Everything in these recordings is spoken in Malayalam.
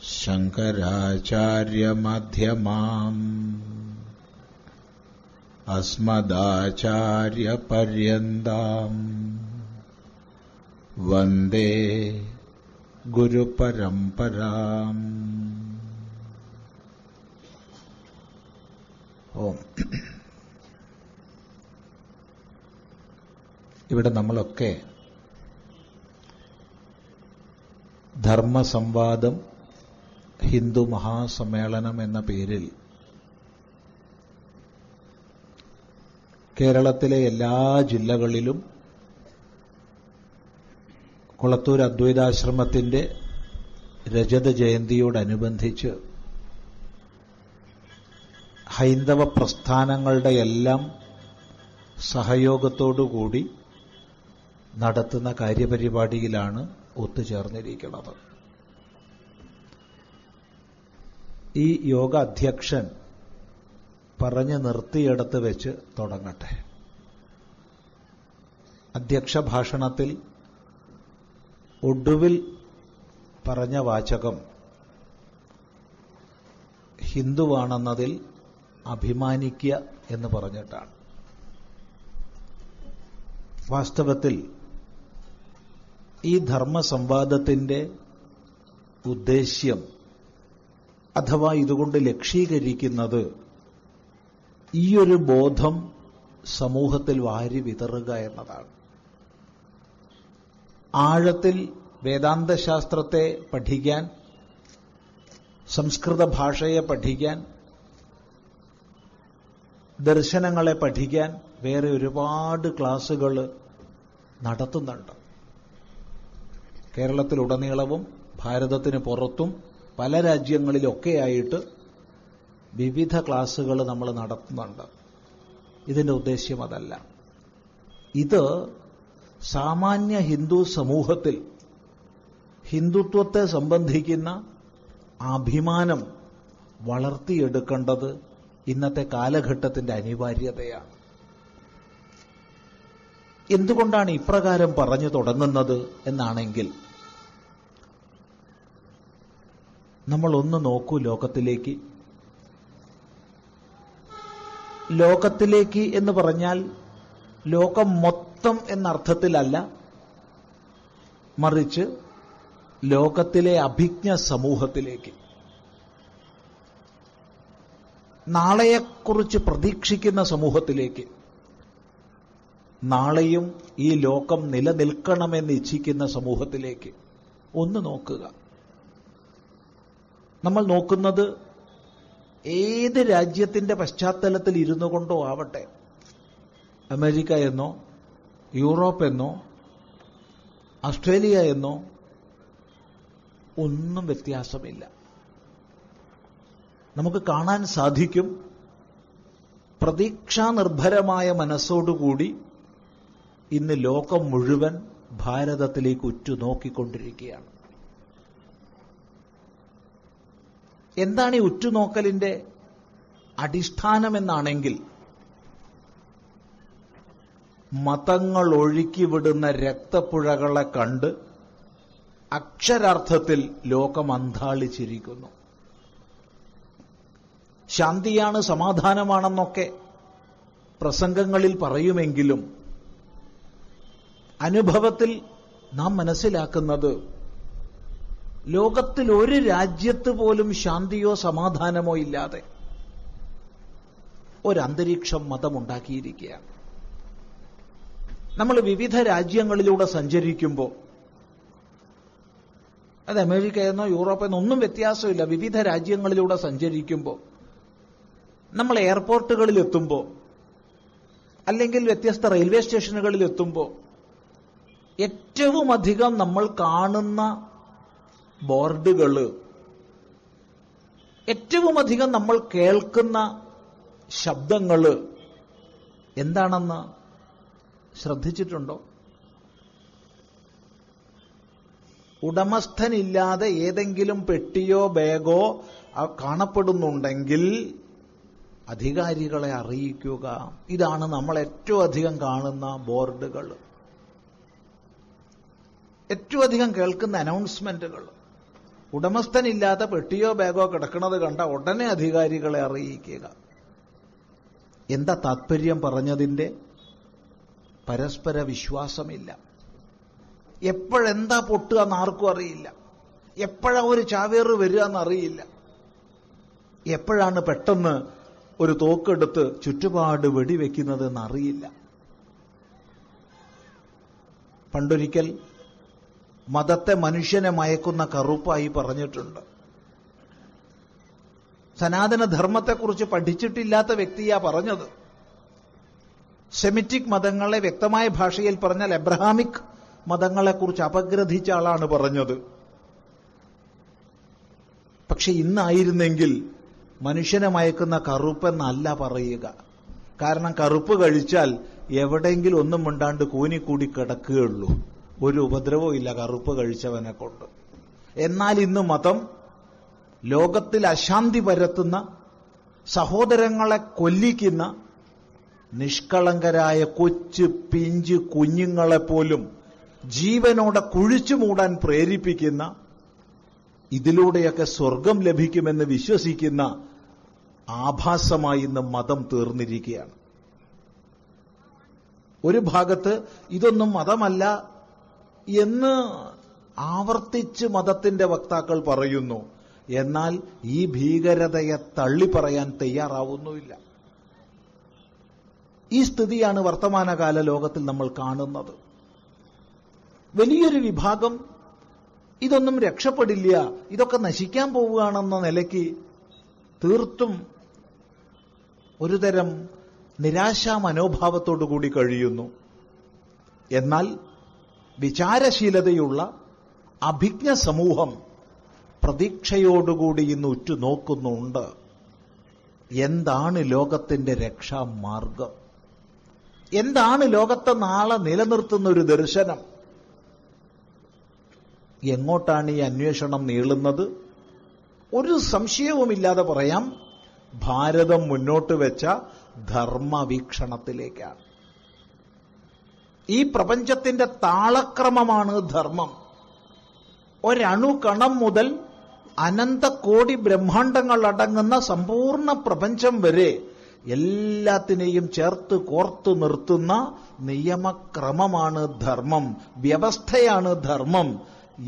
शङ्कराचार्यमध्यमाम् अस्मदाचार्यपर्यन्ताम् वन्दे ഗുരുപരമ്പരാം ഓം ഇവിടെ നമ്മളൊക്കെ ധർമ്മസംവാദം ഹിന്ദു മഹാസമ്മേളനം എന്ന പേരിൽ കേരളത്തിലെ എല്ലാ ജില്ലകളിലും കുളത്തൂർ അദ്വൈതാശ്രമത്തിന്റെ രജത ജയന്തിയോടനുബന്ധിച്ച് ഹൈന്ദവ പ്രസ്ഥാനങ്ങളുടെ എല്ലാം സഹയോഗത്തോടുകൂടി നടത്തുന്ന കാര്യപരിപാടിയിലാണ് ഒത്തുചേർന്നിരിക്കുന്നത്. ഈ യോഗ അധ്യക്ഷൻ പറഞ്ഞു നിർത്തിയെടുത്ത് വെച്ച് തുടങ്ങട്ടെ. അധ്യക്ഷ ഭാഷണത്തിൽ ഒടുവിൽ പറഞ്ഞ വാചകം ഹിന്ദുവാണെന്നതിൽ അഭിമാനിക്കുക എന്ന് പറഞ്ഞിട്ടാണ്. വാസ്തവത്തിൽ ഈ ധർമ്മസംവാദത്തിന്റെ ഉദ്ദേശ്യം അഥവാ ഇതുകൊണ്ട് ലക്ഷീകരിക്കുന്നത് ഈയൊരു ബോധം സമൂഹത്തിൽ വാരി വിതറുക എന്നതാണ്. ആഴത്തിൽ വേദാന്തശാസ്ത്രത്തെ പഠിക്കാൻ സംസ്കൃത ഭാഷയെ പഠിക്കാൻ ദർശനങ്ങളെ പഠിക്കാൻ വേറെ ഒരുപാട് ക്ലാസുകൾ നടത്തുന്നുണ്ട്. കേരളത്തിലുടനീളവും ഭാരതത്തിന് പുറത്തും പല രാജ്യങ്ങളിലൊക്കെയായിട്ട് വിവിധ ക്ലാസ്സുകൾ നമ്മൾ നടത്തുന്നുണ്ട്. ഇതിന്റെ ഉദ്ദേശ്യം അതല്ല. ഇത് സാമാന്യ ഹിന്ദു സമൂഹത്തിൽ ഹിന്ദുത്വത്തെ സംബന്ധിക്കുന്ന അഭിമാനം വളർത്തിയെടുക്കേണ്ടത് ഇന്നത്തെ കാലഘട്ടത്തിന്റെ അനിവാര്യതയാണ്. എന്തുകൊണ്ടാണ് ഇപ്രകാരം പറഞ്ഞു തുടങ്ങുന്നത് എന്നാണെങ്കിൽ നമ്മൾ ഒന്ന് നോക്കൂ ലോകത്തിലേക്ക്. ലോകത്തിലേക്ക് എന്ന് പറഞ്ഞാൽ ലോകം മൊത്തം എന്നർത്ഥത്തിലല്ല മറിച്ച് ലോകത്തിലെ അഭിജ്ഞ സമൂഹത്തിലേക്ക്. നാളെയെക്കുറിച്ച് പ്രതീക്ഷിക്കുന്ന സമൂഹത്തിലേക്ക്. നാളെയും ഈ ലോകം നിലനിൽക്കണമെന്ന് ഇച്ഛിക്കുന്ന സമൂഹത്തിലേക്ക്. ഒന്ന് നോക്കുക. നമ്മൾ നോക്കുന്നത് ഏത് രാജ്യത്തിന്റെ പശ്ചാത്തലത്തിൽ ഇരുന്നു കൊണ്ടോ ആവട്ടെ. അമേരിക്ക എന്നോ യൂറോപ്പ് എന്നോ ഓസ്ട്രേലിയ എന്നോ ഒന്നും വ്യത്യാസമില്ല. നമുക്ക് കാണാൻ സാധിക്കും പ്രതീക്ഷാനിർഭരമായ മനസ്സോടുകൂടി ഇന്ന് ലോകം മുഴുവൻ ഭാരതത്തിലേക്ക് ഉറ്റുനോക്കിക്കൊണ്ടിരിക്കുകയാണ്. എന്താണ് ഈ ഉറ്റുനോക്കലിന്റെ അടിസ്ഥാനമെന്നാണെങ്കിൽ മതങ്ങൾ ഒഴുക്കിവിടുന്ന രക്തപ്പുഴകളെ കണ്ട് അക്ഷരാർത്ഥത്തിൽ ലോകം അന്താളിച്ചിരിക്കുന്നു ശാന്തിയാണ് സമാധാനമാണെന്നൊക്കെ പ്രസംഗങ്ങളിൽ പറയുമെങ്കിലും അനുഭവത്തിൽ നാം മനസ്സിലാക്കുന്നത് ലോകത്തിൽ ഒരു രാജ്യത്ത് പോലും ശാന്തിയോ സമാധാനമോ ഇല്ലാതെ ഒരന്തരീക്ഷം മതമുണ്ടാക്കിയിരിക്കുകയാണ്. നമ്മൾ വിവിധ രാജ്യങ്ങളിലൂടെ സഞ്ചരിക്കുമ്പോൾ അത് അമേരിക്ക എന്നോ യൂറോപ്പ് എന്നോ ഒന്നും വ്യത്യാസമില്ല. വിവിധ രാജ്യങ്ങളിലൂടെ സഞ്ചരിക്കുമ്പോൾ നമ്മൾ എയർപോർട്ടുകളിൽ എത്തുമ്പോൾ അല്ലെങ്കിൽ വ്യത്യസ്ത റെയിൽവേ സ്റ്റേഷനുകളിൽ എത്തുമ്പോൾ ഏറ്റവും അധികം നമ്മൾ കാണുന്ന ബോർഡുകൾ. ഏറ്റവും അധികം നമ്മൾ കേൾക്കുന്ന ശബ്ദങ്ങൾ എന്താണെന്ന് ശ്രദ്ധിച്ചിട്ടുണ്ടോ? ഉടമസ്ഥനില്ലാതെ ഏതെങ്കിലും പെട്ടിയോ ബാഗോ കാണപ്പെടുന്നുണ്ടെങ്കിൽ അധികാരികളെ അറിയിക്കുക. ഇതാണ് നമ്മൾ ഏറ്റവും അധികം കാണുന്ന ബോർഡുകൾ. ഏറ്റവും അധികം കേൾക്കുന്ന അനൗൺസ്മെന്റുകൾ. ഉടമസ്ഥനില്ലാത്ത പെട്ടിയോ ബാഗോ കിടക്കുന്നത് കണ്ട ഉടനെ അധികാരികളെ അറിയിക്കുക. എന്താ താത്പര്യം പറഞ്ഞതിന്റെ പരസ്പര വിശ്വാസമില്ല. എപ്പോഴെന്താ പൊട്ടുക എന്ന് ആർക്കും അറിയില്ല. എപ്പോഴാ ഒരു ചാവേറ് വരിക എന്നറിയില്ല എപ്പോഴാണ് പെട്ടെന്ന് ഒരു തോക്കെടുത്ത് ചുറ്റുപാട് വെടിവെക്കുന്നത് എന്നറിയില്ല പണ്ടൊരിക്കൽ മതത്തെ മനുഷ്യനെ മയക്കുന്ന കറുപ്പായി പറഞ്ഞിട്ടുണ്ട്. സനാതനധർമ്മത്തെക്കുറിച്ച് പഠിച്ചിട്ടില്ലാത്ത വ്യക്തിയാ പറഞ്ഞത്. സെമിറ്റിക് മതങ്ങളെ വ്യക്തമായ ഭാഷയിൽ പറഞ്ഞാൽ എബ്രഹാമിക് മതങ്ങളെക്കുറിച്ച് അപഗ്രഥിച്ച ആളാണ് പറഞ്ഞത്. പക്ഷെ ഇന്നായിരുന്നെങ്കിൽ മനുഷ്യനെ മയക്കുന്ന കറുപ്പെന്നല്ല പറയുക. കാരണം കറുപ്പ് കഴിച്ചാൽ എവിടെയെങ്കിലും ഒന്നും മിണ്ടാണ്ട് കൂനിക്കൂടി കിടക്കുകയുള്ളൂ. ഒരു ഉപദ്രവവും ഇല്ല കറുപ്പ് കഴിച്ചവനെ കൊണ്ട്. എന്നാൽ ഇന്ന് മതം ലോകത്തിൽ അശാന്തി പരത്തുന്ന സഹോദരങ്ങളെ കൊല്ലിക്കുന്ന നിഷ്കളങ്കരായ കൊച്ചു പിഞ്ച് കുഞ്ഞുങ്ങളെപ്പോലും ജീവനോടെ കുഴിച്ചു മൂടാൻ പ്രേരിപ്പിക്കുന്ന ഇതിലൂടെയൊക്കെ സ്വർഗം ലഭിക്കുമെന്ന് വിശ്വസിക്കുന്ന ആഭാസമായി ഇന്ന് മതം തീർന്നിരിക്കുകയാണ്. ഒരു ഭാഗത്ത് ഇതൊന്നും മതമല്ല എന്ന് ആവർത്തിച്ച് മതത്തിന്റെ വക്താക്കൾ പറയുന്നു. എന്നാൽ ഈ ഭീകരതയെ തള്ളി പറയാൻ തയ്യാറാവുന്നുമില്ല. ഈ സ്ഥിതിയാണ് വർത്തമാനകാല ലോകത്തിൽ നമ്മൾ കാണുന്നത്. വലിയൊരു വിഭാഗം ഇതൊന്നും രക്ഷപ്പെടില്ല ഇതൊക്കെ നശിക്കാൻ പോവുകയാണെന്ന നിലയ്ക്ക് തീർത്തും ഒരുതരം നിരാശാ മനോഭാവത്തോടുകൂടി കഴിയുന്നു. എന്നാൽ വിചാരശീലതയുള്ള അഭിജ്ഞ സമൂഹം പ്രതീക്ഷയോടുകൂടി ഇന്ന് ഉറ്റുനോക്കുന്നുണ്ട്. എന്താണ് ലോകത്തിന്റെ രക്ഷാമാർഗം? എന്താണ് ലോകത്തെ നാളെ നിലനിർത്തുന്ന ഒരു ദർശനം? എങ്ങോട്ടാണ് ഈ അന്വേഷണം നീളുന്നത്? ഒരു സംശയവുമില്ലാതെ പറയാം ഭാരതം മുന്നോട്ട് വെച്ച ധർമ്മവീക്ഷണത്തിലേക്കാണ്. ഈ പ്രപഞ്ചത്തിന്റെ താളക്രമമാണ് ധർമ്മം. ഒരണുകണം മുതൽ അനന്ത കോടി ബ്രഹ്മാണ്ടങ്ങൾ അടങ്ങുന്ന സമ്പൂർണ പ്രപഞ്ചം വരെ എല്ലാത്തിനെയും ചേർത്ത് കോർത്തു നിർത്തുന്ന നിയമക്രമമാണ് ധർമ്മം വ്യവസ്ഥയാണ് ധർമ്മം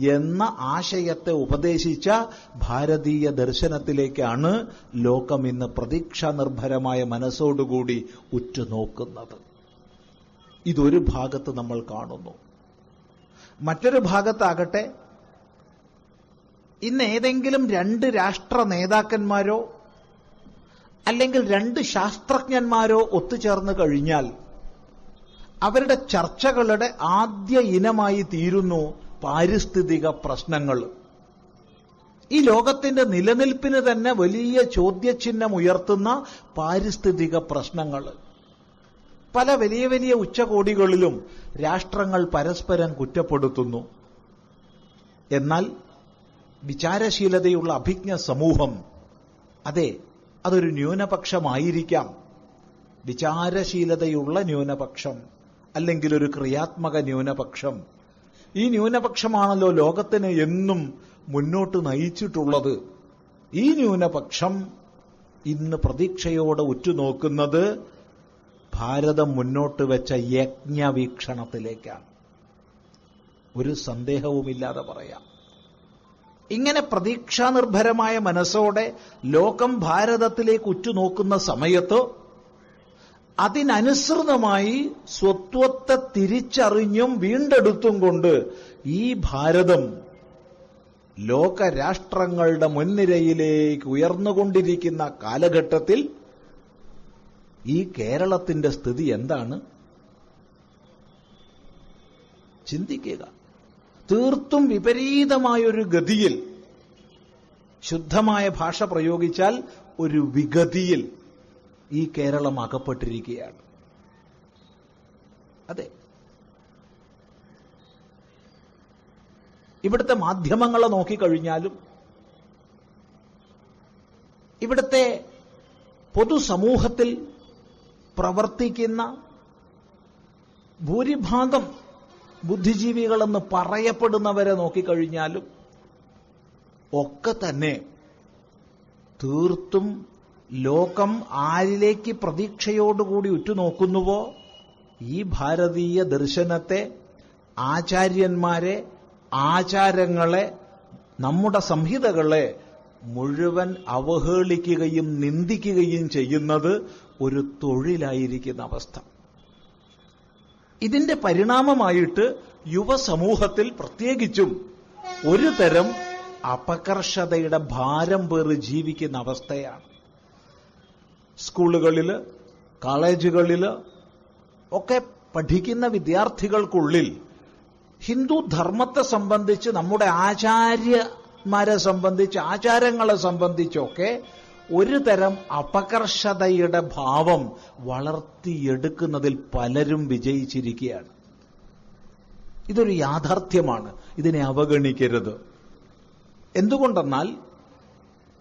എന്ന ആശയത്തെ ഉപദേശിച്ച ഭാരതീയ ദർശനത്തിലേക്കാണ് ലോകം ഇന്ന് പ്രതീക്ഷാ നിർഭരമായ മനസ്സോടുകൂടി ഉറ്റുനോക്കുന്നത്. ഇതൊരു ഭാഗത്ത് നമ്മൾ കാണുന്നു. മറ്റൊരു ഭാഗത്താകട്ടെ ഇന്ന് ഏതെങ്കിലും രണ്ട് രാഷ്ട്ര നേതാക്കന്മാരോ അല്ലെങ്കിൽ രണ്ട് ശാസ്ത്രജ്ഞന്മാരോ ഒത്തുചേർന്ന് കഴിഞ്ഞാൽ അവരുടെ ചർച്ചകളുടെ ആദ്യ ഇനമായി തീരുന്നു പാരിസ്ഥിതിക പ്രശ്നങ്ങൾ. ഈ ലോകത്തിന്റെ നിലനിൽപ്പിന് തന്നെ വലിയ ചോദ്യചിഹ്നം ഉയർത്തുന്ന പാരിസ്ഥിതിക പ്രശ്നങ്ങൾ. പല വലിയ വലിയ ഉച്ചകോടികളിലും രാഷ്ട്രങ്ങൾ പരസ്പരം കുറ്റപ്പെടുത്തുന്നു. എന്നാൽ വിചാരശീലതയുള്ള അഭിജ്ഞ സമൂഹം അതെ അതൊരു ന്യൂനപക്ഷമായിരിക്കാം. വിചാരശീലതയുള്ള ന്യൂനപക്ഷം അല്ലെങ്കിൽ ഒരു ക്രിയാത്മക ന്യൂനപക്ഷം. ഈ ന്യൂനപക്ഷമാണല്ലോ ലോകത്തിന് എന്നും മുന്നോട്ട് നയിച്ചിട്ടുള്ളത്. ഈ ന്യൂനപക്ഷം ഇന്ന് പ്രതീക്ഷയോടെ ഉറ്റുനോക്കുന്നത് ഭാരതം മുന്നോട്ട് വെച്ച യജ്ഞവീക്ഷണത്തിലേക്കാണ്. ഒരു സന്ദേഹവുമില്ലാതെ പറയാം. ഇങ്ങനെ പ്രതീക്ഷാനിർഭരമായ മനസ്സോടെ ലോകം ഭാരതത്തിലേക്ക് ഉറ്റുനോക്കുന്ന സമയത്ത് അതിനനുസൃതമായി സ്വത്വത്തെ തിരിച്ചറിഞ്ഞും വീണ്ടെടുത്തും കൊണ്ട് ഈ ഭാരതം ലോകരാഷ്ട്രങ്ങളുടെ മുൻനിരയിലേക്ക് ഉയർന്നുകൊണ്ടിരിക്കുന്ന കാലഘട്ടത്തിൽ ഈ കേരളത്തിന്റെ സ്ഥിതി എന്താണ്? ചിന്തിക്കുക. തീർത്തും വിപരീതമായൊരു ഗതിയിൽ ശുദ്ധമായ ഭാഷ പ്രയോഗിച്ചാൽ ഒരു വിഗതിയിൽ ഈ കേരളം അകപ്പെട്ടിരിക്കുകയാണ്. അതെ. ഇവിടുത്തെ മാധ്യമങ്ങളെ നോക്കിക്കഴിഞ്ഞാലും ഇവിടുത്തെ പൊതുസമൂഹത്തിൽ പ്രവർത്തിക്കുന്ന ഭൂരിഭാഗം ബുദ്ധിജീവികളെന്ന് പറയപ്പെടുന്നവരെ നോക്കിക്കഴിഞ്ഞാലും ഒക്കെ തന്നെ തീർത്തും ലോകം ആരിലേക്ക് പ്രതീക്ഷയോടുകൂടി ഉറ്റുനോക്കുന്നുവോ? ഈ ഭാരതീയ ദർശനത്തെ ആചാര്യന്മാരെ ആചാരങ്ങളെ നമ്മുടെ സംഹിതകളെ മുഴുവൻ അവഹേളിക്കുകയും നിന്ദിക്കുകയും ചെയ്യുന്നത് ഒരു തൊഴിലായിരിക്കുന്ന അവസ്ഥ. ഇതിന്റെ പരിണാമമായിട്ട് യുവസമൂഹത്തിൽ പ്രത്യേകിച്ചും ഒരു തരം അപകർഷതയുടെ ഭാരം പേറി ജീവിക്കുന്ന അവസ്ഥയാണ്. സ്കൂളുകളിൽ കോളേജുകളിൽ ഒക്കെ പഠിക്കുന്ന വിദ്യാർത്ഥികൾക്കുള്ളിൽ ഹിന്ദു ധർമ്മത്തെ സംബന്ധിച്ച് നമ്മുടെ ആചാര്യന്മാരെ സംബന്ധിച്ച് ആചാരങ്ങളെ സംബന്ധിച്ചൊക്കെ ഒരു തരം അപകർഷതയുടെ ഭാവം വളർത്തിയെടുക്കുന്നതിൽ പലരും വിജയിച്ചിരിക്കുകയാണ്. ഇതൊരു യാഥാർത്ഥ്യമാണ്. ഇതിനെ അവഗണിക്കരുത്. എന്തുകൊണ്ടെന്നാൽ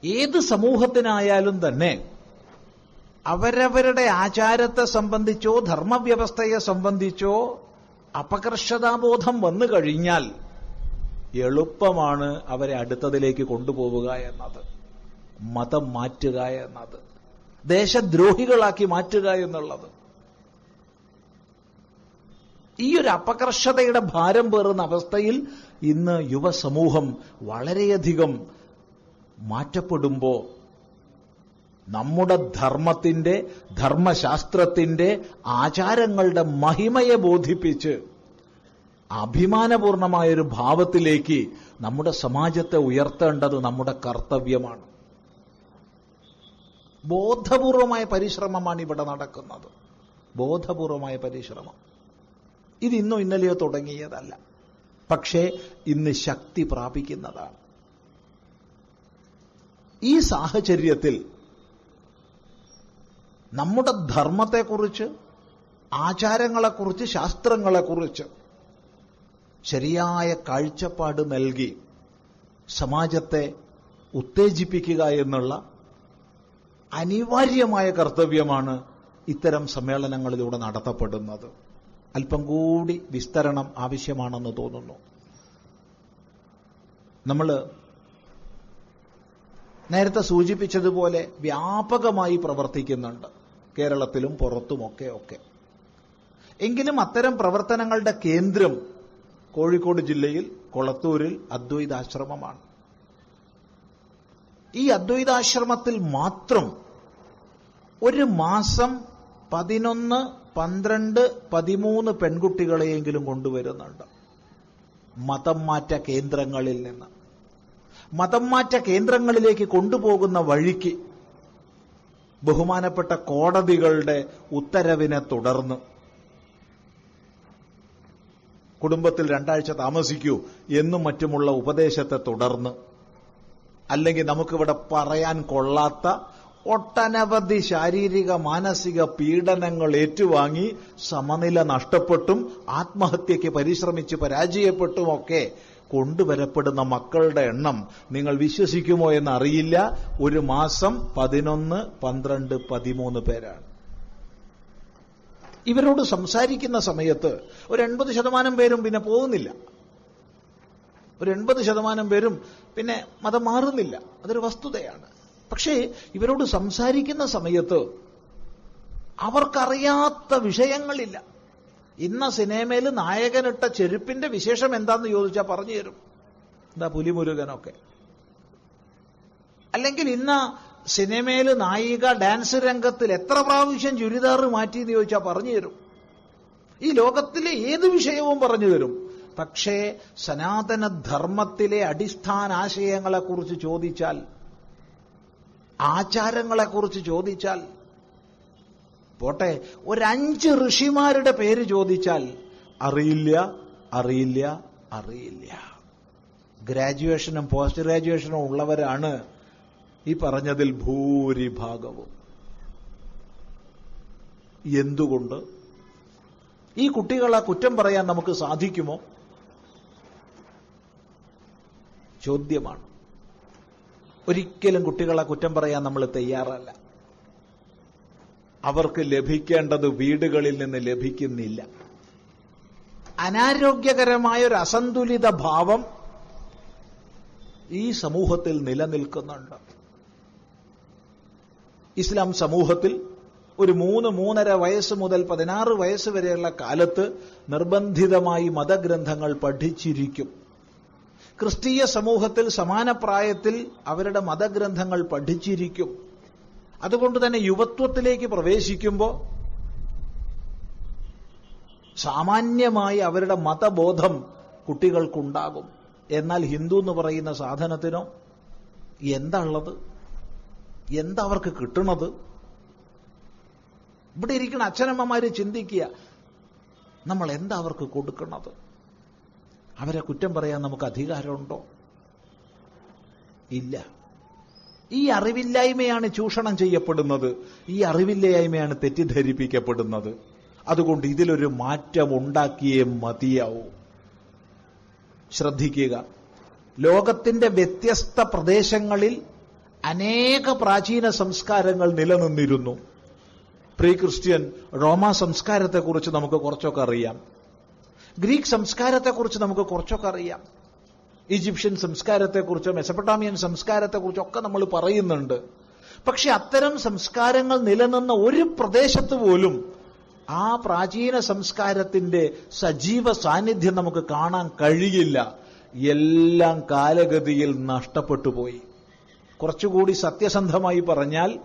ഏത് സമൂഹത്തിനായാലും തന്നെ അവരവരുടെ ആചാരത്തെ സംബന്ധിച്ചോ ധർമ്മവ്യവസ്ഥയെ സംബന്ധിച്ചോ അപകർഷതാബോധം വന്നു കഴിഞ്ഞാൽ എളുപ്പമാണ് അവരെ അടുത്തതിലേക്ക് കൊണ്ടുപോവുക എന്നത്. മതം മാറ്റുക എന്നത്. ദേശദ്രോഹികളാക്കി മാറ്റുക എന്നുള്ളത്. ഈ ഒരു അപകർഷതയുടെ ഭാരം പേറുന്ന അവസ്ഥയിൽ ഇന്ന് യുവസമൂഹം വളരെയധികം മാറ്റപ്പെടുമ്പോ നമ്മുടെ ധർമ്മത്തിന്റെ ധർമ്മശാസ്ത്രത്തിന്റെ ആചാരങ്ങളുടെ മഹിമയെ ബോധിപ്പിച്ച് അഭിമാനപൂർണമായൊരു ഭാവത്തിലേക്ക് നമ്മുടെ സമാജത്തെ ഉയർത്തേണ്ടത് നമ്മുടെ കർത്തവ്യമാണ്. ബോധപൂർവമായ പരിശ്രമമാണ് ഇവിടെ നടക്കുന്നത്. ബോധപൂർവമായ പരിശ്രമം. ഇത് ഇന്നും ഇന്നലെയോ തുടങ്ങിയതല്ല. പക്ഷേ ഇന്ന് ശക്തി പ്രാപിക്കുന്നതാണ്. ഈ സാഹചര്യത്തിൽ നമ്മുടെ ധർമ്മത്തെക്കുറിച്ച് ആചാരങ്ങളെക്കുറിച്ച് ശാസ്ത്രങ്ങളെക്കുറിച്ച് ശരിയായ കാഴ്ചപ്പാട് നൽകി സമാജത്തെ ഉത്തേജിപ്പിക്കുക എന്നുള്ള അനിവാര്യമായ കർത്തവ്യമാണ് ഇത്തരം സമ്മേളനങ്ങളിലൂടെ നടത്തപ്പെടുന്നത്. അല്പം കൂടി വിസ്തരണം ആവശ്യമാണെന്ന് തോന്നുന്നു. നമ്മൾ നേരത്തെ സൂചിപ്പിച്ചതുപോലെ വ്യാപകമായി പ്രവർത്തിക്കുന്നുണ്ട് കേരളത്തിലും പുറത്തുമൊക്കെ ഒക്കെ. എങ്കിലും അത്തരം പ്രവർത്തനങ്ങളുടെ കേന്ദ്രം കോഴിക്കോട് ജില്ലയിൽ കൊളത്തൂരിൽ അദ്വൈതാശ്രമമാണ്. ഈ അദ്വൈതാശ്രമത്തിൽ മാത്രം ഒരു മാസം പതിനൊന്ന് പന്ത്രണ്ട് പതിമൂന്ന് പെൺകുട്ടികളെയെങ്കിലും കൊണ്ടുവരുന്നുണ്ട്. മതം മാറ്റ കേന്ദ്രങ്ങളിൽ നിന്ന്. മതം മാറ്റ കേന്ദ്രങ്ങളിലേക്ക് കൊണ്ടുപോകുന്ന വഴിക്ക് ബഹുമാനപ്പെട്ട കോടതികളുടെ ഉത്തരവിനെ തുടർന്ന് കുടുംബത്തിൽ രണ്ടാഴ്ച താമസിക്കൂ എന്നും മറ്റുമുള്ള ഉപദേശത്തെ തുടർന്ന്. അല്ലെങ്കിൽ നമുക്കിവിടെ പറയാൻ കൊള്ളാത്ത ഒട്ടനവധി ശാരീരിക മാനസിക പീഡനങ്ങൾ ഏറ്റുവാങ്ങി സമനില നഷ്ടപ്പെട്ടും ആത്മഹത്യയ്ക്ക് പരിശ്രമിച്ച് പരാജയപ്പെട്ടുമൊക്കെ കൊണ്ടുവരപ്പെടുന്ന മക്കളുടെ എണ്ണം നിങ്ങൾ വിശ്വസിക്കുമോ എന്നറിയില്ല. ഒരു മാസം പതിനൊന്ന് പന്ത്രണ്ട് പതിമൂന്ന് പേരാണ്. ഇവരോട് സംസാരിക്കുന്ന സമയത്ത് ഒരു എൺപത് ശതമാനം പേരും പിന്നെ പോകുന്നില്ല. ഒരു എൺപത് ശതമാനം പേരും പിന്നെ മതം മാറുന്നില്ല. അതൊരു വസ്തുതയാണ്. പക്ഷേ ഇവരോട് സംസാരിക്കുന്ന സമയത്ത് അവർക്കറിയാത്ത വിഷയങ്ങളില്ല. ഇന്ന സിനിമയിൽ നായകനിട്ട ചെരുപ്പിന്റെ വിശേഷം എന്താന്ന് ചോദിച്ചാൽ പറഞ്ഞു തരും. എന്താ പുലിമുരുകനൊക്കെ. അല്ലെങ്കിൽ ഇന്ന സിനിമയിൽ നായിക ഡാൻസ് രംഗത്തിൽ എത്ര പ്രാവശ്യം ചുരിദാർ മാറ്റി എന്ന് ചോദിച്ചാൽ പറഞ്ഞു തരും. ഈ ലോകത്തിലെ ഏത് വിഷയവും പറഞ്ഞു തരും. പക്ഷേ സനാതന ധർമ്മത്തിലെ അടിസ്ഥാന ആശയങ്ങളെക്കുറിച്ച് ചോദിച്ചാൽ ആചാരങ്ങളെക്കുറിച്ച് ചോദിച്ചാൽ പോട്ടെ ഒരഞ്ച് ഋഷിമാരുടെ പേര് ചോദിച്ചാൽ അറിയില്ല അറിയില്ല അറിയില്ല. ഗ്രാജുവേഷനും പോസ്റ്റ് ഗ്രാജുവേഷനും ഉള്ളവരാണ് ഈ പറഞ്ഞതിൽ ഭൂരിഭാഗവും. എന്തുകൊണ്ട്? ഈ കുട്ടികളെ കുറ്റം പറയാൻ നമുക്ക് സാധിക്കുമോ? ചോദ്യമാണ്. ഒരിക്കലും കുട്ടികളെ കുറ്റം പറയാൻ നമ്മൾ തയ്യാറല്ല. അവർക്ക് ലഭിക്കേണ്ടത് വീടുകളിൽ നിന്ന് ലഭിക്കുന്നില്ല. അനാരോഗ്യകരമായ ഒരു അസന്തുലിത ഭാവം ഈ സമൂഹത്തിൽ നിലനിൽക്കുന്നുണ്ട്. ഇസ്ലാം സമൂഹത്തിൽ ഒരു മൂന്ന് മൂന്നര വയസ്സ് മുതൽ പതിനാറ് വയസ്സ് വരെയുള്ള കാലത്ത് നിർബന്ധിതമായി മതഗ്രന്ഥങ്ങൾ പഠിച്ചിരിക്കും. ക്രിസ്തീയ സമൂഹത്തിൽ സമാന പ്രായത്തിൽ അവരുടെ മതഗ്രന്ഥങ്ങൾ പഠിച്ചിരിക്കും. അതുകൊണ്ട് തന്നെ യുവത്വത്തിലേക്ക് പ്രവേശിക്കുമ്പോൾ സാമാന്യമായി അവരുടെ മതബോധം കുട്ടികൾക്കുണ്ടാകും. എന്നാൽ ഹിന്ദു എന്ന് പറയുന്ന സാധനത്തിനോ എന്താ ഉള്ളത്? എന്താ അവർക്ക് കിട്ടണത്? ഇവിടെ ഇരിക്കുന്ന അച്ഛനമ്മമാര് ചിന്തിക്കുക നമ്മൾ എന്താ അവർക്ക് കൊടുക്കുന്നത് അവരെ കുറ്റം പറയാൻ നമുക്ക് അധികാരമുണ്ടോ? ഇല്ല. ഈ അറിവില്ലായ്മയാണ് ചൂഷണം ചെയ്യപ്പെടുന്നത്. ഈ അറിവില്ലായ്മയാണ് തെറ്റിദ്ധരിപ്പിക്കപ്പെടുന്നത്. അതുകൊണ്ട് ഇതിലൊരു മാറ്റം ഉണ്ടാക്കിയേ മതിയാവൂ. ശ്രദ്ധിക്കുക. ലോകത്തിന്റെ വ്യത്യസ്ത പ്രദേശങ്ങളിൽ അനേക പ്രാചീന സംസ്കാരങ്ങൾ നിലനിന്നിരുന്നു. പ്രീ ക്രിസ്ത്യൻ റോമ സംസ്കാരത്തെക്കുറിച്ച് നമുക്ക് കുറച്ചൊക്കെ അറിയാം. ഗ്രീക്ക് സംസ്കാരത്തെക്കുറിച്ച് നമുക്ക് കുറച്ചൊക്കെ അറിയാം. ഈജിപ്ഷ്യൻ സംസ്കാരത്തെക്കുറിച്ച് മെസപ്പട്ടാമിയൻ സംസ്കാരത്തെക്കുറിച്ചൊക്കെ നമ്മൾ പറയുന്നുണ്ട്. പക്ഷെ അത്തരം സംസ്കാരങ്ങൾ നിലനിന്ന ഒരു പ്രദേശത്ത് പോലും ആ പ്രാചീന സംസ്കാരത്തിന്റെ സജീവ സാന്നിധ്യം നമുക്ക് കാണാൻ കഴിയില്ല. എല്ലാം കാലഗതിയിൽ നഷ്ടപ്പെട്ടു പോയി. കുറച്ചുകൂടി സത്യസന്ധമായി പറഞ്ഞാൽ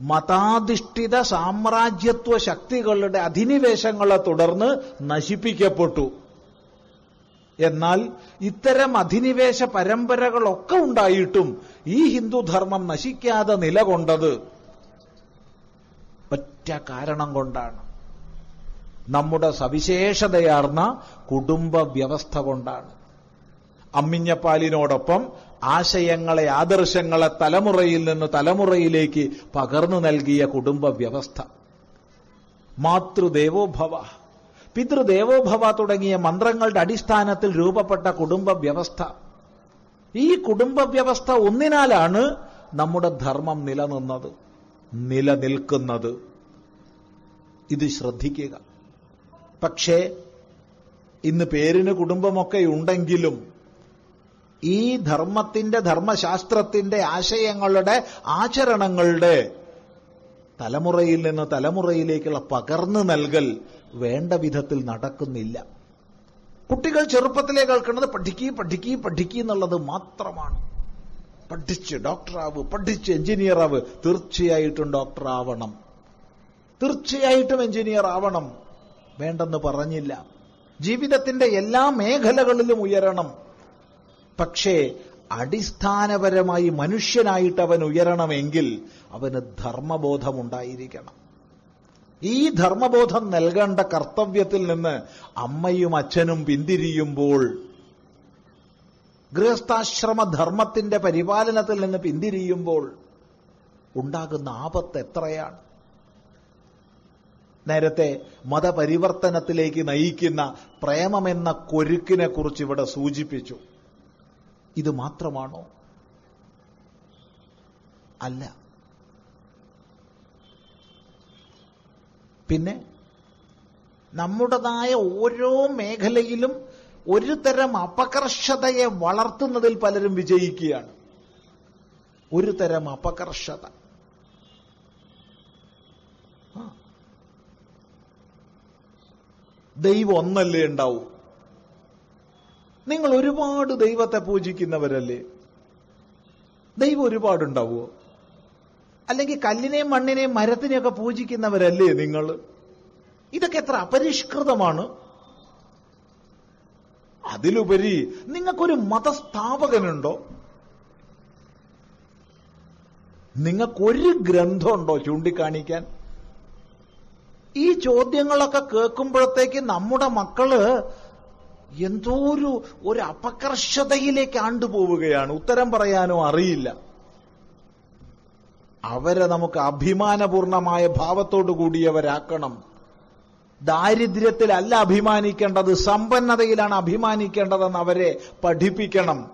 മതാധിഷ്ഠിത സാമ്രാജ്യത്വ ശക്തികളുടെ അധിനിവേശങ്ങളെ തുടർന്ന് നശിപ്പിക്കപ്പെട്ടു. എന്നാൽ ഇത്തരം അധിനിവേശ പരമ്പരകളൊക്കെ ഉണ്ടായിട്ടും ഈ ഹിന്ദുധർമ്മം നശിക്കാതെ നിലകൊണ്ടത് ഒറ്റ കാരണം കൊണ്ടാണ്. നമ്മുടെ സവിശേഷതയാർന്ന കുടുംബ വ്യവസ്ഥ കൊണ്ടാണ്. അമ്മിഞ്ഞപ്പാലിനോടൊപ്പം ആശയങ്ങളെ ആദർശങ്ങളെ തലമുറയിൽ നിന്ന് തലമുറയിലേക്ക് പകർന്നു നൽകിയ കുടുംബ വ്യവസ്ഥ. മാതൃദേവോഭവ. പിതൃദേവോഭവ തുടങ്ങിയ മന്ത്രങ്ങളുടെ അടിസ്ഥാനത്തിൽ രൂപപ്പെട്ട കുടുംബ വ്യവസ്ഥ. ഈ കുടുംബ വ്യവസ്ഥ ഒന്നിനാലാണ് നമ്മുടെ ധർമ്മം നിലനിന്നത് നിലനിൽക്കുന്നത്. ഇത് ശ്രദ്ധിക്കുക. പക്ഷേ ഇന്ന് പേരിന് കുടുംബമൊക്കെ ഉണ്ടെങ്കിലും ഈ ധർമ്മത്തിന്റെ ധർമ്മശാസ്ത്രത്തിന്റെ ആശയങ്ങളുടെ ആചരണങ്ങളുടെ തലമുറയിൽ നിന്ന് തലമുറയിലേക്കുള്ള പകർന്നു നൽകൽ വേണ്ട വിധത്തിൽ നടക്കുന്നില്ല. കുട്ടികൾ ചെറുപ്പത്തിലേ കേൾക്കുന്നത് പഠിക്കി പഠിക്കി പഠിക്കി എന്നുള്ളത് മാത്രമാണ്. പഠിച്ച് ഡോക്ടറാവ് പഠിച്ച് എഞ്ചിനീയർ ആവ് തീർച്ചയായിട്ടും ഡോക്ടർ ആവണം തീർച്ചയായിട്ടും എഞ്ചിനീയർ ആവണം വേണ്ടെന്ന് പറഞ്ഞില്ല. ജീവിതത്തിന്റെ എല്ലാ മേഖലകളിലും ഉയരണം. പക്ഷേ അടിസ്ഥാനപരമായി മനുഷ്യനായിട്ട് അവൻ ഉയരണമെങ്കിൽ അവന് ധർമ്മബോധമുണ്ടായിരിക്കണം. ഈ ധർമ്മബോധം നൽകേണ്ട കർത്തവ്യത്തിൽ നിന്ന് അമ്മയും അച്ഛനും പിന്തിരിയുമ്പോൾ ഗൃഹസ്ഥാശ്രമ ധർമ്മത്തിന്റെ പരിപാലനത്തിൽ നിന്ന് പിന്തിരിയുമ്പോൾ ഉണ്ടാകുന്ന ആപത്ത് എത്രയാണ്? നേരത്തെ മതപരിവർത്തനത്തിലേക്ക് നയിക്കുന്ന പ്രേമമെന്ന കൊരുക്കിനെ കുറിച്ച് ഇവിടെ സൂചിപ്പിച്ചു. ഇത് മാത്രമാണോ? അല്ല. പിന്നെ നമ്മുടേതായ ഓരോ മേഖലയിലും ഒരു തരം അപകർഷതയെ വളർത്തുന്നതിൽ പലരും വിജയിക്കുകയാണ്. ഒരു തരം അപകർഷത. ദൈവം ഒന്നല്ലേ ഉണ്ടാവൂ? നിങ്ങൾ ഒരുപാട് ദൈവത്തെ പൂജിക്കുന്നവരല്ലേ? ദൈവം ഒരുപാടുണ്ടാവുമോ അല്ലെങ്കിൽ കല്ലിനെയും മണ്ണിനെയും മരത്തിനെയൊക്കെ പൂജിക്കുന്നവരല്ലേ നിങ്ങൾ? ഇതൊക്കെ എത്ര അപരിഷ്കൃതമാണ്. അതിലുപരി നിങ്ങൾക്കൊരു മതസ്ഥാപകനുണ്ടോ? നിങ്ങൾക്കൊരു ഗ്രന്ഥമുണ്ടോ ചൂണ്ടിക്കാണിക്കാൻ? ഈ ചോദ്യങ്ങളൊക്കെ കേൾക്കുമ്പോഴത്തേക്ക് നമ്മുടെ മക്കൾ എന്തോ ഒരു ഒരു അപകർഷതയിലേക്ക് ആണ്ടുപോവുകയാണ്. ഉത്തരം പറയാനോ അറിയില്ല. അവരെ നമുക്ക് അഭിമാനപൂർണമായ ഭാവത്തോടു കൂടിയവരാക്കണം. ദാരിദ്ര്യത്തിലല്ല അഭിമാനിക്കേണ്ടത് സമ്പന്നതയിലാണ് അഭിമാനിക്കേണ്ടതെന്ന് അവരെ പഠിപ്പിക്കണം.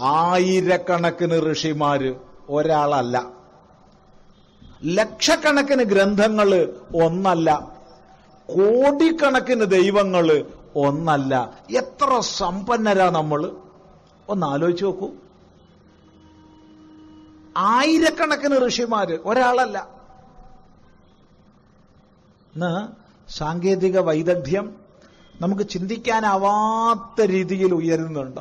ആയിരക്കണക്കിന് ഋഷിമാര് ഒരാളല്ല. ലക്ഷക്കണക്കിന് ഗ്രന്ഥങ്ങൾ ഒന്നല്ല. കോടിക്കണക്കിന് ദൈവങ്ങൾ ഒന്നല്ല. എത്ര സമ്പന്നരാ നമ്മൾ ഒന്ന് ആലോചിച്ച് നോക്കൂ. ആയിരക്കണക്കിന് ഋഷിമാര് ഒരാളല്ല. ഇന്ന് സാങ്കേതിക വൈദഗ്ധ്യം നമുക്ക് ചിന്തിക്കാനാവാത്ത രീതിയിൽ ഉയരുന്നുണ്ട്.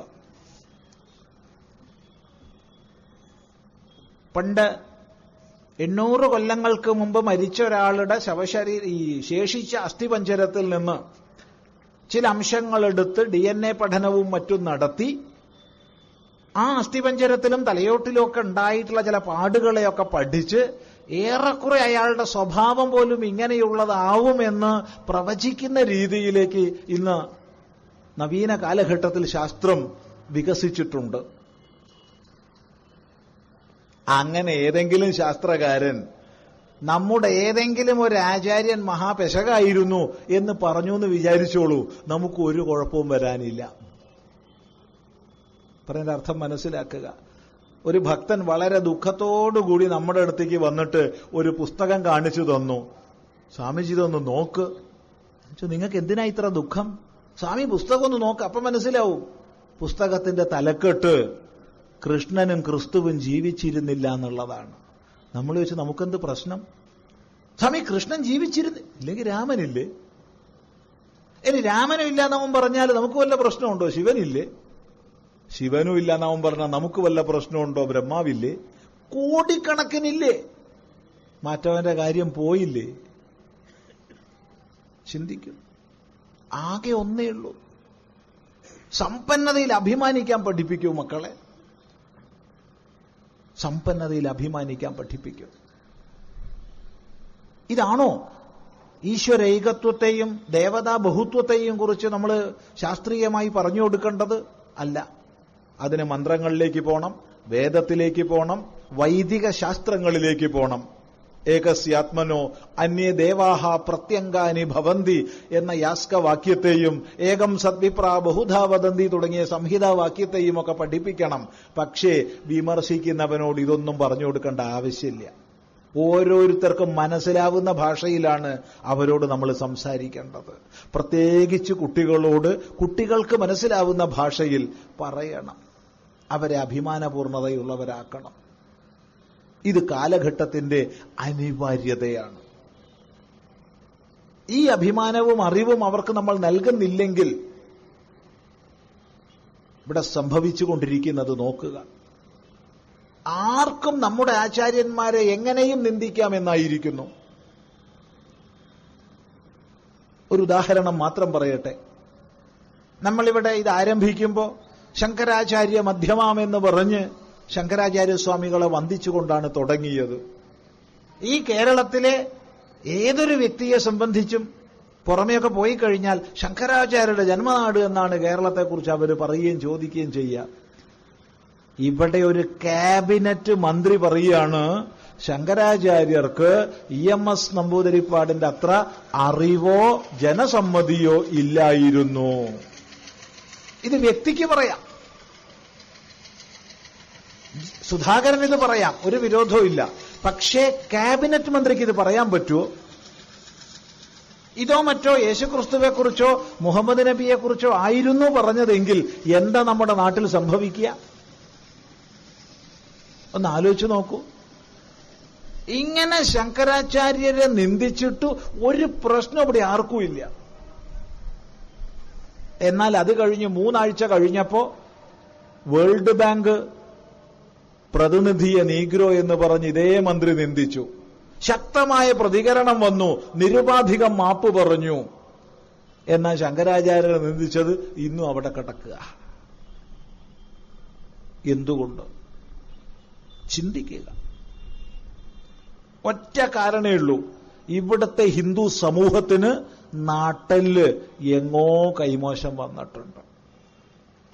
പണ്ട് എണ്ണൂറ് കൊല്ലങ്ങൾക്ക് മുമ്പ് മരിച്ച ഒരാളുടെ ശവശരീ ഈ ശേഷിച്ച അസ്ഥിപഞ്ചരത്തിൽ നിന്ന് ചില അംശങ്ങളെടുത്ത് ഡി എൻ എ പഠനവും മറ്റും നടത്തി. ആ അസ്ഥിപഞ്ചരത്തിലും തലയോട്ടിലും ഒക്കെ ഉണ്ടായിട്ടുള്ള ചില പാടുകളെയൊക്കെ പഠിച്ച് ഏറെക്കുറെ അയാളുടെ സ്വഭാവം പോലും ഇങ്ങനെയുള്ളതാവുമെന്ന് പ്രവചിക്കുന്ന രീതിയിലേക്ക് ഇന്ന് നവീന കാലഘട്ടത്തിൽ ശാസ്ത്രം വികസിച്ചിട്ടുണ്ട്. അങ്ങനെ ഏതെങ്കിലും ശാസ്ത്രകാരൻ നമ്മുടെ ഏതെങ്കിലും ഒരു ആചാര്യൻ മഹാപെശകായിരുന്നു എന്ന് പറഞ്ഞു എന്ന് വിചാരിച്ചോളൂ. നമുക്ക് ഒരു കുഴപ്പവും വരാനില്ല. പറഞ്ഞതിന്റെ അർത്ഥം മനസ്സിലാക്കുക. ഒരു ഭക്തൻ വളരെ ദുഃഖത്തോടുകൂടി നമ്മുടെ അടുത്തേക്ക് വന്നിട്ട് ഒരു പുസ്തകം കാണിച്ചു തന്നു. സ്വാമിജി ഇതൊന്ന് നോക്ക്. നിങ്ങൾക്ക് എന്തിനാ ഇത്ര ദുഃഖം? സ്വാമി പുസ്തകം ഒന്ന് നോക്ക് അപ്പൊ മനസ്സിലാവും. പുസ്തകത്തിന്റെ തലക്കെട്ട് കൃഷ്ണനും ക്രിസ്തുവും ജീവിച്ചിരുന്നില്ല എന്നുള്ളതാണ്. നമ്മൾ വെച്ച് നമുക്കെന്ത് പ്രശ്നം? സ്വാമി കൃഷ്ണൻ ജീവിച്ചിരുന്ന് ഇല്ലെങ്കിൽ രാമനില്ലേ? ഇനി രാമനും ഇല്ല എന്നവൻ പറഞ്ഞാൽ നമുക്ക് വല്ല പ്രശ്നമുണ്ടോ? ശിവനില്ലേ? ശിവനും ഇല്ല എന്നവൻ പറഞ്ഞാൽ നമുക്ക് വല്ല പ്രശ്നമുണ്ടോ? ബ്രഹ്മാവില്ലേ? കോടിക്കണക്കിനില്ലേ? മാറ്റവന്റെ കാര്യം പോയില്ലേ? ചിന്തിക്കും. ആകെ ഒന്നേ ഉള്ളൂ. സമ്പന്നതയിൽ അഭിമാനിക്കാൻ പഠിപ്പിക്കൂ മക്കളെ. സമ്പന്നതയിൽ അഭിമാനിക്കാൻ പഠിപ്പിക്കും. ഇതാണോ ഈശ്വര ഏകത്വത്തെയും ദേവതാ ബഹുത്വത്തെയും കുറിച്ച് നമ്മൾ ശാസ്ത്രീയമായി പറഞ്ഞു കൊടുക്കേണ്ടത്? അല്ല. അതിന് മന്ത്രങ്ങളിലേക്ക് പോകണം വേദത്തിലേക്ക് പോകണം വൈദിക ശാസ്ത്രങ്ങളിലേക്ക് പോകണം ഏകസ്യാത്മനോ അന്യേ ദേവാഹ പ്രത്യങ്കാനി ഭവന്തി എന്ന യാസ്ക വാക്യത്തെയും ഏകം സദ്വിപ്ര ബഹുധാ വദന്തി തുടങ്ങിയ സംഹിതാ വാക്യത്തെയും ഒക്കെ പഠിപ്പിക്കണം. പക്ഷേ വിമർശിക്കുന്നവനോട് ഇതൊന്നും പറഞ്ഞു കൊടുക്കേണ്ട ആവശ്യമില്ല. ഓരോരുത്തർക്കും മനസ്സിലാവുന്ന ഭാഷയിലാണ് അവരോട് നമ്മൾ സംസാരിക്കേണ്ടത്. പ്രത്യേകിച്ച് കുട്ടികളോട് കുട്ടികൾക്ക് മനസ്സിലാവുന്ന ഭാഷയിൽ പറയണം. അവരെ അഭിമാനപൂർണതയുള്ളവരാക്കണം. ഇത് കാലഘട്ടത്തിന്റെ അനിവാര്യതയാണ്. ഈ അഭിമാനവും അറിവും അവർക്ക് നമ്മൾ നൽകുന്നില്ലെങ്കിൽ ഇവിടെ സംഭവിച്ചുകൊണ്ടിരിക്കുന്നത് നോക്കുക. ആർക്കും നമ്മുടെ ആചാര്യന്മാരെ എങ്ങനെയും നിന്ദിക്കാമെന്നായിരിക്കുന്നു ഒരു ഉദാഹരണം മാത്രം പറയട്ടെ. നമ്മളിവിടെ ഇത് ആരംഭിക്കുമ്പോൾ ശങ്കരാചാര്യ മധ്യമാമെന്ന് പറഞ്ഞ് ശങ്കരാചാര്യസ്വാമികളെ വന്ദിച്ചുകൊണ്ടാണ് തുടങ്ങിയത്. ഈ കേരളത്തിലെ ഏതൊരു വ്യക്തിയെ സംബന്ധിച്ചും പുറമെയൊക്കെ പോയി കഴിഞ്ഞാൽ ശങ്കരാചാര്യരുടെ ജന്മനാട് എന്നാണ് കേരളത്തെക്കുറിച്ച് അവർ പറയുകയും ചോദിക്കുകയും ചെയ്യുക. ഇവിടെ ഒരു ക്യാബിനറ്റ് മന്ത്രി പറയുകയാണ് ശങ്കരാചാര്യർക്ക് ഇ എം എസ് നമ്പൂതിരിപ്പാടിന്റെ അത്ര അറിവോ ജനസമ്മതിയോ ഇല്ലായിരുന്നു. ഇത് വ്യക്തിക്ക് പറയാം. സുധാകരൻ ഇത് പറയാം. ഒരു വിരോധവും ഇല്ല. പക്ഷേ ക്യാബിനറ്റ് മന്ത്രിക്ക് ഇത് പറയാൻ പറ്റുമോ? ഇതോ മറ്റോ യേശുക്രിസ്തുവെ കുറിച്ചോ മുഹമ്മദ് നബിയെ കുറിച്ചോ ആയിരുന്നു പറഞ്ഞതെങ്കിൽ എന്താ നമ്മുടെ നാട്ടിൽ സംഭവിക്കുക? ഒന്ന് ആലോചിച്ചു നോക്കൂ. ഇങ്ങനെ ശങ്കരാചാര്യരെ നിന്ദിച്ചിട്ട് ഒരു പ്രശ്നം ഇവിടെ ആർക്കുമില്ല എന്നാൽ അത് കഴിഞ്ഞ് മൂന്നാഴ്ച കഴിഞ്ഞപ്പോ വേൾഡ് ബാങ്ക് പ്രതിനിധിയെ നീഗ്രോ എന്ന് പറഞ്ഞ് ഇതേ മന്ത്രി നിന്ദിച്ചു. ശക്തമായ പ്രതികരണം വന്നു. നിരുപാധികം മാപ്പ് പറഞ്ഞു. എന്നാൽ ശങ്കരാചാര്യരെ നിന്ദിച്ചത് ഇന്നും അവിടെ കിടക്കുക. എന്തുകൊണ്ട്? ചിന്തിക്കുക. ഒറ്റ കാരണേ ഉള്ളൂ. ഇവിടുത്തെ ഹിന്ദു സമൂഹത്തിന് നാട്ടൽ എങ്ങോ കൈമോശം വന്നിട്ടുണ്ട്.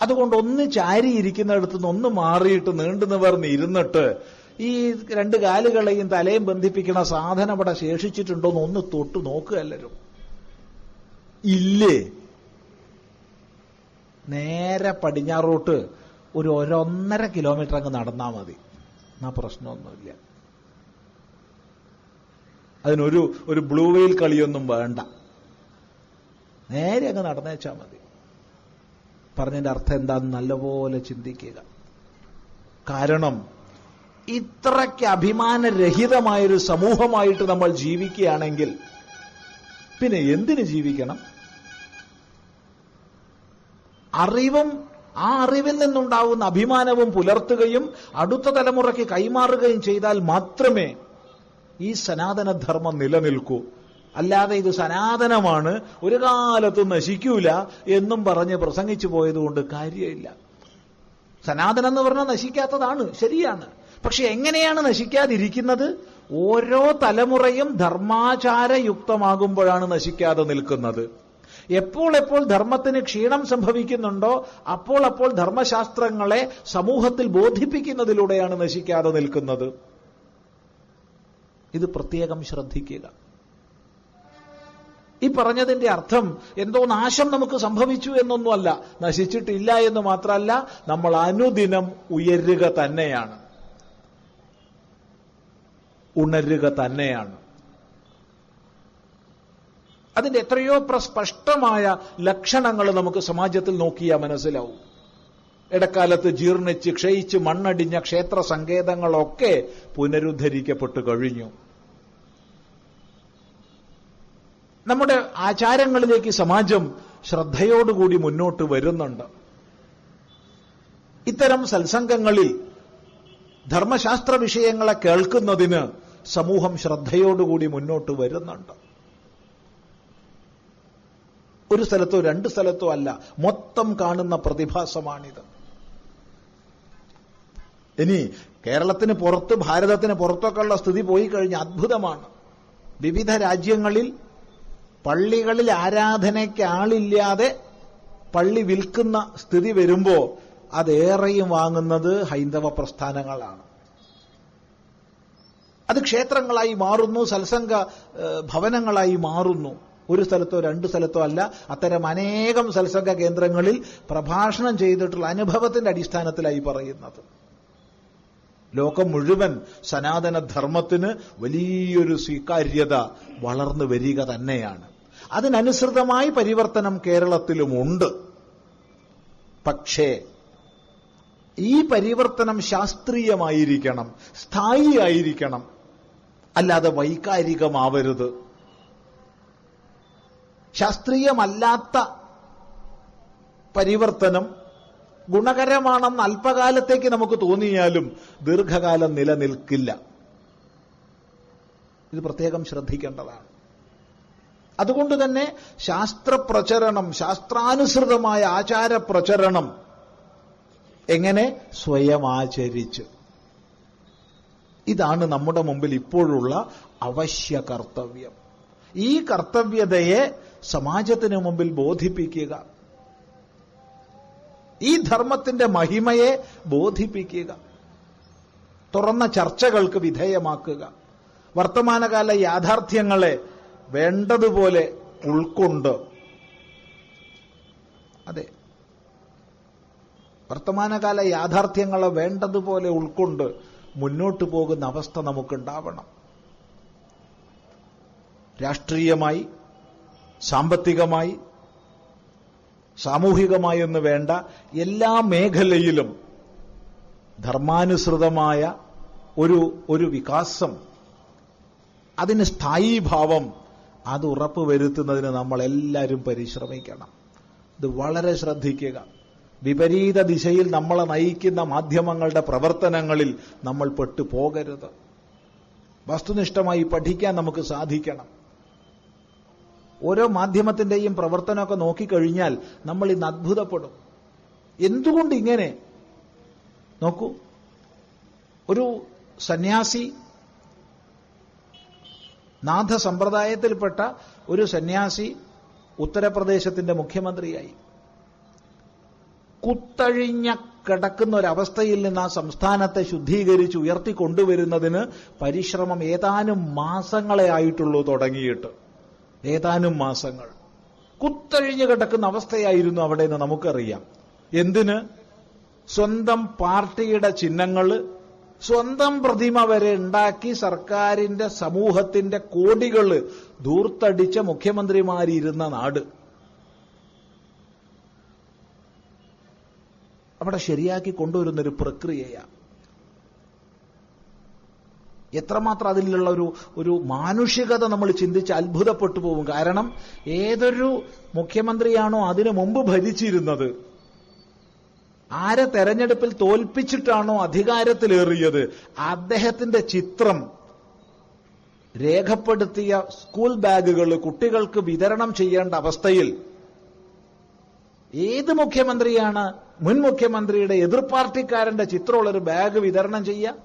അതുകൊണ്ട് ഒന്ന് ചാരിയിരിക്കുന്നിടത്തു നിന്ന് ഒന്ന് മാറിയിട്ട് നീണ്ടു നിവർന്ന് ഇരുന്നിട്ട് ഈ രണ്ട് കാലുകളെയും തലയും ബന്ധിപ്പിക്കുന്ന സാധനം അവിടെ ശേഷിച്ചിട്ടുണ്ടോ എന്ന് ഒന്ന് തൊട്ട് നോക്കുക ഇല്ലേ? നേരെ പടിഞ്ഞാറോട്ട് ഒരു ഒരൊന്നര കിലോമീറ്റർ അങ്ങ് നടന്നാൽ മതി. എന്നാ പ്രശ്നമൊന്നുമില്ല. അതിനൊരു ഒരു ബ്ലൂ വെയിൽ കളിയൊന്നും വേണ്ട. നേരെ അങ്ങ് നടന്നേച്ചാൽ മതി. പറഞ്ഞതിന്റെ അർത്ഥം എന്താന്ന് നല്ലപോലെ ചിന്തിക്കുക. കാരണം ഇത്രയ്ക്ക് അഭിമാനരഹിതമായൊരു സമൂഹമായിട്ട് നമ്മൾ ജീവിക്കുകയാണെങ്കിൽ പിന്നെ എന്തിന് ജീവിക്കണം? അറിവും ആ അറിവിൽ നിന്നുണ്ടാവുന്ന അഭിമാനവും പുലർത്തുകയും അടുത്ത തലമുറയ്ക്ക് കൈമാറുകയും ചെയ്താൽ മാത്രമേ ഈ സനാതനധർമ്മം നിലനിൽക്കൂ. അല്ലാതെ ഇത് സനാതനമാണ്. ഒരു കാലത്തും നശിക്കൂല എന്നും പറഞ്ഞ് പ്രസംഗിച്ചു പോയതുകൊണ്ട് കാര്യമില്ല. സനാതനം എന്ന് പറഞ്ഞാൽ നശിക്കാത്തതാണ്. ശരിയാണ്. പക്ഷെ എങ്ങനെയാണ് നശിക്കാതിരിക്കുന്നത്? ഓരോ തലമുറയും ധർമാചാരയുക്തമാകുമ്പോഴാണ് നശിക്കാതെ നിൽക്കുന്നത്. എപ്പോൾ എപ്പോൾ ധർമ്മത്തിന് ക്ഷീണം സംഭവിക്കുന്നുണ്ടോ അപ്പോൾ അപ്പോൾ ധർമ്മശാസ്ത്രങ്ങളെ സമൂഹത്തിൽ ബോധിപ്പിക്കുന്നതിലൂടെയാണ് നശിക്കാതെ നിൽക്കുന്നത്. ഇത് പ്രത്യേകം ശ്രദ്ധിക്കുക. ഈ പറഞ്ഞതിന്റെ അർത്ഥം എന്തോ നാശം നമുക്ക് സംഭവിച്ചു എന്നൊന്നുമല്ല. നശിച്ചിട്ടില്ല എന്ന് മാത്രമല്ല നമ്മൾ അനുദിനം ഉയരുക തന്നെയാണ്. ഉണരുക തന്നെയാണ്. അതിന്റെ എത്രയോ പ്രസ്പഷ്ടമായ ലക്ഷണങ്ങൾ നമുക്ക് സമാജത്തിൽ നോക്കിയാൽ മനസ്സിലാവും. ഇടക്കാലത്ത് ജീർണിച്ച് ക്ഷയിച്ച് മണ്ണടിഞ്ഞ ക്ഷേത്ര സങ്കേതങ്ങളൊക്കെ പുനരുദ്ധരിക്കപ്പെട്ടു കഴിഞ്ഞു. നമ്മുടെ ആചാരങ്ങളിലേക്ക് സമാജം ശ്രദ്ധയോടുകൂടി മുന്നോട്ട് വരുന്നുണ്ട്. ഇത്തരം സത്സംഗങ്ങളിൽ ധർമ്മശാസ്ത്ര വിഷയങ്ങളെ കേൾക്കുന്നതിന് സമൂഹം ശ്രദ്ധയോടുകൂടി മുന്നോട്ട് വരുന്നുണ്ട്. ഒരു സ്ഥലത്തോ രണ്ട് സ്ഥലത്തോ അല്ല മൊത്തം കാണുന്ന പ്രതിഭാസമാണിത്. ഇനി കേരളത്തിന് പുറത്ത് ഭാരതത്തിന് പുറത്തൊക്കെയുള്ള സ്ഥിതി പോയി കഴിഞ്ഞ അത്ഭുതമാണ്. വിവിധ രാജ്യങ്ങളിൽ പള്ളികളിൽ ആരാധനയ്ക്ക് ആളില്ലാതെ പള്ളി വിൽക്കുന്ന സ്ഥിതി വരുമ്പോ അതേറെയും വാങ്ങുന്നത് ഹൈന്ദവ പ്രസ്ഥാനങ്ങളാണ്. അത് ക്ഷേത്രങ്ങളായി മാറുന്നു സത്സംഗ ഭവനങ്ങളായി മാറുന്നു. ഒരു സ്ഥലത്തോ രണ്ട് സ്ഥലത്തോ അല്ല അത്തരം അനേകം സത്സംഗ കേന്ദ്രങ്ങളിൽ പ്രഭാഷണം ചെയ്തിട്ടുള്ള അനുഭവത്തിന്റെ അടിസ്ഥാനത്തിലായി പറയുന്നത്. ലോകം മുഴുവൻ സനാതനധർമ്മത്തിന് വലിയൊരു സ്വീകാര്യത വളർന്നു വരിക തന്നെയാണ്. അതിനനുസൃതമായി പരിവർത്തനം കേരളത്തിലുമുണ്ട് പക്ഷേ ഈ പരിവർത്തനം ശാസ്ത്രീയമായിരിക്കണം സ്ഥായിയായിരിക്കണം. അല്ലാതെ വൈകാരികമാവരുത്. ശാസ്ത്രീയമല്ലാത്ത പരിവർത്തനം ഗുണകരമാണെന്ന് അല്പകാലത്തേക്ക് നമുക്ക് തോന്നിയാലും ദീർഘകാലം നിലനിൽക്കില്ല. ഇത് പ്രത്യേകം ശ്രദ്ധിക്കേണ്ടതാണ്. അതുകൊണ്ട് തന്നെ ശാസ്ത്രപ്രചരണം ശാസ്ത്രാനുസൃതമായ ആചാരപ്രചരണം എങ്ങനെ സ്വയം ആചരിച്ച് ഇതാണ് നമ്മുടെ മുമ്പിൽ ഇപ്പോഴുള്ള അവശ്യ കർത്തവ്യം. ഈ കർത്തവ്യതയെ സമാജത്തിന് മുമ്പിൽ ബോധിപ്പിക്കുക. ഈ ധർമ്മത്തിന്റെ മഹിമയെ ബോധിപ്പിക്കുക. തുറന്ന ചർച്ചകൾക്ക് വിധേയമാക്കുക. വർത്തമാനകാല യാഥാർത്ഥ്യങ്ങളെ വേണ്ടതുപോലെ ഉൾക്കൊണ്ട്. അതെ. വർത്തമാനകാല യാഥാർത്ഥ്യങ്ങളെ വേണ്ടതുപോലെ ഉൾക്കൊണ്ട് മുന്നോട്ടു പോകുന്ന അവസ്ഥ നമുക്കുണ്ടാവണം. രാഷ്ട്രീയമായി സാമ്പത്തികമായി സാമൂഹികമായി എന്ന് വേണ്ട എല്ലാ മേഖലയിലും ധർമാനുസൃതമായ ഒരു ഒരു വികാസം അതിന് സ്ഥായീഭാവം അത് ഉറപ്പ് വരുത്തുന്നതിന് നമ്മൾ എല്ലാവരും പരിശ്രമിക്കണം. ഇത് വളരെ ശ്രദ്ധിക്കുക. വിപരീത ദിശയിൽ നമ്മളെ നയിക്കുന്ന മാധ്യമങ്ങളുടെ പ്രവർത്തനങ്ങളിൽ നമ്മൾ പെട്ടുപോകരുത്. വസ്തുനിഷ്ഠമായി പഠിക്കാൻ നമുക്ക് സാധിക്കണം. ഓരോ മാധ്യമത്തിന്റെയും പ്രവർത്തനമൊക്കെ നോക്കിക്കഴിഞ്ഞാൽ നമ്മൾ ഇന്ന് അത്ഭുതപ്പെടും. എന്തുകൊണ്ട് ഇങ്ങനെ? നോക്കൂ. ഒരു സന്യാസി നാഥ സമ്പ്രദായത്തിൽപ്പെട്ട ഒരു സന്യാസി ഉത്തർപ്രദേശത്തിന്റെ മുഖ്യമന്ത്രിയായി. കുത്തഴിഞ്ഞ കിടക്കുന്ന ഒരവസ്ഥയിൽ നിന്ന് ആ സംസ്ഥാനത്തെ ശുദ്ധീകരിച്ച് ഉയർത്തിക്കൊണ്ടുവരുന്നതിന് പരിശ്രമം ഏതാനും മാസങ്ങളെ ആയിട്ടുള്ളൂ തുടങ്ങിയിട്ട്. ഏതാനും മാസങ്ങൾ. കുത്തഴിഞ്ഞു കിടക്കുന്ന അവസ്ഥയായിരുന്നു അവിടെ എന്ന് നമുക്കറിയാം. എന്തിന്? സ്വന്തം പാർട്ടിയുടെ ചിഹ്നങ്ങൾ സ്വന്തം പ്രതിമ വരെ ഉണ്ടാക്കി സർക്കാരിന്റെ സമൂഹത്തിന്റെ കോടികൾ ദൂർത്തടിച്ച മുഖ്യമന്ത്രിമാരിരുന്ന നാട്. അവിടെ ശരിയാക്കി കൊണ്ടുവരുന്നൊരു പ്രക്രിയയാണ് എത്രമാത്രം അതിലുള്ള ഒരു ഒരു മാനുഷികത നമ്മൾ ചിന്തിച്ച് അത്ഭുതപ്പെട്ടു പോകും. കാരണം ഏതൊരു മുഖ്യമന്ത്രിയാണോ അതിനു മുമ്പ് ഭരിച്ചിരുന്നത്? ആരെ തെരഞ്ഞെടുപ്പിൽ തോൽപ്പിച്ചിട്ടാണോ അധികാരത്തിലേറിയത്? അദ്ദേഹത്തിന്റെ ചിത്രം രേഖപ്പെടുത്തിയ സ്കൂൾ ബാഗുകൾ കുട്ടികൾക്ക് വിതരണം ചെയ്യേണ്ട അവസ്ഥയിൽ ഏത് മുഖ്യമന്ത്രിയാണ് മുൻ മുഖ്യമന്ത്രിയുടെ എതിർ പാർട്ടിക്കാരന്റെ ചിത്രമുള്ളൊരു ബാഗ് വിതരണം ചെയ്യുക?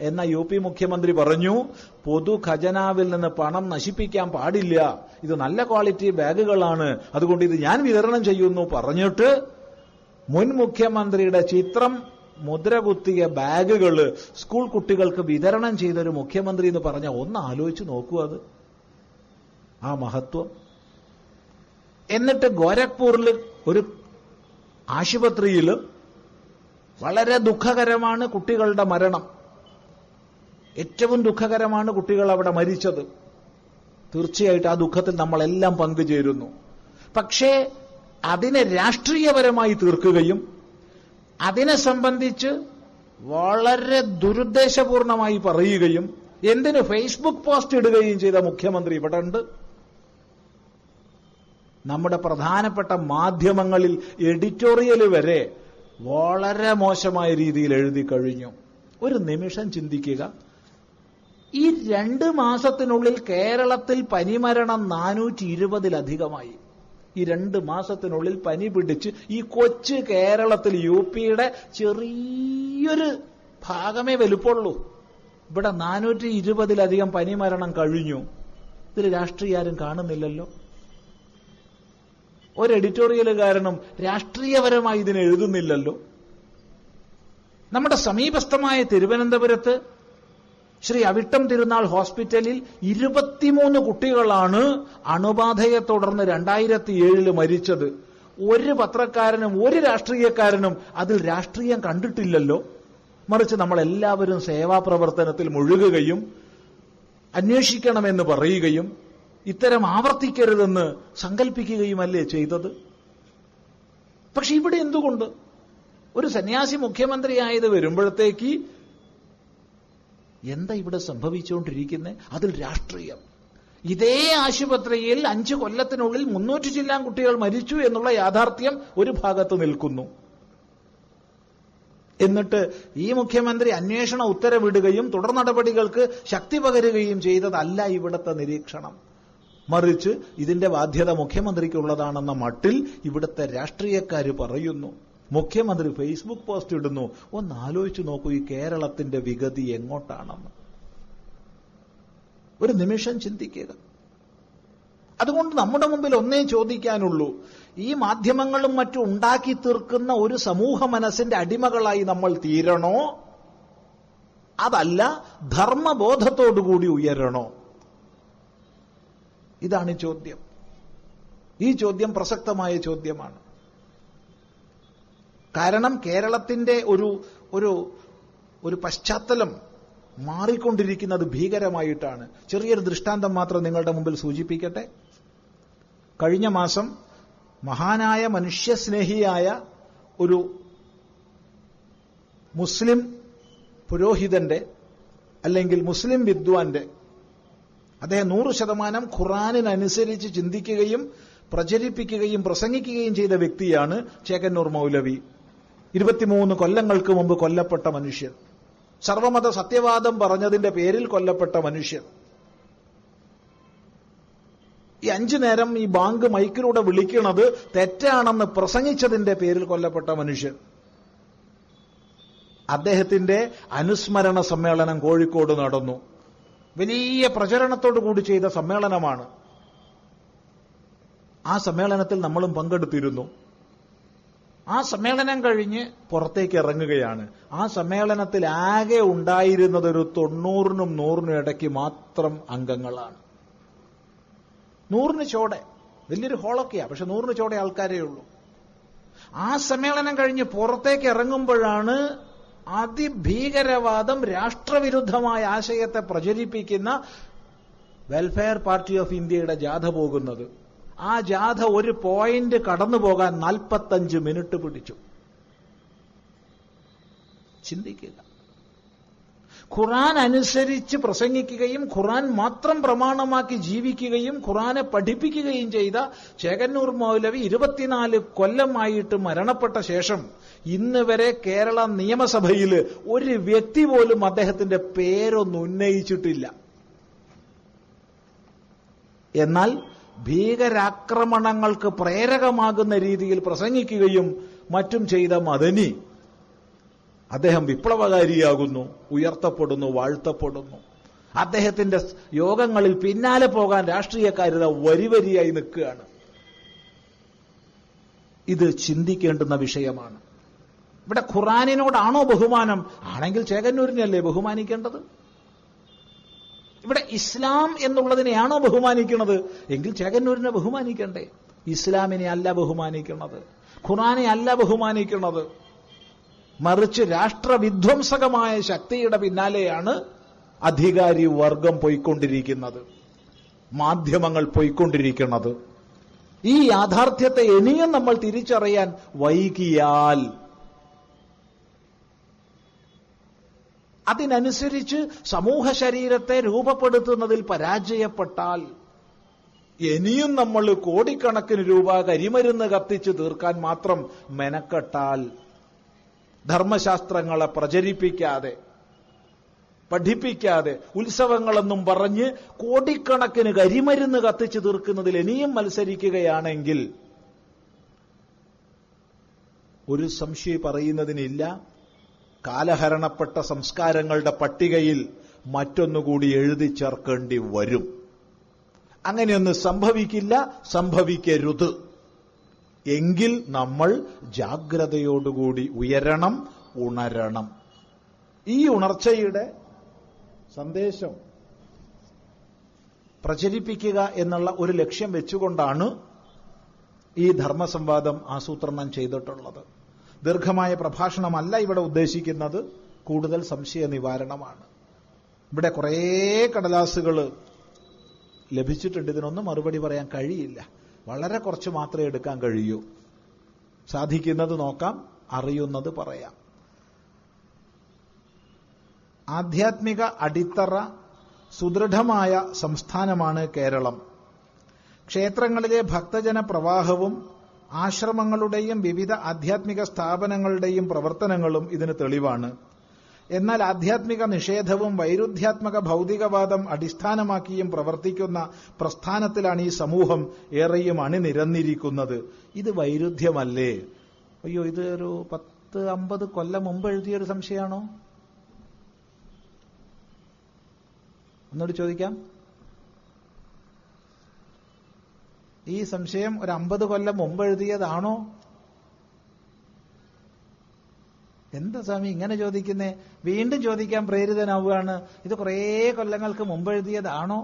എന്ന യു പി മുഖ്യമന്ത്രി പറഞ്ഞു പൊതു ഖജനാവിൽ നിന്ന് പണം നശിപ്പിക്കാൻ പാടില്ല. ഇത് നല്ല ക്വാളിറ്റി ബാഗുകളാണ്. അതുകൊണ്ട് ഇത് ഞാൻ വിതരണം ചെയ്യുന്നു പറഞ്ഞിട്ട് മുൻ മുഖ്യമന്ത്രിയുടെ ചിത്രം മുദ്രകുത്തിയ ബാഗുകൾ സ്കൂൾ കുട്ടികൾക്ക് വിതരണം ചെയ്ത ഒരു മുഖ്യമന്ത്രി എന്ന് പറഞ്ഞ ഒന്ന് ആലോചിച്ച് നോക്കൂ അത്. ആ മഹത്വം. എന്നിട്ട് ഗോരഖ്പൂരിൽ ഒരു ആശുപത്രിയിൽ വളരെ ദുഃഖകരമാണ് കുട്ടികളുടെ മരണം. ഏറ്റവും ദുഃഖകരമാണ് കുട്ടികൾ അവിടെ മരിച്ചത്. തീർച്ചയായിട്ടും ആ ദുഃഖത്തിൽ നമ്മളെല്ലാം പങ്കുചേരുന്നു. പക്ഷേ അതിനെ രാഷ്ട്രീയപരമായി തീർക്കുകയും അതിനെ സംബന്ധിച്ച് വളരെ ദുരുദ്ദേശപൂർണമായി പറയുകയും എന്തിന് ഫേസ്ബുക്ക് പോസ്റ്റ് ഇടുകയും ചെയ്ത മുഖ്യമന്ത്രി ഇവിടെ ഉണ്ട്. നമ്മുടെ പ്രധാനപ്പെട്ട മാധ്യമങ്ങളിൽ എഡിറ്റോറിയൽ വരെ വളരെ മോശമായ രീതിയിൽ എഴുതി കഴിഞ്ഞു. ഒരു നിമിഷം ചിന്തിക്കുക. ഈ രണ്ട് മാസത്തിനുള്ളിൽ കേരളത്തിൽ പനിമരണം നാനൂറ്റി ഇരുപതിലധികമായി ഈ രണ്ട് മാസത്തിനുള്ളിൽ പനി പിടിച്ച് ഈ കൊച്ചു കേരളത്തിൽ യു പിയുടെ ചെറിയൊരു ഭാഗമേ വലുപ്പുള്ളൂ. ഇവിടെ നാനൂറ്റി ഇരുപതിലധികം പനി മരണം കഴിഞ്ഞു. ഇതിൽ രാഷ്ട്രീയ കാണുന്നില്ലല്ലോ. ഒരു എഡിറ്റോറിയൽ എഡിറ്റോറിയലുകാരനും രാഷ്ട്രീയപരമായി ഇതിനെ എഴുതുന്നില്ലല്ലോ. നമ്മുടെ സമീപസ്ഥമായ തിരുവനന്തപുരത്ത് ശ്രീ അവിട്ടം തിരുനാൾ ഹോസ്പിറ്റലിൽ ഇരുപത്തിമൂന്ന് കുട്ടികളാണ് അണുബാധയെ തുടർന്ന് രണ്ടായിരത്തി ഏഴിൽ മരിച്ചത്. ഒരു പത്രക്കാരനും ഒരു രാഷ്ട്രീയക്കാരനും അതിൽ രാഷ്ട്രീയം കണ്ടിട്ടില്ലല്ലോ. മറിച്ച് നമ്മൾ എല്ലാവരും സേവാപ്രവർത്തനത്തിൽ മുഴുകുകയും അന്വേഷിക്കണമെന്ന് പറയുകയും ഇത്തരം ആവർത്തിക്കരുതെന്ന് സങ്കല്പിക്കുകയുമല്ലേ ചെയ്തത്? പക്ഷെ ഇവിടെ എന്തുകൊണ്ട്? ഒരു സന്യാസി മുഖ്യമന്ത്രിയായത് വരുമ്പോഴത്തേക്ക് എന്താ ഇവിടെ സംഭവിച്ചുകൊണ്ടിരിക്കുന്നത് അതിൽ രാഷ്ട്രീയം. ഇതേ ആശുപത്രിയിൽ അഞ്ചു കൊല്ലത്തിനുള്ളിൽ മുന്നൂറ്റി ചില്ലാൻ കുട്ടികൾ മരിച്ചു എന്നുള്ള യാഥാർത്ഥ്യം ഒരു ഭാഗത്ത് നിൽക്കുന്നു. എന്നിട്ട് ഈ മുഖ്യമന്ത്രി അന്വേഷണ ഉത്തരവിടുകയും തുടർ നടപടികൾക്ക് ശക്തി പകരുകയും ചെയ്തതല്ല ഇവിടുത്തെ നിരീക്ഷണം. മറിച്ച് ഇതിന്റെ ബാധ്യത മുഖ്യമന്ത്രിക്കുള്ളതാണെന്ന മട്ടിൽ ഇവിടുത്തെ രാഷ്ട്രീയക്കാർ പറയുന്നു. മുഖ്യമന്ത്രി ഫേസ്ബുക്ക് പോസ്റ്റ് ഇടുന്നു. ഒന്ന് ആലോചിച്ചു നോക്കൂ ഈ കേരളത്തിന്റെ വിഗതി എങ്ങോട്ടാണെന്ന്. ഒരു നിമിഷം ചിന്തിക്കുക. അതുകൊണ്ട് നമ്മുടെ മുമ്പിൽ ഒന്നേ ചോദിക്കാനുള്ളൂ. ഈ മാധ്യമങ്ങളും മറ്റും ഉണ്ടാക്കി തീർക്കുന്ന ഒരു സമൂഹ മനസ്സിന്റെ അടിമകളായി നമ്മൾ തീരണോ? അതല്ല ധർമ്മബോധത്തോടുകൂടി ഉയരണോ? ഇതാണ് ചോദ്യം. ഈ ചോദ്യം പ്രസക്തമായ ചോദ്യമാണ്. കാരണം കേരളത്തിന്റെ ഒരു ഒരു ഒരു പശ്ചാത്തലം മാറിക്കൊണ്ടിരിക്കുന്നത് ഭീകരമായിട്ടാണ്. ചെറിയൊരു ദൃഷ്ടാന്തം മാത്രം നിങ്ങളുടെ മുമ്പിൽ സൂചിപ്പിക്കട്ടെ. കഴിഞ്ഞ മാസം മഹാനായ മനുഷ്യസ്നേഹിയായ ഒരു മുസ്ലിം പുരോഹിതന്റെ അല്ലെങ്കിൽ മുസ്ലിം വിദ്വാന്റെ അദ്ദേഹം നൂറ് ശതമാനം ഖുറാനിനനുസരിച്ച് ചിന്തിക്കുകയും പ്രചരിപ്പിക്കുകയും പ്രസംഗിക്കുകയും ചെയ്ത വ്യക്തിയാണ് ചേകന്നൂർ മൗലവി. ഇരുപത്തിമൂന്ന് കൊല്ലങ്ങൾക്ക് മുമ്പ് കൊല്ലപ്പെട്ട മനുഷ്യൻ. സർവമത സത്യവാദം പറഞ്ഞതിന്റെ പേരിൽ കൊല്ലപ്പെട്ട മനുഷ്യൻ. ഈ അഞ്ചു നേരം ഈ ബാങ്ക് മൈക്കിലൂടെ വിളിക്കുന്നത് തെറ്റാണെന്ന് പ്രസംഗിച്ചതിന്റെ പേരിൽ കൊല്ലപ്പെട്ട മനുഷ്യൻ. അദ്ദേഹത്തിന്റെ അനുസ്മരണ സമ്മേളനം കോഴിക്കോട് നടന്നു. വലിയ പ്രചരണത്തോടു കൂടി ചെയ്ത സമ്മേളനമാണ്. ആ സമ്മേളനത്തിൽ നമ്മളും പങ്കെടുത്തിരുന്നു. ആ സമ്മേളനം കഴിഞ്ഞ് പുറത്തേക്ക് ഇറങ്ങുകയാണ്. ആ സമ്മേളനത്തിൽ ആകെ ഉണ്ടായിരുന്നത് ഒരു തൊണ്ണൂറിനും നൂറിനും ഇടയ്ക്ക് മാത്രം അംഗങ്ങളാണ്. നൂറിന് ചോടെ. വലിയൊരു ഹോളൊക്കെയാ പക്ഷെ നൂറിന് ചോടെ ആൾക്കാരേ ഉള്ളൂ. ആ സമ്മേളനം കഴിഞ്ഞ് പുറത്തേക്ക് ഇറങ്ങുമ്പോഴാണ് അതിഭീകരവാദം രാഷ്ട്രവിരുദ്ധമായ ആശയത്തെ പ്രചരിപ്പിക്കുന്ന വെൽഫെയർ പാർട്ടി ഓഫ് ഇന്ത്യയുടെ ജാഥ പോകുന്നത്. ആ ജാഥ ഒരു പോയിന്റ് കടന്നു പോകാൻ നാൽപ്പത്തഞ്ച് മിനിറ്റ് പിടിച്ചു. ചിന്തിക്കുക. ഖുറാൻ അനുസരിച്ച് പ്രസംഗിക്കുകയും ഖുറാൻ മാത്രം പ്രമാണമാക്കി ജീവിക്കുകയും ഖുറാനെ പഠിപ്പിക്കുകയും ചെയ്ത ചേകന്നൂർ മൗലവി ഇരുപത്തിനാല് കൊല്ലമായിട്ട് മരണപ്പെട്ട ശേഷം ഇന്ന് വരെ കേരള നിയമസഭയിൽ ഒരു വ്യക്തി പോലും അദ്ദേഹത്തിന്റെ പേരൊന്നും ഉന്നയിച്ചിട്ടില്ല. എന്നാൽ ഭീകരാക്രമണങ്ങൾക്ക് പ്രേരകമാകുന്ന രീതിയിൽ പ്രസംഗിക്കുകയും മറ്റും ചെയ്ത മദനി അദ്ദേഹം വിപ്ലവകാരിയാകുന്നു ഉയർത്തപ്പെടുന്നു വാഴ്ത്തപ്പെടുന്നു. അദ്ദേഹത്തിന്റെ യോഗങ്ങളിൽ പിന്നാലെ പോകാൻ രാഷ്ട്രീയക്കാരിത വരിവരിയായി നിൽക്കുകയാണ്. ഇത് ചിന്തിക്കേണ്ടുന്ന വിഷയമാണ്. ഇവിടെ ഖുറാനിനോടാണോ ബഹുമാനം? ആണെങ്കിൽ ചേകന്നൂരിനെയല്ലേ ബഹുമാനിക്കേണ്ടത്? ഇവിടെ ഇസ്ലാം എന്നുള്ളതിനെയാണോ ബഹുമാനിക്കുന്നത്? എങ്കിൽ ചേകന്നൂരിനെ ബഹുമാനിക്കണ്ടേ. ഇസ്ലാമിനെ അല്ല ബഹുമാനിക്കുന്നത്. ഖുറാനെ അല്ല ബഹുമാനിക്കുന്നത്. മറിച്ച് രാഷ്ട്രവിധ്വംസകമായ ശക്തിയുടെ പിന്നാലെയാണ് അധികാരി വർഗം പോയിക്കൊണ്ടിരിക്കുന്നത്. മാധ്യമങ്ങൾ പോയിക്കൊണ്ടിരിക്കുന്നത്. ഈ യാഥാർത്ഥ്യത്തെ ഇനിയും നമ്മൾ തിരിച്ചറിയാൻ വൈകിയാൽ അതിനനുസരിച്ച് സമൂഹ ശരീരത്തെ രൂപപ്പെടുത്തുന്നതിൽ പരാജയപ്പെട്ടാൽ ഇനിയും നമ്മൾ കോടിക്കണക്കിന് രൂപ കരിമരുന്ന് കത്തിച്ചു തീർക്കാൻ മാത്രം മെനക്കെട്ടാൽ ധർമ്മശാസ്ത്രങ്ങളെ പ്രചരിപ്പിക്കാതെ പഠിപ്പിക്കാതെ ഉത്സവങ്ങളെന്നും പറഞ്ഞ് കോടിക്കണക്കിന് കരിമരുന്ന് കത്തിച്ചു തീർക്കുന്നതിൽ ഇനിയും മത്സരിക്കുകയാണെങ്കിൽ ഒരു സംശയം പറയുന്നതിനില്ല. കാലഹരണപ്പെട്ട സംസ്കാരങ്ങളുടെ പട്ടികയിൽ മറ്റൊന്നുകൂടി എഴുതി ചേർക്കേണ്ടി വരും. അങ്ങനെയൊന്നും സംഭവിക്കില്ല സംഭവിക്കരുത്. എങ്കിൽ നമ്മൾ ജാഗ്രതയോടുകൂടി ഉയരണം ഉണരണം. ഈ ഉണർച്ചയുടെ സന്ദേശം പ്രചരിപ്പിക്കുക എന്നുള്ള ഒരു ലക്ഷ്യം വെച്ചുകൊണ്ടാണ് ഈ ധർമ്മസംവാദം ആസൂത്രണം ചെയ്തിട്ടുള്ളത്. ദീർഘമായ പ്രഭാഷണമല്ല ഇവിടെ ഉദ്ദേശിക്കുന്നത്. കൂടുതൽ സംശയ നിവാരണമാണ്. ഇവിടെ കുറേ കടലാസുകൾ ലഭിച്ചിട്ടുണ്ട്. ഇതിനൊന്നും മറുപടി പറയാൻ കഴിയില്ല. വളരെ കുറച്ച് മാത്രമേ എടുക്കാൻ കഴിയൂ. സാധിക്കുന്നത് നോക്കാം അറിയുന്നത് പറയാം. ആധ്യാത്മിക അടിത്തറ സുദൃഢമായ സംസ്ഥാനമാണ് കേരളം. ക്ഷേത്രങ്ങളിലെ ഭക്തജന പ്രവാഹവും ആശ്രമങ്ങളുടെയും വിവിധ ആധ്യാത്മിക സ്ഥാപനങ്ങളുടെയും പ്രവർത്തനങ്ങളും ഇതിന് തെളിവാണ്. എന്നാൽ ആധ്യാത്മിക നിഷേധവും വൈരുദ്ധ്യാത്മക ഭൗതികവാദം അടിസ്ഥാനമാക്കിയും പ്രവർത്തിക്കുന്ന പ്രസ്ഥാനത്തിലാണ് ഈ സമൂഹം ഏറെയും അണിനിരന്നിരിക്കുന്നത്. ഇത് വൈരുദ്ധ്യമല്ലേ? അയ്യോ ഇത് ഒരു പത്ത് അമ്പത് കൊല്ലം മുമ്പ് എഴുതിയൊരു സംശയമാണോ? ഒന്നുകൂടി ചോദിക്കാം. ഈ സംശയം ഒരു അമ്പത് കൊല്ലം മുമ്പ് എഴുതിയതാണോ? എന്താ സ്വാമി ഇങ്ങനെ ചോദിക്കുന്നേ? വീണ്ടും ചോദിക്കാൻ പ്രേരിതനാവുകയാണ്. ഇത് കുറേ കൊല്ലങ്ങൾക്ക് മുമ്പ് എഴുതിയതാണോ?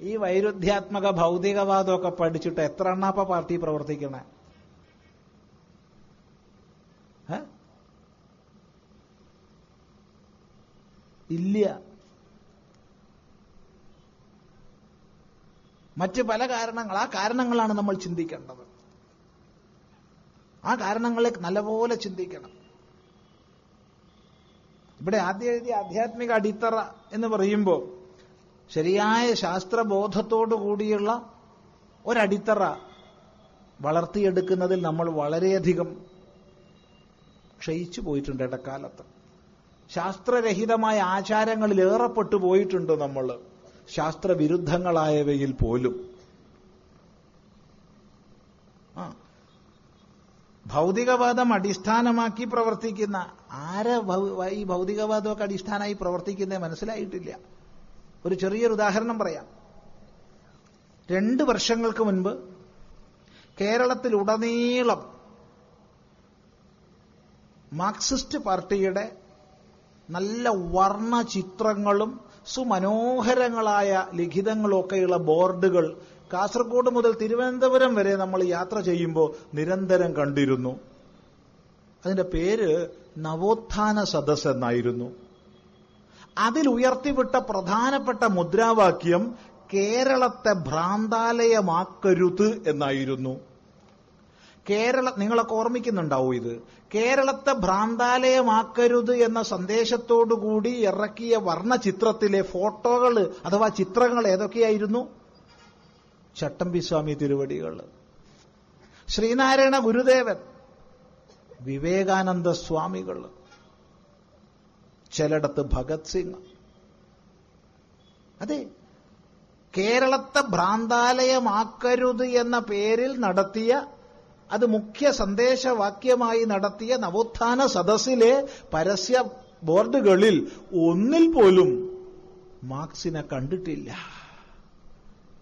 ഈ വൈരുദ്ധ്യാത്മക ഭൗതികവാദമൊക്കെ പഠിച്ചിട്ട് എത്ര എണ്ണാപ്പ പാർട്ടി പ്രവർത്തിക്കണേ? ഇല്ല. മറ്റ് പല കാരണങ്ങൾ ആ കാരണങ്ങളാണ് നമ്മൾ ചിന്തിക്കേണ്ടത്. ആ കാരണങ്ങളെ നല്ലപോലെ ചിന്തിക്കണം. ഇവിടെ ആദ്യം എഴുതിയ ആധ്യാത്മിക അടിത്തറ എന്ന് പറയുമ്പോൾ ശരിയായ ശാസ്ത്രബോധത്തോടു കൂടിയുള്ള ഒരടിത്തറ വളർത്തിയെടുക്കുന്നതിൽ നമ്മൾ വളരെയധികം ക്ഷയിച്ചു പോയിട്ടുണ്ട് ഇടക്കാലത്ത്. ശാസ്ത്രരഹിതമായ ആചാരങ്ങളിൽ ഏറെപ്പെട്ടു പോയിട്ടുണ്ട് നമ്മൾ. ശാസ്ത്രവിരുദ്ധങ്ങളായവയിൽ പോലും. ഭൗതികവാദം അടിസ്ഥാനമാക്കി പ്രവർത്തിക്കുന്ന ആരെ ഈ ഭൗതികവാദമൊക്കെ അടിസ്ഥാനമായി പ്രവർത്തിക്കുന്നേ മനസ്സിലായിട്ടില്ല. ഒരു ചെറിയൊരു ഉദാഹരണം പറയാം. രണ്ട് വർഷങ്ങൾക്ക് മുൻപ് കേരളത്തിലുടനീളം മാർക്സിസ്റ്റ് പാർട്ടിയുടെ നല്ല വർണ ചിത്രങ്ങളും സുമനോഹരങ്ങളായ ലിഖിതങ്ങളൊക്കെയുള്ള ബോർഡുകൾ കാസർഗോഡ് മുതൽ തിരുവനന്തപുരം വരെ നമ്മൾ യാത്ര ചെയ്യുമ്പോൾ നിരന്തരം കണ്ടിരുന്നു. അതിന്റെ പേര് നവോത്ഥാന സദസ് എന്നായിരുന്നു. അതിൽ ഉയർത്തിവിട്ട പ്രധാനപ്പെട്ട മുദ്രാവാക്യം കേരളത്തെ ഭ്രാന്താലയമാക്കരുത് എന്നായിരുന്നു. കേരള നിങ്ങളൊക്കെ ഓർമ്മിക്കുന്നുണ്ടാവും ഇത്? കേരളത്തെ ഭ്രാന്താലയമാക്കരുത് എന്ന സന്ദേശത്തോടുകൂടി ഇറക്കിയ വർണചിത്രത്തിലെ ഫോട്ടോകൾ അഥവാ ചിത്രങ്ങൾ ഏതൊക്കെയായിരുന്നു? ചട്ടമ്പി സ്വാമി തിരുവടികൾ ശ്രീനാരായണ ഗുരുദേവൻ വിവേകാനന്ദ സ്വാമികൾ ചിലയിടത്ത് ഭഗത് സിംഗ്. അതെ കേരളത്തെ ഭ്രാന്താലയമാക്കരുത് എന്ന പേരിൽ നടത്തിയ അത് മുഖ്യ സന്ദേശവാക്യമായി നടത്തിയ നവോത്ഥാന സദസ്സിലെ പരസ്യ ബോർഡുകളിൽ ഒന്നിൽ പോലും മാർക്സിനെ കണ്ടിട്ടില്ല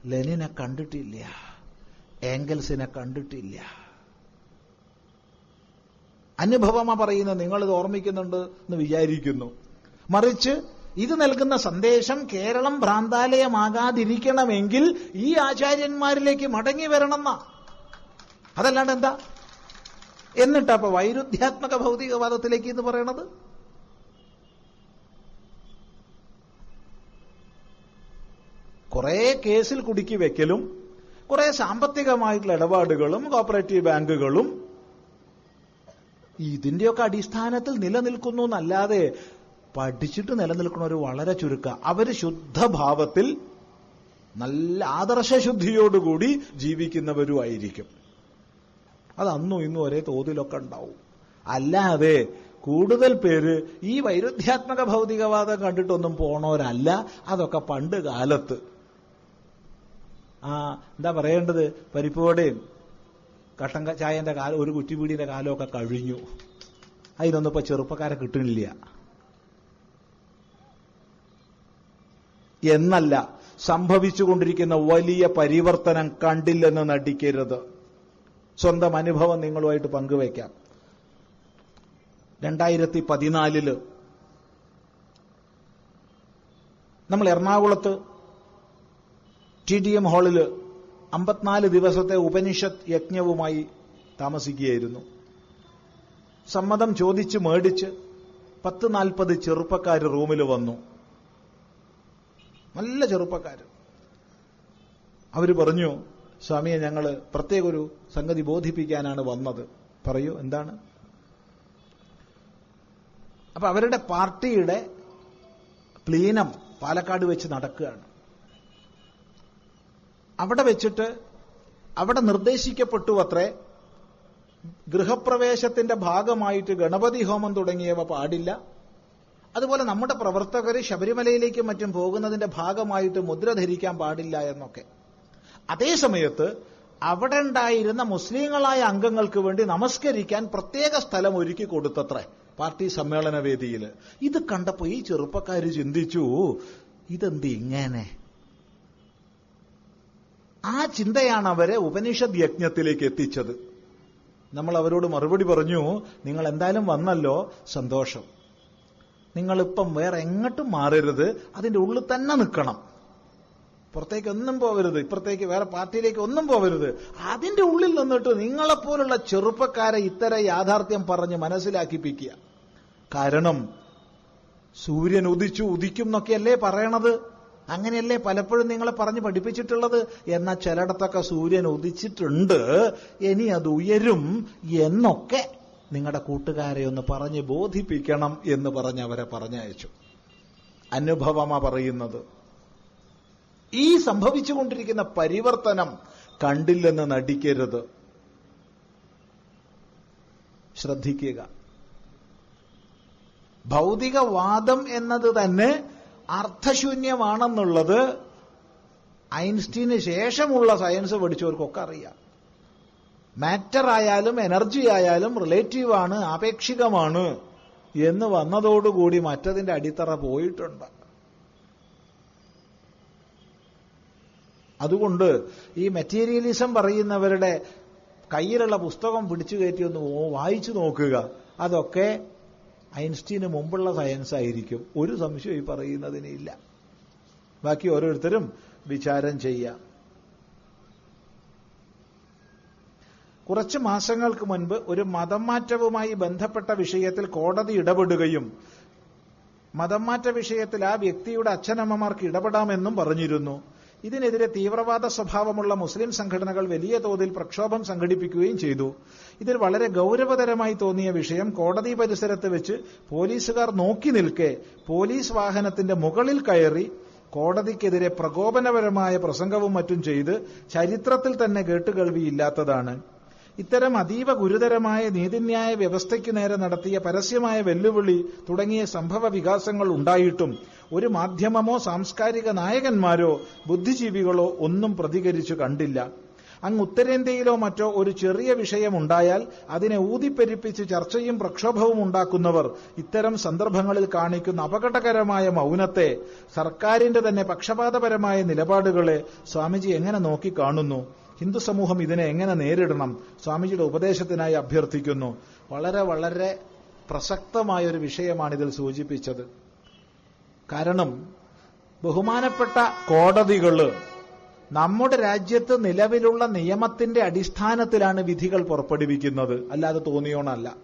ലെനിനെ കണ്ടിട്ടില്ല ഏംഗൽസിനെ കണ്ടിട്ടില്ല. അനുഭവമ പറയുന്നത് നിങ്ങളിത് ഓർമ്മിക്കുന്നുണ്ട് എന്ന് വിചാരിക്കുന്നു. മറിച്ച് ഇത് നൽകുന്ന സന്ദേശം കേരളം ഭ്രാന്താലയമാകാതിരിക്കണമെങ്കിൽ ഈ ആചാര്യന്മാരിലേക്ക് മടങ്ങി വരണമെന്ന. അതല്ലാണ്ട് എന്താ? എന്നിട്ട് അപ്പൊ വൈരുദ്ധ്യാത്മക ഭൗതികവാദത്തിലേക്ക് എന്ന് പറയണത്? കുറെ കേസിൽ കുടുക്കി വെക്കലും കുറെ സാമ്പത്തികമായിട്ടുള്ള ഇടപാടുകളും കോപ്പറേറ്റീവ് ബാങ്കുകളും ഇതിന്റെയൊക്കെ അടിസ്ഥാനത്തിൽ നിലനിൽക്കുന്നു എന്നല്ലാതെ പഠിച്ചിട്ട് നിലനിൽക്കുന്നവർ വളരെ ചുരുക്ക. അവർ ശുദ്ധഭാവത്തിൽ നല്ല ആദർശ ആദർശശുദ്ധിയോടുകൂടി ജീവിക്കുന്നവരുമായിരിക്കും. അത് അന്നും ഇന്നും ഒരേ തോതിലൊക്കെ ഉണ്ടാവും. അല്ലാതെ കൂടുതൽ പേര് ഈ വൈരുദ്ധ്യാത്മക ഭൗതികവാദം കണ്ടിട്ടൊന്നും പോണവരല്ല. അതൊക്കെ പണ്ട് കാലത്ത്. ആ എന്താ പറയേണ്ടത്? പരിപ്പോടെയും കട്ടൻ ചായന്റെ കാലം ഒരു കുറ്റിപ്പീടിയുടെ കാലമൊക്കെ കഴിഞ്ഞു. അതിനൊന്നും ഇപ്പൊ ചെറുപ്പക്കാരെ കിട്ടുന്നില്ല. എന്നല്ല സംഭവിച്ചുകൊണ്ടിരിക്കുന്ന വലിയ പരിവർത്തനം കണ്ടില്ലെന്ന് നടിക്കരുത്. സ്വന്തം അനുഭവം നിങ്ങളുമായിട്ട് പങ്കുവയ്ക്കാം. രണ്ടായിരത്തി പതിനാലിൽ നമ്മൾ എറണാകുളത്ത് ടി ഡി എം ഹാളിൽ അമ്പത്തിനാല് ദിവസത്തെ ഉപനിഷത്ത് യജ്ഞവുമായി താമസിക്കുകയായിരുന്നു. സമ്മതം ചോദിച്ച് മേടിച്ച് പത്ത് നാൽപ്പത് ചെറുപ്പക്കാർ റൂമിൽ വന്നു. നല്ല ചെറുപ്പക്കാർ അവർ പറഞ്ഞു സ്വാമിയെ ഞങ്ങൾ പ്രത്യേക ഒരു സംഗതി ബോധിപ്പിക്കാനാണ് വന്നത്. പറയൂ എന്താണ്? അപ്പൊ അവരുടെ പാർട്ടിയുടെ പ്ലീനം പാലക്കാട് വെച്ച് നടക്കുകയാണ്. അവിടെ വെച്ചിട്ട് അവിടെ നിർദ്ദേശിക്കപ്പെട്ടു അത്രേ ഗൃഹപ്രവേശത്തിന്റെ ഭാഗമായിട്ട് ഗണപതി ഹോമം തുടങ്ങിയവ പാടില്ല. അതുപോലെ നമ്മുടെ പ്രവർത്തകർ ശബരിമലയിലേക്കും മറ്റും പോകുന്നതിന്റെ ഭാഗമായിട്ട് മുദ്ര ധരിക്കാൻ പാടില്ല എന്നൊക്കെ. അതേ സമയത്ത് അവിടെ ഉണ്ടായിരുന്ന മുസ്ലിങ്ങളായ അംഗങ്ങൾക്ക് വേണ്ടി നമസ്കരിക്കാൻ പ്രത്യേക സ്ഥലം ഒരുക്കി കൊടുത്തത്രേ പാർട്ടി സമ്മേളന വേദിയിൽ ഇത് കണ്ടപ്പോ ഈ ചെറുപ്പക്കാര് ചിന്തിച്ചു ഇതെന്ത് ഇങ്ങനെ? ആ ചിന്തയാണ് അവരെ ഉപനിഷദ് യജ്ഞത്തിലേക്ക് എത്തിച്ചത്. നമ്മൾ അവരോട് മറുപടി പറഞ്ഞു നിങ്ങൾ എന്തായാലും വന്നല്ലോ സന്തോഷം. നിങ്ങളിപ്പം വേറെ എങ്ങോട്ടും മാറരുത് അതിന്റെ ഉള്ളിൽ തന്നെ നിൽക്കണം. പുറത്തേക്ക് ഒന്നും പോകരുത്. ഇപ്പുറത്തേക്ക് വേറെ പാർട്ടിയിലേക്ക് ഒന്നും പോകരുത്. അതിന്റെ ഉള്ളിൽ നിന്നിട്ട് നിങ്ങളെപ്പോലുള്ള ചെറുപ്പക്കാരെ ഇത്തരം യാഥാർത്ഥ്യം പറഞ്ഞ് മനസ്സിലാക്കിപ്പിക്കുക. കാരണം സൂര്യൻ ഉദിച്ചു ഉദിക്കും എന്നൊക്കെയല്ലേ പറയണത്? അങ്ങനെയല്ലേ പലപ്പോഴും നിങ്ങളെ പറഞ്ഞ് പഠിപ്പിച്ചിട്ടുള്ളത്? എന്നാൽ ചിലയിടത്തൊക്കെ സൂര്യൻ ഉദിച്ചിട്ടുണ്ട്. ഇനി അത് ഉയരും എന്നൊക്കെ നിങ്ങളുടെ കൂട്ടുകാരെ ഒന്ന് പറഞ്ഞ് ബോധിപ്പിക്കണം എന്ന് പറഞ്ഞ് അവരെ പറഞ്ഞയച്ചു. അനുഭവമാ പറയുന്നത്. ഈ സംഭവിച്ചുകൊണ്ടിരിക്കുന്ന പരിവർത്തനം കണ്ടില്ലെന്ന് നടിക്കരുത്. ശ്രദ്ധിക്കുക. ഭൗതികവാദം എന്നത് തന്നെ അർത്ഥശൂന്യമാണെന്നുള്ളത് ഐൻസ്റ്റീന് ശേഷമുള്ള സയൻസ് പഠിച്ചവർക്കൊക്കെ അറിയാം. മാറ്റർ ആയാലും എനർജി ആയാലും റിലേറ്റീവാണ് ആപേക്ഷികമാണ് എന്ന് വന്നതോടുകൂടി മറ്റതിന്റെ അടിത്തറ പോയിട്ടുണ്ട്. അതുകൊണ്ട് ഈ മെറ്റീരിയലിസം പറയുന്നവരുടെ കയ്യിലുള്ള പുസ്തകം പിടിച്ചു കയറ്റി ഒന്ന് വായിച്ചു നോക്കുക. അതൊക്കെ ഐൻസ്റ്റീന് മുമ്പുള്ള സയൻസ് ആയിരിക്കും. ഒരു സംശയം ഈ പറയുന്നതിനില്ല ബാക്കി ഓരോരുത്തരും വിചാരം ചെയ്യാം കുറച്ച് മാസങ്ങൾക്ക് മുൻപ് ഒരു മതം മാറ്റവുമായി ബന്ധപ്പെട്ട വിഷയത്തിൽ കോടതി ഇടപെടുകയും മതം മാറ്റ വിഷയത്തിൽ ആ വ്യക്തിയുടെ അച്ഛനമ്മമാർക്ക് ഇടപെടാമെന്നും പറഞ്ഞിരുന്നു. ഇതിനെതിരെ തീവ്രവാദ സ്വഭാവമുള്ള മുസ്ലിം സംഘടനകൾ വലിയ തോതിൽ പ്രക്ഷോഭം സംഘടിപ്പിക്കുകയും ചെയ്തു. ഇതിൽ വളരെ ഗൌരവതരമായി തോന്നിയ വിഷയം കോടതി പരിസരത്ത് വെച്ച് പോലീസുകാർ നോക്കി നിൽക്കെ പോലീസ് വാഹനത്തിന്റെ മുകളിൽ കയറി കോടതിക്കെതിരെ പ്രകോപനപരമായ പ്രസംഗവും മറ്റും ചെയ്ത് ചരിത്രത്തിൽ തന്നെ കേട്ടുകേൾവിയില്ലാത്തതാണ്. ഇത്തരം അതീവ ഗുരുതരമായ നീതിന്യായ വ്യവസ്ഥയ്ക്ക് നേരെ നടത്തിയ പരസ്യമായ വെല്ലുവിളി തുടങ്ങിയ സംഭവ വികാസങ്ങൾ ഉണ്ടായിട്ടും ഒരു മാധ്യമമോ സാംസ്കാരിക നായകന്മാരോ ബുദ്ധിജീവികളോ ഒന്നും പ്രതികരിച്ചു കണ്ടില്ല. അങ്ങ് ഉത്തരേന്ത്യയിലോ മറ്റോ ഒരു ചെറിയ വിഷയമുണ്ടായാൽ അതിനെ ഊതിപ്പെരിപ്പിച്ച് ചർച്ചയും പ്രക്ഷോഭവും ഉണ്ടാക്കുന്നവർ ഇത്തരം സന്ദർഭങ്ങളിൽ കാണിക്കുന്ന അപകടകരമായ മൗനത്തെ സർക്കാരിന്റെ തന്നെ പക്ഷപാതപരമായ നിലപാടുകളെ സ്വാമിജി എങ്ങനെ നോക്കിക്കാണുന്നു? ഹിന്ദു സമൂഹം ഇതിനെ എങ്ങനെ നേരിടണം സ്വാമിജിയുടെ ഉപദേശത്തിനായി അഭ്യർത്ഥിക്കുന്നു. വളരെ വളരെ പ്രസക്തമായ ഒരു വിഷയമാണ് ഇതിൽ സൂചിപ്പിച്ചത്. കാരണം ബഹുമാനപ്പെട്ട കോടതികൾ നമ്മുടെ രാജ്യത്ത് നിലവിലുള്ള നിയമത്തിന്റെ അടിസ്ഥാനത്തിലാണ് വിധികൾ പുറപ്പെടുവിക്കുന്നത്. അല്ലാതെ തോന്നിയോണല്ല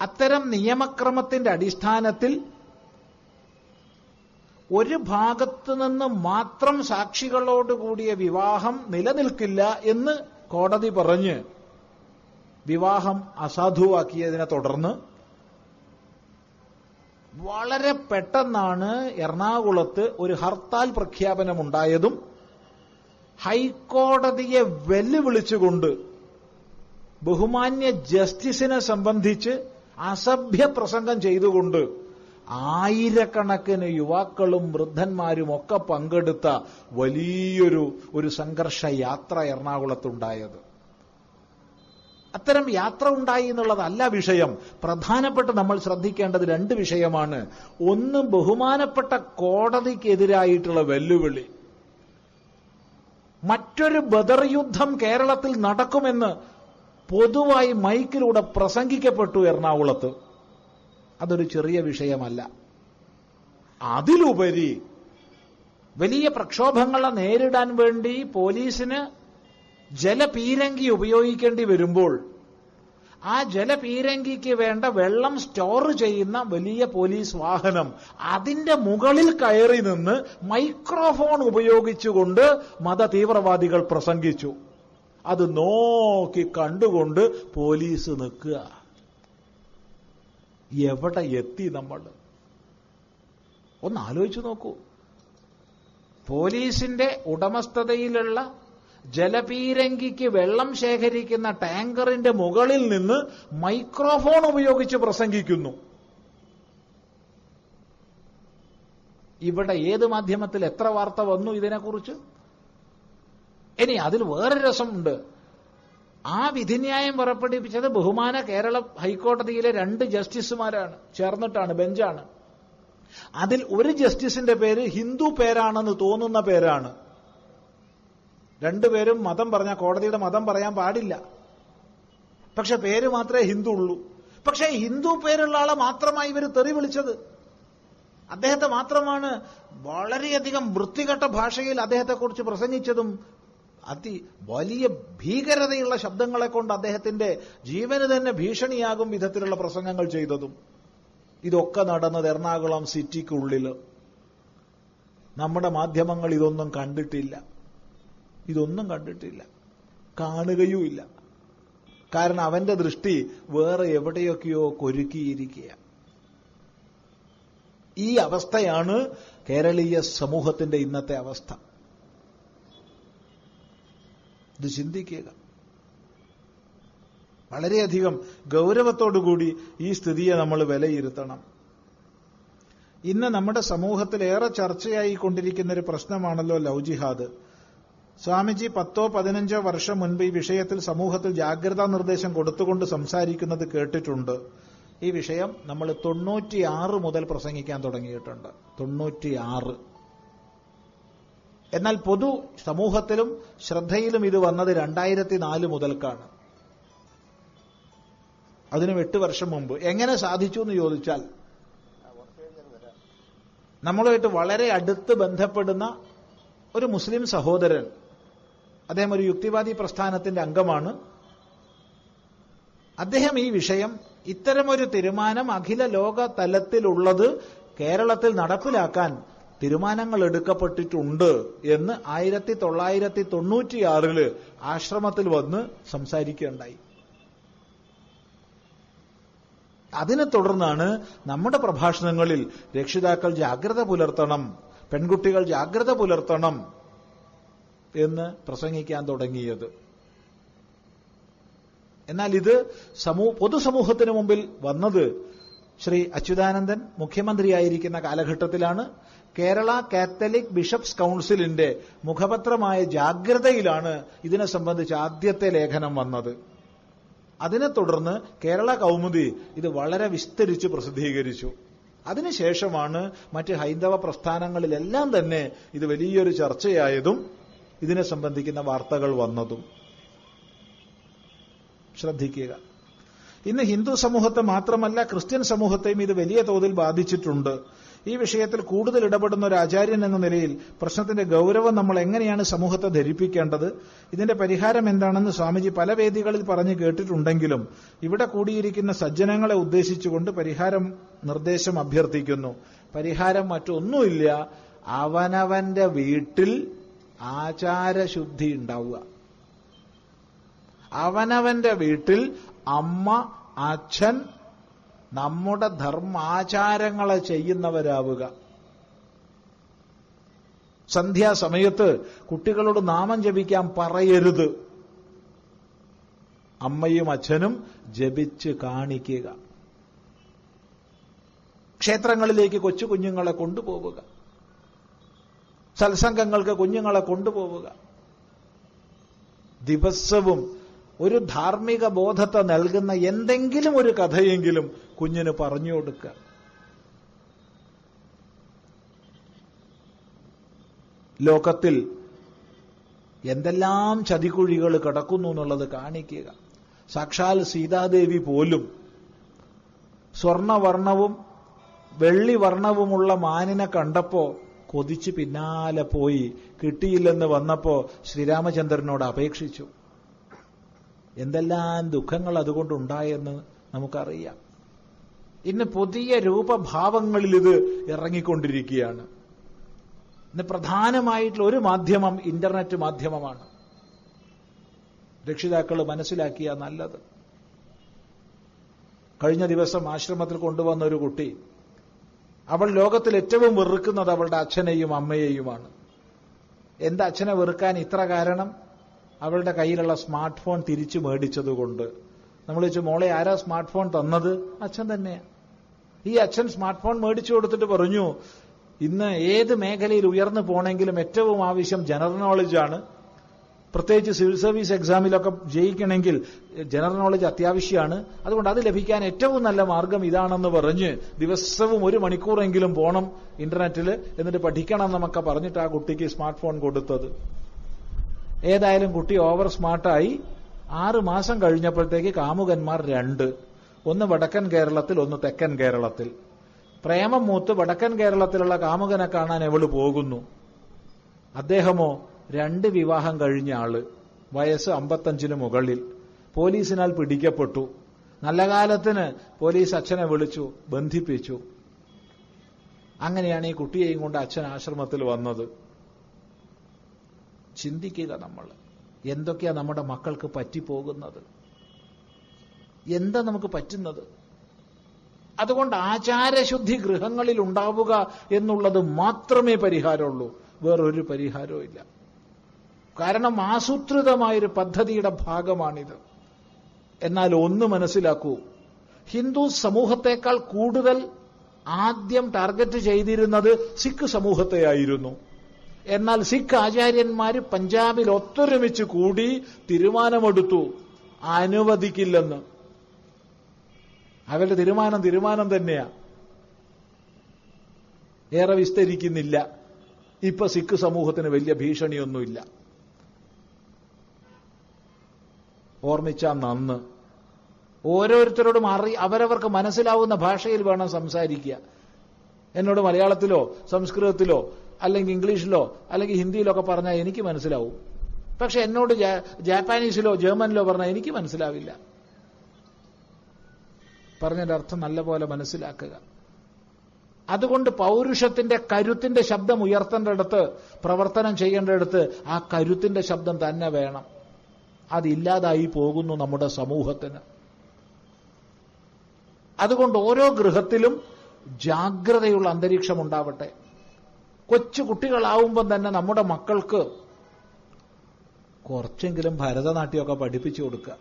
അത്തരം നിയമക്രമത്തിന്റെ അടിസ്ഥാനത്തിൽ ഒരു ഭാഗത്തു നിന്ന് മാത്രം സാക്ഷികളോടുകൂടിയ വിവാഹം നിലനിൽക്കില്ല എന്ന് കോടതി പറഞ്ഞ് വിവാഹം അസാധുവാക്കിയതിനെ തുടർന്ന് വളരെ പെട്ടെന്നാണ് എറണാകുളത്ത് ഒരു ഹർത്താൽ പ്രഖ്യാപനമുണ്ടായതും ഹൈക്കോടതിയെ വെല്ലുവിളിച്ചുകൊണ്ട് ബഹുമാന്യ ജസ്റ്റിസിനെ സംബന്ധിച്ച് അസഭ്യ പ്രസംഗം ചെയ്തുകൊണ്ട് ആയിരക്കണക്കിന് യുവാക്കളും വൃദ്ധന്മാരും ഒക്കെ പങ്കെടുത്ത വലിയൊരു ഒരു സംഘർഷ യാത്ര എറണാകുളത്തുണ്ടായത്. അത്തരം യാത്ര ഉണ്ടായി എന്നുള്ളതല്ല വിഷയം. പ്രധാനപ്പെട്ട് നമ്മൾ ശ്രദ്ധിക്കേണ്ടത് രണ്ട് വിഷയമാണ്. ഒന്ന് ബഹുമാനപ്പെട്ട കോടതിക്കെതിരായിട്ടുള്ള വെല്ലുവിളി. മറ്റൊരു ബദർ യുദ്ധം കേരളത്തിൽ നടക്കുമെന്ന് പൊതുവായി മൈക്കിലൂടെ പ്രസംഗിക്കപ്പെട്ടു എറണാകുളത്ത്. അതൊരു ചെറിയ വിഷയമല്ല. അതിലുപരി വലിയ പ്രക്ഷോഭങ്ങളെ നേരിടാൻ വേണ്ടി പോലീസിന് ജലപീരങ്കി ഉപയോഗിക്കേണ്ടി വരുമ്പോൾ ആ ജലപീരങ്കിക്ക് വേണ്ട വെള്ളം സ്റ്റോർ ചെയ്യുന്ന വലിയ പോലീസ് വാഹനം അതിന്റെ മുകളിൽ കയറി നിന്ന് മൈക്രോഫോൺ ഉപയോഗിച്ചുകൊണ്ട് മത തീവ്രവാദികൾ പ്രസംഗിച്ചു. അത് നോക്കി കണ്ടുകൊണ്ട് പോലീസ് നിൽക്കുക. എവിടെ എത്തി നമ്മൾ ഒന്ന് ആലോചിച്ചു നോക്കൂ. പോലീസിന്റെ ഉടമസ്ഥതയിലുള്ള ജലപീരങ്കിക്ക് വെള്ളം ശേഖരിക്കുന്ന ടാങ്കറിന്റെ മുകളിൽ നിന്ന് മൈക്രോഫോൺ ഉപയോഗിച്ച് പ്രസംഗിക്കുന്നു. ഇവിടെ ഏത് മാധ്യമത്തിൽ എത്ര വാർത്ത വന്നു ഇതിനെക്കുറിച്ച്? ഇനി അതിൽ വേറെ രസമുണ്ട്. ആ വിധിന്യായം പുറപ്പെടുവിച്ചത് ബഹുമാന കേരള ഹൈക്കോടതിയിലെ രണ്ട് ജസ്റ്റിസുമാരാണ്. ചേർന്നിട്ടാണ് ബെഞ്ചാണ്. അതിൽ ഒരു ജസ്റ്റിസിന്റെ പേര് ഹിന്ദു പേരാണെന്ന് തോന്നുന്ന പേരാണ്. രണ്ടുപേരും മതം പറഞ്ഞ കോടതിയുടെ മതം പറയാൻ പാടില്ല. പക്ഷെ പേര് മാത്രമേ ഹിന്ദു ഉള്ളൂ. പക്ഷേ ഹിന്ദു പേരുള്ള ആളെ മാത്രമായി ഇവർ തെറി വിളിച്ചത്. അദ്ദേഹത്തെ മാത്രമാണ് വളരെയധികം വൃത്തികെട്ട ഭാഷയിൽ അദ്ദേഹത്തെക്കുറിച്ച് പ്രസംഗിച്ചതും അതി വലിയ ഭീകരതയുള്ള ശബ്ദങ്ങളെ കൊണ്ട് അദ്ദേഹത്തിന്റെ ജീവന് തന്നെ ഭീഷണിയാകും വിധത്തിലുള്ള പ്രസംഗങ്ങൾ ചെയ്തതും. ഇതൊക്കെ നടന്നത് എറണാകുളം സിറ്റിക്കുള്ളിൽ. നമ്മുടെ മാധ്യമങ്ങൾ ഇതൊന്നും കണ്ടിട്ടില്ല. ഇതൊന്നും കണ്ടിട്ടില്ല. കാണുകയുമില്ല. കാരണം അവന്റെ ദൃഷ്ടി വേറെ എവിടെയൊക്കെയോ കൊരുക്കിയിരിക്കുക ഈ അവസ്ഥയാണ് കേരളീയ സമൂഹത്തിന്റെ ഇന്നത്തെ അവസ്ഥ. ഇത് ചിന്തിക്കുക. വളരെയധികം ഗൗരവത്തോടുകൂടി ഈ സ്ഥിതിയെ നമ്മൾ വിലയിരുത്തണം. ഇന്ന് നമ്മുടെ സമൂഹത്തിൽ ഏറെ ചർച്ചയായി കൊണ്ടിരിക്കുന്ന ഒരു പ്രശ്നമാണല്ലോ ലവ് ജിഹാദ്. സ്വാമിജി പത്തോ പതിനഞ്ചോ വർഷം മുൻപ് ഈ വിഷയത്തിൽ സമൂഹത്തിൽ ജാഗ്രതാ നിർദ്ദേശം കൊടുത്തുകൊണ്ട് സംസാരിക്കുന്നത് കേട്ടിട്ടുണ്ട്. ഈ വിഷയം നമ്മൾ തൊണ്ണൂറ്റിയാറ് മുതൽ പ്രസംഗിക്കാൻ തുടങ്ങിയിട്ടുണ്ട്. തൊണ്ണൂറ്റിയാറ്. എന്നാൽ പൊതു സമൂഹത്തിലും ശ്രദ്ധയിലും ഇത് വന്നത് രണ്ടായിരത്തി നാല് മുതൽക്കാണ്. അതിനും എട്ട് വർഷം മുമ്പ്. എങ്ങനെ സാധിച്ചു എന്ന് ചോദിച്ചാൽ നമ്മളുമായിട്ട് വളരെ അടുത്ത് ബന്ധപ്പെടുന്ന ഒരു മുസ്ലിം സഹോദരൻ അദ്ദേഹം ഒരു യുക്തിവാദി പ്രസ്ഥാനത്തിന്റെ അംഗമാണ്. അദ്ദേഹം ഈ വിഷയം ഇത്തരമൊരു തീരുമാനം അഖില ലോക തലത്തിലുള്ളത് കേരളത്തിൽ നടപ്പിലാക്കാൻ തീരുമാനങ്ങൾ എടുക്കപ്പെട്ടിട്ടുണ്ട് എന്ന് ആയിരത്തി തൊള്ളായിരത്തി തൊണ്ണൂറ്റിയാറിൽ ആശ്രമത്തിൽ വന്ന് സംസാരിക്കുകയുണ്ടായി. അതിനെ തുടർന്നാണ് നമ്മുടെ പ്രഭാഷണങ്ങളിൽ രക്ഷിതാക്കൾ ജാഗ്രത പുലർത്തണം പെൺകുട്ടികൾ ജാഗ്രത പുലർത്തണം എന്ന് പ്രസംഗിക്കാൻ തുടങ്ങിയത്. എന്നാൽ ഇത് സമൂഹ പൊതുസമൂഹത്തിന് മുമ്പിൽ വന്നത് ശ്രീ അച്യുതാനന്ദൻ മുഖ്യമന്ത്രിയായിരിക്കുന്ന കാലഘട്ടത്തിലാണ്. കേരള കാത്തലിക് ബിഷപ്സ് കൗൺസിലിന്റെ മുഖപത്രമായ ജാഗ്രതയിലാണ് ഇതിനെ സംബന്ധിച്ച് ആദ്യത്തെ ലേഖനം വന്നത്. അതിനെ തുടർന്ന് കേരള കൗമുദി ഇത് വളരെ വിസ്തരിച്ച് പ്രസിദ്ധീകരിച്ചു. അതിനുശേഷമാണ് മറ്റ് ഹൈന്ദവ പ്രസ്ഥാനങ്ങളിലെല്ലാം തന്നെ ഇത് വലിയൊരു ചർച്ചയായതും ഇതിനെ സംബന്ധിക്കുന്ന വാർത്തകൾ വന്നതും. ശ്രദ്ധിക്കുക. ഇന്ന് ഹിന്ദു സമൂഹത്തെ മാത്രമല്ല ക്രിസ്ത്യൻ സമൂഹത്തെയും ഇത് വലിയ തോതിൽ ബാധിച്ചിട്ടുണ്ട്. ഈ വിഷയത്തിൽ കൂടുതൽ ഇടപെടുന്ന ഒരു ആചാര്യൻ എന്ന നിലയിൽ പ്രശ്നത്തിന്റെ ഗൌരവം നമ്മൾ എങ്ങനെയാണ് സമൂഹത്തെ ധരിപ്പിക്കേണ്ടത്? ഇതിന്റെ പരിഹാരം എന്താണെന്ന് സ്വാമിജി പല വേദികളിൽ പറഞ്ഞു കേട്ടിട്ടുണ്ടെങ്കിലും ഇവിടെ കൂടിയിരിക്കുന്ന സജ്ജനങ്ങളെ ഉദ്ദേശിച്ചുകൊണ്ട് പരിഹാരം നിർദ്ദേശം അഭ്യർത്ഥിക്കുന്നു. പരിഹാരം മറ്റൊന്നുമില്ല. അവനവന്റെ വീട്ടിൽ ആചാരശുദ്ധി ഉണ്ടാവുക. അവനവന്റെ വീട്ടിൽ അമ്മ അച്ഛൻ നമ്മുടെ ധർമാചാരങ്ങളെ ചെയ്യുന്നവരാവുക. സന്ധ്യാസമയത്ത് കുട്ടികളോട് നാമം ജപിക്കാൻ പറയരുത്. അമ്മയും അച്ഛനും ജപിച്ച് കാണിക്കുക. ക്ഷേത്രങ്ങളിലേക്ക് കൊച്ചു കുഞ്ഞുങ്ങളെ കൊണ്ടുപോവുക. സത്സംഗങ്ങൾക്ക് കുഞ്ഞുങ്ങളെ കൊണ്ടുപോവുക. ദിവസവും ഒരു ധാർമ്മിക ബോധത്തെ നൽകുന്ന എന്തെങ്കിലും ഒരു കഥയെങ്കിലും കുഞ്ഞിന് പറഞ്ഞു കൊടുക്കുക. ലോകത്തിൽ എന്തെല്ലാം ചതിക്കുഴികൾ കിടക്കുന്നു എന്നുള്ളത് കാണിക്കുക. സാക്ഷാൽ സീതാദേവി പോലും സ്വർണവർണവും വെള്ളിവർണവുമുള്ള മാനിനെ കണ്ടപ്പോ കൊതിച്ച് പിന്നാലെ പോയി. കിട്ടിയില്ലെന്ന് വന്നപ്പോ ശ്രീരാമചന്ദ്രനോട് അപേക്ഷിച്ചു. എന്തെല്ലാം ദുഃഖങ്ങൾ അതുകൊണ്ടുണ്ടായെന്ന് നമുക്കറിയാം. ഇന്ന് പുതിയ രൂപഭാവങ്ങളിൽ ഇത് ഇറങ്ങിക്കൊണ്ടിരിക്കുകയാണ്. ഇന്ന് പ്രധാനമായിട്ടുള്ള ഒരു മാധ്യമം ഇന്റർനെറ്റ് മാധ്യമമാണ്. രക്ഷിതാക്കൾ മനസ്സിലാക്കിയ നല്ലത്. കഴിഞ്ഞ ദിവസം ആശ്രമത്തിൽ കൊണ്ടുവന്ന ഒരു കുട്ടി അവൾ ലോകത്തിൽ ഏറ്റവും വെറുക്കുന്നത് അവളുടെ അച്ഛനെയും അമ്മയെയുമാണ്. എന്താ അച്ഛനെ വെറുക്കാൻ ഇത്ര കാരണം? അവളുടെ കയ്യിലുള്ള സ്മാർട്ട് ഫോൺ തിരിച്ചു മേടിച്ചതുകൊണ്ട്. നമ്മൾ വെച്ച് മോളെ ആരാ സ്മാർട്ട് ഫോൺ തന്നത്? അച്ഛൻ തന്നെയാ. ഈ അച്ഛൻ സ്മാർട്ട് ഫോൺ മേടിച്ചു കൊടുത്തിട്ട് പറഞ്ഞു ഇന്ന് ഏത് മേഖലയിൽ ഉയർന്നു പോണെങ്കിലും ഏറ്റവും ആവശ്യം ജനറൽ നോളജാണ് പ്രത്യേകിച്ച് സിവിൽ സർവീസ് എക്സാമിലൊക്കെ ജയിക്കണമെങ്കിൽ ജനറൽ നോളജ് അത്യാവശ്യമാണ്. അതുകൊണ്ട് അത് ലഭിക്കാൻ ഏറ്റവും നല്ല മാർഗം ഇതാണെന്ന് പറഞ്ഞ് ദിവസവും ഒരു മണിക്കൂറെങ്കിലും പോണം ഇന്റർനെറ്റിൽ എന്നിട്ട് പഠിക്കണം എന്നൊക്കെ പറഞ്ഞിട്ട് ആ കുട്ടിക്ക് സ്മാർട്ട് ഫോൺ കൊടുത്തത്. ഏതായാലും കുട്ടി ഓവർ സ്മാർട്ടായി. ആറ് മാസം കഴിഞ്ഞപ്പോഴത്തേക്ക് കാമുകന്മാർ രണ്ട്. ഒന്ന് വടക്കൻ കേരളത്തിൽ ഒന്ന് തെക്കൻ കേരളത്തിൽ. പ്രേമം മൂത്ത് വടക്കൻ കേരളത്തിലുള്ള കാമുകനെ കാണാൻ എവൾ പോകുന്നു? അദ്ദേഹമോ? രണ്ട് വിവാഹം കഴിഞ്ഞ ആൾ. വയസ്സ് അമ്പത്തഞ്ചിന് മുകളിൽ. പോലീസിനാൽ പിടിക്കപ്പെട്ടു. നല്ല കാലത്തിന് പോലീസ് അച്ഛനെ വിളിച്ചു ബന്ധിപ്പിച്ചു. അങ്ങനെയാണ് ഈ കുട്ടിയെയും കൊണ്ട് അച്ഛൻ ആശ്രമത്തിൽ വന്നത്. ചിന്തിക്കുക നമ്മൾ. എന്തൊക്കെയാ നമ്മുടെ മക്കൾക്ക് പറ്റിപ്പോകുന്നത്? എന്താ നമുക്ക് പറ്റുന്നത്? അതുകൊണ്ട് ആചാരശുദ്ധി ഗൃഹങ്ങളിൽ ഉണ്ടാവുക എന്നുള്ളത് മാത്രമേ പരിഹാരമുള്ളൂ. വേറൊരു പരിഹാരവും ഇല്ല. കാരണം ആസൂത്രിതമായൊരു പദ്ധതിയുടെ ഭാഗമാണിത്. എന്നാൽ ഒന്ന് മനസ്സിലാക്കൂ. ഹിന്ദു സമൂഹത്തെക്കാൾ കൂടുതൽ ആദ്യം ടാർഗറ്റ് ചെയ്തിരുന്നത് സിഖ് സമൂഹത്തെയായിരുന്നു. എന്നാൽ സിഖ് ആചാര്യന്മാർ പഞ്ചാബിൽ ഒത്തൊരുമിച്ച് കൂടി തീരുമാനമെടുത്തു. അനുവദിക്കില്ലെന്ന്. അവരുടെ തീരുമാനം തീരുമാനം തന്നെയാ. ഏറെ വിസ്തരിക്കുന്നില്ല. ഇപ്പൊ സിഖ് സമൂഹത്തിന് വലിയ ഭീഷണിയൊന്നുമില്ല. ഓർമ്മിച്ച നന്ന്. ഓരോരുത്തരോടും അറി അവരവർക്ക് മനസ്സിലാവുന്ന ഭാഷയിൽ വേണം സംസാരിക്കുക. എന്നോട് മലയാളത്തിലോ സംസ്കൃതത്തിലോ അല്ലെങ്കിൽ ഇംഗ്ലീഷിലോ അല്ലെങ്കിൽ ഹിന്ദിയിലോ ഒക്കെ പറഞ്ഞാൽ എനിക്ക് മനസ്സിലാവും. പക്ഷെ എന്നോട് ജാപ്പാനീസിലോ ജർമ്മനിലോ പറഞ്ഞാൽ എനിക്ക് മനസ്സിലാവില്ല. പറഞ്ഞതിന്റെ അർത്ഥം നല്ലപോലെ മനസ്സിലാക്കുക. അതുകൊണ്ട് പൗരുഷത്തിന്റെ കരുത്തിന്റെ ശബ്ദം ഉയർത്തേണ്ടടുത്ത് പ്രവർത്തനം ചെയ്യേണ്ടടുത്ത് ആ കരുത്തിന്റെ ശബ്ദം തന്നെ വേണം. അതില്ലാതായി പോകുന്നു നമ്മുടെ സമൂഹത്തിന്. അതുകൊണ്ട് ഓരോ ഗൃഹത്തിലും ജാഗ്രതയുള്ള അന്തരീക്ഷം ഉണ്ടാവട്ടെ. കൊച്ചു കുട്ടികളാവുമ്പം തന്നെ നമ്മുടെ മക്കൾക്ക് കുറച്ചെങ്കിലും ഭരതനാട്യമൊക്കെ പഠിപ്പിച്ചു കൊടുക്കുക.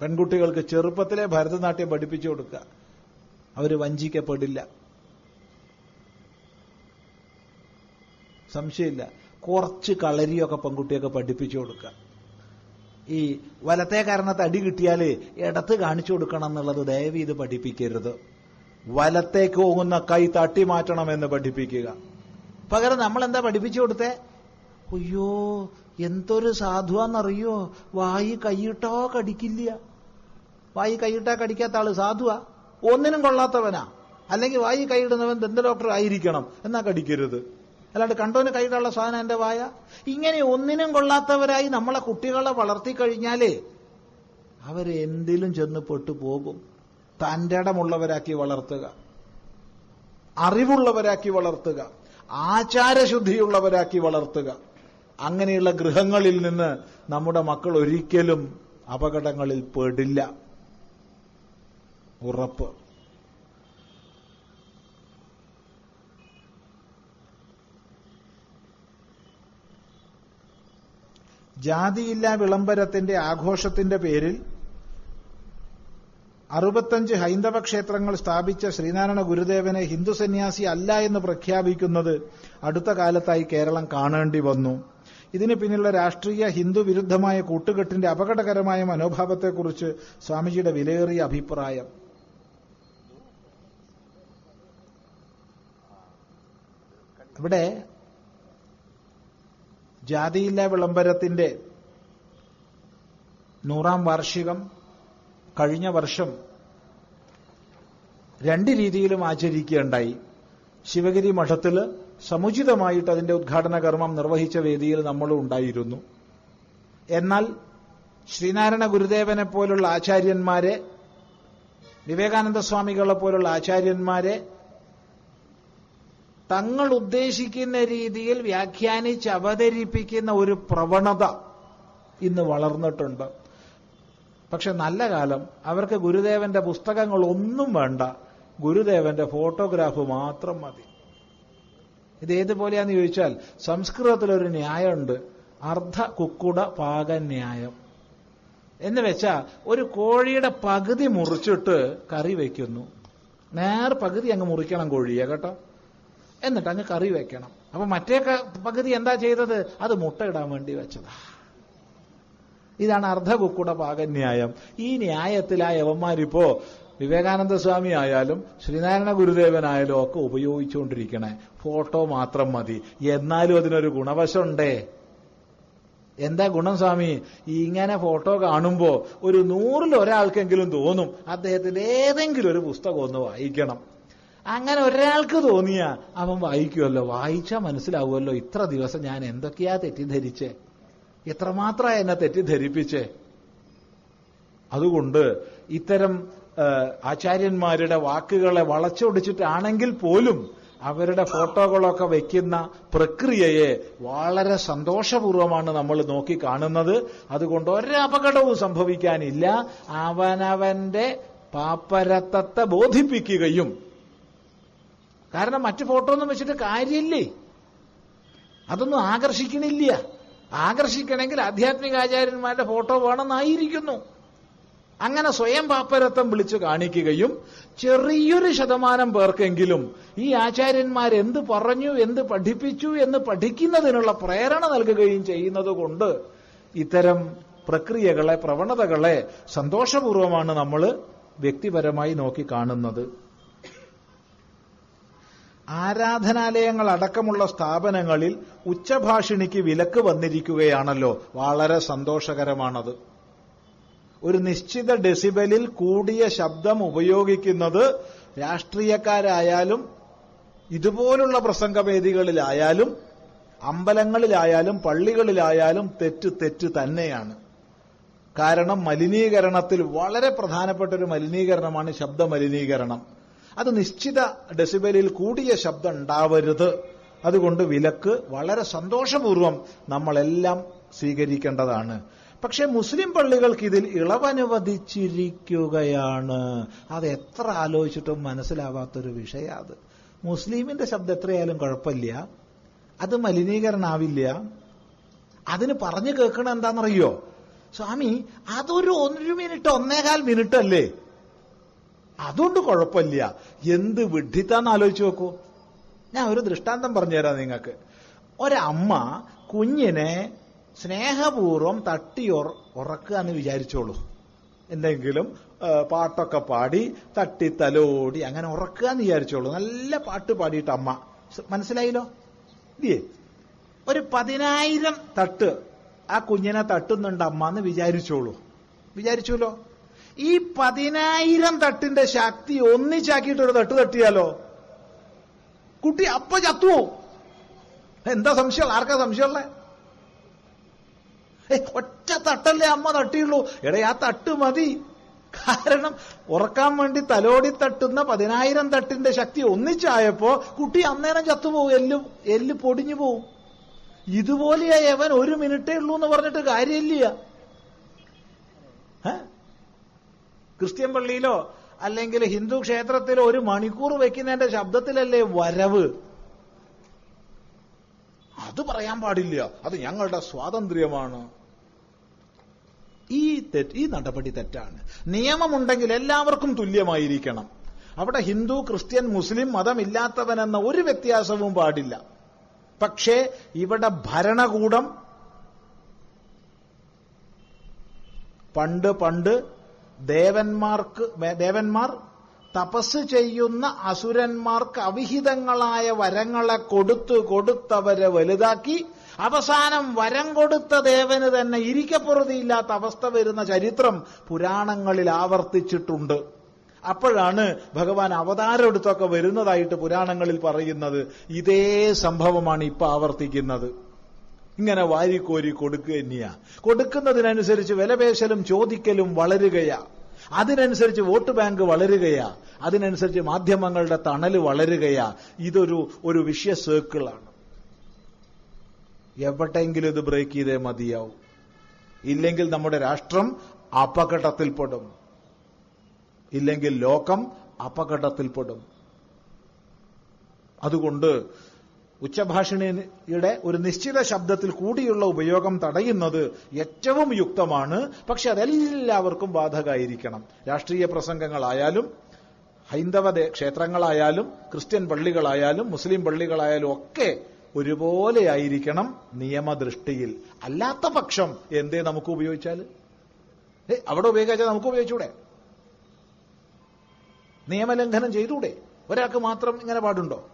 പെൺകുട്ടികൾക്ക് ചെറുപ്പത്തിലെ ഭരതനാട്യം പഠിപ്പിച്ചു കൊടുക്കുക. അവർ വഞ്ചിക്കപ്പെടില്ല. സംശയമില്ല. കുറച്ച് കളരിയൊക്കെ പെൺകുട്ടിയൊക്കെ പഠിപ്പിച്ചു കൊടുക്കുക. ഈ വലത്തെ കാരണത്ത് അടി കിട്ടിയാൽ ഇടത്ത് കാണിച്ചു കൊടുക്കണം എന്നുള്ളത് ദയവ് ഇത് പഠിപ്പിക്കരുത്. വലത്തേക്ക് പോകുന്ന കൈ തട്ടി മാറ്റണമെന്ന് പഠിപ്പിക്കുക. പകരം നമ്മൾ എന്താ പഠിപ്പിച്ചു കൊടുത്തേ? അയ്യോ എന്തൊരു സാധുവാന്നറിയോ? വായി കൈയിട്ടോ കടിക്കില്ല. വായി കൈയിട്ടാ കടിക്കാത്ത ആൾ സാധുവാ. ഒന്നിനും കൊള്ളാത്തവനാ. അല്ലെങ്കിൽ വായി കൈയിടുന്നവൻ ദന്ത ഡോക്ടർ ആയിരിക്കണം എന്നാ കടിക്കരുത്. അല്ലാണ്ട് കണ്ടോന് കൈയിടാനുള്ള സാധനം എന്റെ വായ? ഇങ്ങനെ ഒന്നിനും കൊള്ളാത്തവരായി നമ്മളെ കുട്ടികളെ വളർത്തിക്കഴിഞ്ഞാലേ കഴിഞ്ഞാലേ എന്തിലും ചെന്ന് പെട്ടു പോകും തന്റെ ഇടമുള്ളവരാക്കി വളർത്തുക. അറിവുള്ളവരാക്കി വളർത്തുക. ആചാരശുദ്ധിയുള്ളവരാക്കി വളർത്തുക. അങ്ങനെയുള്ള ഗൃഹങ്ങളിൽ നിന്ന് നമ്മുടെ മക്കൾ ഒരിക്കലും അപകടങ്ങളിൽ പെടില്ല. ഉറപ്പ്. ജാതിയില്ലാ വിളംബരത്തിന്റെ ആഘോഷത്തിന്റെ പേരിൽ അറുപത്തഞ്ച് ഹൈന്ദവ ക്ഷേത്രങ്ങൾ സ്ഥാപിച്ച ശ്രീനാരായണ ഗുരുദേവനെ ഹിന്ദു സന്യാസി അല്ല എന്ന് പ്രഖ്യാപിക്കുന്നത് അടുത്ത കാലത്തായി കേരളം കാണേണ്ടി വന്നു. ഇതിന് പിന്നിലുള്ള രാഷ്ട്രീയ ഹിന്ദു വിരുദ്ധമായ കൂട്ടുകെട്ടിന്റെ അപകടകരമായ മനോഭാവത്തെക്കുറിച്ച് സ്വാമിജിയുടെ വിലയേറിയ അഭിപ്രായം. ഇവിടെ ജാതിയില്ല വിളംബരത്തിന്റെ നൂറാം വാർഷികം കഴിഞ്ഞ വർഷം രണ്ട് രീതിയിലും ആചരിക്കുകയുണ്ടായി. ശിവഗിരി മഠത്തിൽ സമുചിതമായിട്ട് അതിന്റെ ഉദ്ഘാടന കർമ്മം നിർവഹിച്ച വേദിയിൽ നമ്മളും ഉണ്ടായിരുന്നു. എന്നാൽ ശ്രീനാരായണ ഗുരുദേവനെ പോലുള്ള ആചാര്യന്മാരെ വിവേകാനന്ദ സ്വാമികളെ പോലുള്ള ആചാര്യന്മാരെ തങ്ങൾ ഉദ്ദേശിക്കുന്ന രീതിയിൽ വ്യാഖ്യാനിച്ച് അവതരിപ്പിക്കുന്ന ഒരു പ്രവണത ഇന്ന് വളർന്നിട്ടുണ്ട്. പക്ഷെ നല്ല കാലം. അവർക്ക് ഗുരുദേവന്റെ പുസ്തകങ്ങൾ ഒന്നും വേണ്ട. ഗുരുദേവന്റെ ഫോട്ടോഗ്രാഫ് മാത്രം മതി. ഇത് ഏതുപോലെയാന്ന് ചോദിച്ചാൽ സംസ്കൃതത്തിലൊരു ന്യായമുണ്ട്. അർദ്ധ കുക്കുട പാകന്യായം എന്ന് വെച്ചാൽ ഒരു കോഴിയുടെ പകുതി മുറിച്ചിട്ട് കറി വയ്ക്കുന്നു നേർ പകുതി അങ്ങ് മുറിക്കണം കോഴിയെ കേട്ടോ? എന്നിട്ട് അങ്ങ് കറി വെക്കണം. അപ്പൊ മറ്റേ പകുതി എന്താ ചെയ്തത്? അത് മുട്ടയിടാൻ വേണ്ടി വെച്ചതാ. ഇതാണ് അർദ്ധകുക്കുട പാകന്യായം ഈ ന്യായത്തിൽ ആ യവന്മാരിപ്പോ വിവേകാനന്ദ സ്വാമി ആയാലും ശ്രീനാരായണ ഗുരുദേവനായാലും ഒക്കെ ഉപയോഗിച്ചുകൊണ്ടിരിക്കണേ. ഫോട്ടോ മാത്രം മതി. എന്നാലും അതിനൊരു ഗുണവശമുണ്ടേ. എന്താ ഗുണം സ്വാമി? ഇങ്ങനെ ഫോട്ടോ കാണുമ്പോ ഒരു നൂറിൽ ഒരാൾക്കെങ്കിലും തോന്നും അദ്ദേഹത്തിന്റെ ഏതെങ്കിലും ഒരു പുസ്തകം ഒന്ന് വായിക്കണം. അങ്ങനെ ഒരാൾക്ക് തോന്നിയ അവൻ വായിക്കുമല്ലോ വായിച്ചാൽ മനസ്സിലാവുമല്ലോ ഇത്ര ദിവസം ഞാൻ എന്തൊക്കെയാ തെറ്റിദ്ധരിച്ചേ. എത്രമാത്രം എന്നെ തെറ്റിദ്ധരിപ്പിച്ചേ? അതുകൊണ്ട് ഇത്തരം ആചാര്യന്മാരുടെ വാക്കുകളെ വളച്ചൊടിച്ചിട്ടാണെങ്കിൽ പോലും അവരുടെ ഫോട്ടോകളൊക്കെ വയ്ക്കുന്ന പ്രക്രിയയെ വളരെ സന്തോഷപൂർവമാണ് നമ്മൾ നോക്കി കാണുന്നത്. അതുകൊണ്ട് ഒരപകടവും സംഭവിക്കാനില്ല. അവനവന്റെ പാപ്പരത്തത്തെ ബോധിപ്പിക്കുകയും. കാരണം മറ്റു ഫോട്ടോ ഒന്നും വെച്ചിട്ട് കാര്യമില്ലേ? അതൊന്നും ആകർഷിക്കണില്ല. ആകർഷിക്കണമെങ്കിൽ ആധ്യാത്മിക ആചാര്യന്മാരുടെ ഫോട്ടോ വേണമെന്നായിരിക്കുന്നു. അങ്ങനെ സ്വയം പാപ്പരത്വം വിളിച്ചു കാണിക്കുകയും ചെറിയൊരു ശതമാനം പേർക്കെങ്കിലും ഈ ആചാര്യന്മാർ എന്ത് പറഞ്ഞു എന്ത് പഠിപ്പിച്ചു എന്ന് പഠിക്കുന്നതിനുള്ള പ്രേരണ നൽകുകയും ചെയ്യുന്നത് കൊണ്ട് ഇത്തരം പ്രക്രിയകളെ പ്രവണതകളെ സന്തോഷപൂർവമാണ് നമ്മൾ വ്യക്തിപരമായി നോക്കി കാണുന്നത്. ആരാധനാലയങ്ങൾ അടക്കമുള്ള സ്ഥാപനങ്ങളിൽ ഉച്ചഭാഷിണിക്ക് വിലക്ക് വന്നിരിക്കുകയാണല്ലോ. വളരെ സന്തോഷകരമാണത്. ഒരു നിശ്ചിത ഡെസിബലിൽ കൂടിയ ശബ്ദം ഉപയോഗിക്കുന്നത് രാഷ്ട്രീയക്കാരായാലും ഇതുപോലുള്ള പ്രസംഗവേദികളിലായാലും അമ്പലങ്ങളിലായാലും പള്ളികളിലായാലും തെറ്റ് തെറ്റ് തന്നെയാണ്. കാരണം മലിനീകരണത്തിൽ വളരെ പ്രധാനപ്പെട്ട ഒരു മലിനീകരണമാണ് ശബ്ദ മലിനീകരണം അത് നിശ്ചിത ഡെസിബലിൽ കൂടിയ ശബ്ദം ഉണ്ടാവരുത്. അതുകൊണ്ട് വിലക്ക് വളരെ സന്തോഷപൂർവം നമ്മളെല്ലാം സ്വീകരിക്കേണ്ടതാണ്. പക്ഷെ മുസ്ലിം പള്ളികൾക്ക് ഇതിൽ ഇളവനുവദിച്ചിരിക്കുകയാണ്. അത് എത്ര ആലോചിച്ചിട്ടും മനസ്സിലാവാത്തൊരു വിഷയം അത് മുസ്ലിമിന്റെ ശബ്ദം എത്രയായാലും കുഴപ്പമില്ല. അത് മലിനീകരണാവില്ല. അതിന് പറഞ്ഞു കേൾക്കണ എന്താണെന്നറിയോ സ്വാമി അതൊരു ഒരു മിനിറ്റ് ഒന്നേകാൽ മിനിറ്റ് അല്ലേ അതുകൊണ്ട് കുഴപ്പമില്ല. എന്ത് വിഡ്ഢിത്താന്ന് ആലോചിച്ച് നോക്കൂ. ഞാൻ ഒരു ദൃഷ്ടാന്തം പറഞ്ഞുതരാം നിങ്ങൾക്ക്. ഒരമ്മ കുഞ്ഞിനെ സ്നേഹപൂർവം തട്ടി ഉറക്കുക എന്ന് വിചാരിച്ചോളൂ. എന്തെങ്കിലും പാട്ടൊക്കെ പാടി തട്ടി തലോടി അങ്ങനെ ഉറക്കുക എന്ന് വിചാരിച്ചോളൂ. നല്ല പാട്ട് പാടിയിട്ട് അമ്മ. മനസ്സിലായില്ലോ? ഇല്ലേ? ഒരു പതിനായിരം തട്ട് ആ കുഞ്ഞിനെ തട്ടുന്നുണ്ട് അമ്മ എന്ന് വിചാരിച്ചോളൂ. വിചാരിച്ചല്ലോ ഈ പതിനായിരം തട്ടിന്റെ ശക്തി ഒന്നിച്ചാക്കിയിട്ട് ഒരു തട്ട് തട്ടിയാലോ? കുട്ടി അപ്പ ചത്തുവോ? എന്താ സംശയം? ആർക്കാ സംശയമുള്ള? ഒറ്റ തട്ടല്ലേ അമ്മ തട്ടിയുള്ളൂ. എടേ ആ തട്ട് മതി. കാരണം ഉറക്കാൻ വേണ്ടി തലോടി തട്ടുന്ന പതിനായിരം തട്ടിന്റെ ശക്തി ഒന്നിച്ചായപ്പോ കുട്ടി അന്നേരം ചത്തുപോകും എല്ല് എല്ല് പൊടിഞ്ഞു പോവും. ഇതുപോലെയായി അവൻ ഒരു മിനിറ്റേ ഉള്ളൂ എന്ന് പറഞ്ഞിട്ട് കാര്യമില്ല. ക്രിസ്ത്യൻ പള്ളിയിലോ അല്ലെങ്കിൽ ഹിന്ദു ക്ഷേത്രത്തിലോ ഒരു മണിക്കൂർ വെക്കുന്നതിന്റെ ശബ്ദത്തിലല്ലേ വരവ്? അത് പറയാൻ പാടില്ല. അത് ഞങ്ങളുടെ സ്വാതന്ത്ര്യമാണ്. ഈ തെറ്റ് ഈ നടപടി തെറ്റാണ്. നിയമമുണ്ടെങ്കിൽ എല്ലാവർക്കും തുല്യമായിരിക്കണം. അവിടെ ഹിന്ദു ക്രിസ്ത്യൻ മുസ്ലിം മതമില്ലാത്തവനെന്ന ഒരു വ്യത്യാസവും പാടില്ല. പക്ഷേ ഇവിടെ ഭരണകൂടം പണ്ട് പണ്ട് ദേവന്മാർക്ക് ദേവന്മാർ തപസ് ചെയ്യുന്ന അസുരന്മാർക്ക് അവിഹിതങ്ങളായ വരങ്ങളെ കൊടുത്തു കൊടുത്തവരെ വലുതാക്കി. അവസാനം വരം കൊടുത്ത ദേവന് തന്നെ ഇരിക്കപ്പുറതിയില്ലാത്ത അവസ്ഥ വരുന്ന ചരിത്രം പുരാണങ്ങളിൽ ആവർത്തിച്ചിട്ടുണ്ട്. അപ്പോഴാണ് ഭഗവാൻ അവതാരം എടുത്തൊക്കെ വരുന്നതായിട്ട് പുരാണങ്ങളിൽ പറയുന്നത്. ഇതേ സംഭവമാണ് ഇപ്പൊ ആവർത്തിക്കുന്നത്. ഇങ്ങനെ വാരിക്കോരി കൊടുക്കുക തന്നെയാ. കൊടുക്കുന്നതിനനുസരിച്ച് വിലപേശലും ചോദിക്കലും വളരുകയാ. അതിനനുസരിച്ച് വോട്ട് ബാങ്ക് വളരുകയാ. അതിനനുസരിച്ച് മാധ്യമങ്ങളുടെ തണൽ വളരുകയാ. ഇതൊരു ഒരു വിഷയ സർക്കിളാണ്. എവിടെയെങ്കിലും ഇത് ബ്രേക്ക് ചെയ്തേ മതിയാവും. ഇല്ലെങ്കിൽ നമ്മുടെ രാഷ്ട്രം അപകടത്തിൽപ്പെടും. ഇല്ലെങ്കിൽ ലോകം അപകടത്തിൽപ്പെടും. അതുകൊണ്ട് ഉച്ചഭാഷിണിയുടെ ഒരു നിശ്ചിത ശബ്ദത്തിൽ കൂടിയുള്ള ഉപയോഗം തടയുന്നത് ഏറ്റവും യുക്തമാണ്. പക്ഷെ അതെല്ലാവർക്കും ബാധകമായിരിക്കണം രാഷ്ട്രീയ പ്രസംഗങ്ങളായാലും ഹൈന്ദവ ക്ഷേത്രങ്ങളായാലും ക്രിസ്ത്യൻ പള്ളികളായാലും മുസ്ലിം പള്ളികളായാലും ഒക്കെ ഒരുപോലെയായിരിക്കണം നിയമദൃഷ്ടിയിൽ. അല്ലാത്ത പക്ഷം എന്തേ നമുക്ക് ഉപയോഗിച്ചാൽ അവിടെ ഉപയോഗിച്ചാൽ നമുക്ക് ഉപയോഗിച്ചൂടെ? നിയമലംഘനം ചെയ്തൂടെ? ഒരാൾക്ക് മാത്രം ഇങ്ങനെ പാടുണ്ടോ?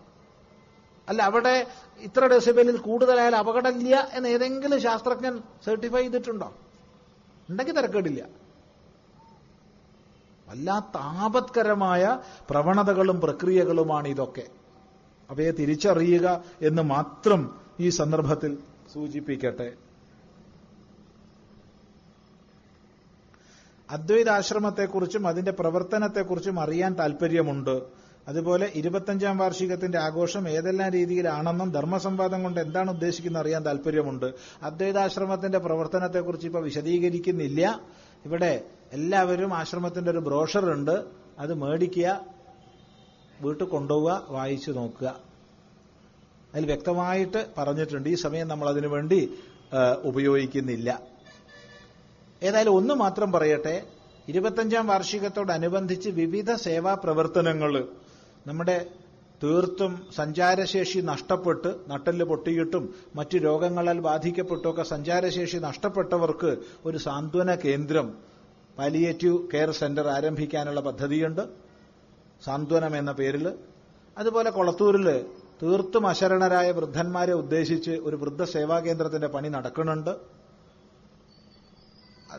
അല്ല അവിടെ ഇത്ര ഡെസിബലിൽ കൂടുതലായാൽ അപകടമില്ല എന്ന് ഏതെങ്കിലും ശാസ്ത്രജ്ഞൻ സർട്ടിഫൈ ചെയ്തിട്ടുണ്ടോ? ഉണ്ടെങ്കിൽ തിരക്കേടില്ല. വല്ലാത്ത ആപത്കരമായ പ്രവണതകളും പ്രക്രിയകളുമാണ് ഇതൊക്കെ. അവയെ തിരിച്ചറിയുക എന്ന് മാത്രം ഈ സന്ദർഭത്തിൽ സൂചിപ്പിക്കട്ടെ. അദ്വൈതാശ്രമത്തെക്കുറിച്ചും അതിന്റെ പ്രവർത്തനത്തെക്കുറിച്ചും അറിയാൻ താല്പര്യമുണ്ട് അതുപോലെ ഇരുപത്തഞ്ചാം വാർഷികത്തിന്റെ ആഘോഷം ഏതെല്ലാം രീതിയിലാണെന്നും ധർമ്മസംവാദം കൊണ്ട് എന്താണ് ഉദ്ദേശിക്കുന്നത് അറിയാൻ താല്പര്യമുണ്ട് അദ്വൈതാശ്രമത്തിന്റെ പ്രവർത്തനത്തെക്കുറിച്ച് ഇപ്പൊ വിശദീകരിക്കുന്നില്ല. ഇവിടെ എല്ലാവരും ആശ്രമത്തിന്റെ ഒരു ബ്രോഷർ ഉണ്ട്. അത് മേടിക്കുക വീട്ടിൽ കൊണ്ടുപോവുക വായിച്ചു നോക്കുക. അതിൽ വ്യക്തമായിട്ട് പറഞ്ഞിട്ടുണ്ട്. ഈ സമയം നമ്മൾ അതിനു വേണ്ടി ഉപയോഗിക്കുന്നില്ല. ഏതായാലും ഒന്ന് മാത്രം പറയട്ടെ. ഇരുപത്തഞ്ചാം വാർഷികത്തോടനുബന്ധിച്ച് വിവിധ സേവാ പ്രവർത്തനങ്ങൾ നമ്മുടെ തീർത്തും സഞ്ചാരശേഷി നഷ്ടപ്പെട്ട് നട്ടൽ പൊട്ടിയിട്ടും മറ്റു രോഗങ്ങളാൽ ബാധിക്കപ്പെട്ടുമൊക്കെ സഞ്ചാരശേഷി നഷ്ടപ്പെട്ടവർക്ക് ഒരു സാന്ത്വന കേന്ദ്രം പാലിയേറ്റീവ് കെയർ സെന്റർ ആരംഭിക്കാനുള്ള പദ്ധതിയുണ്ട്. സാന്ത്വനം എന്ന പേരിൽ അതുപോലെ കൊളത്തൂരിൽ തീർത്തും അശരണരായ വൃദ്ധന്മാരെ ഉദ്ദേശിച്ച് ഒരു വൃദ്ധസേവാ കേന്ദ്രത്തിന്റെ പണി നടക്കുന്നുണ്ട്.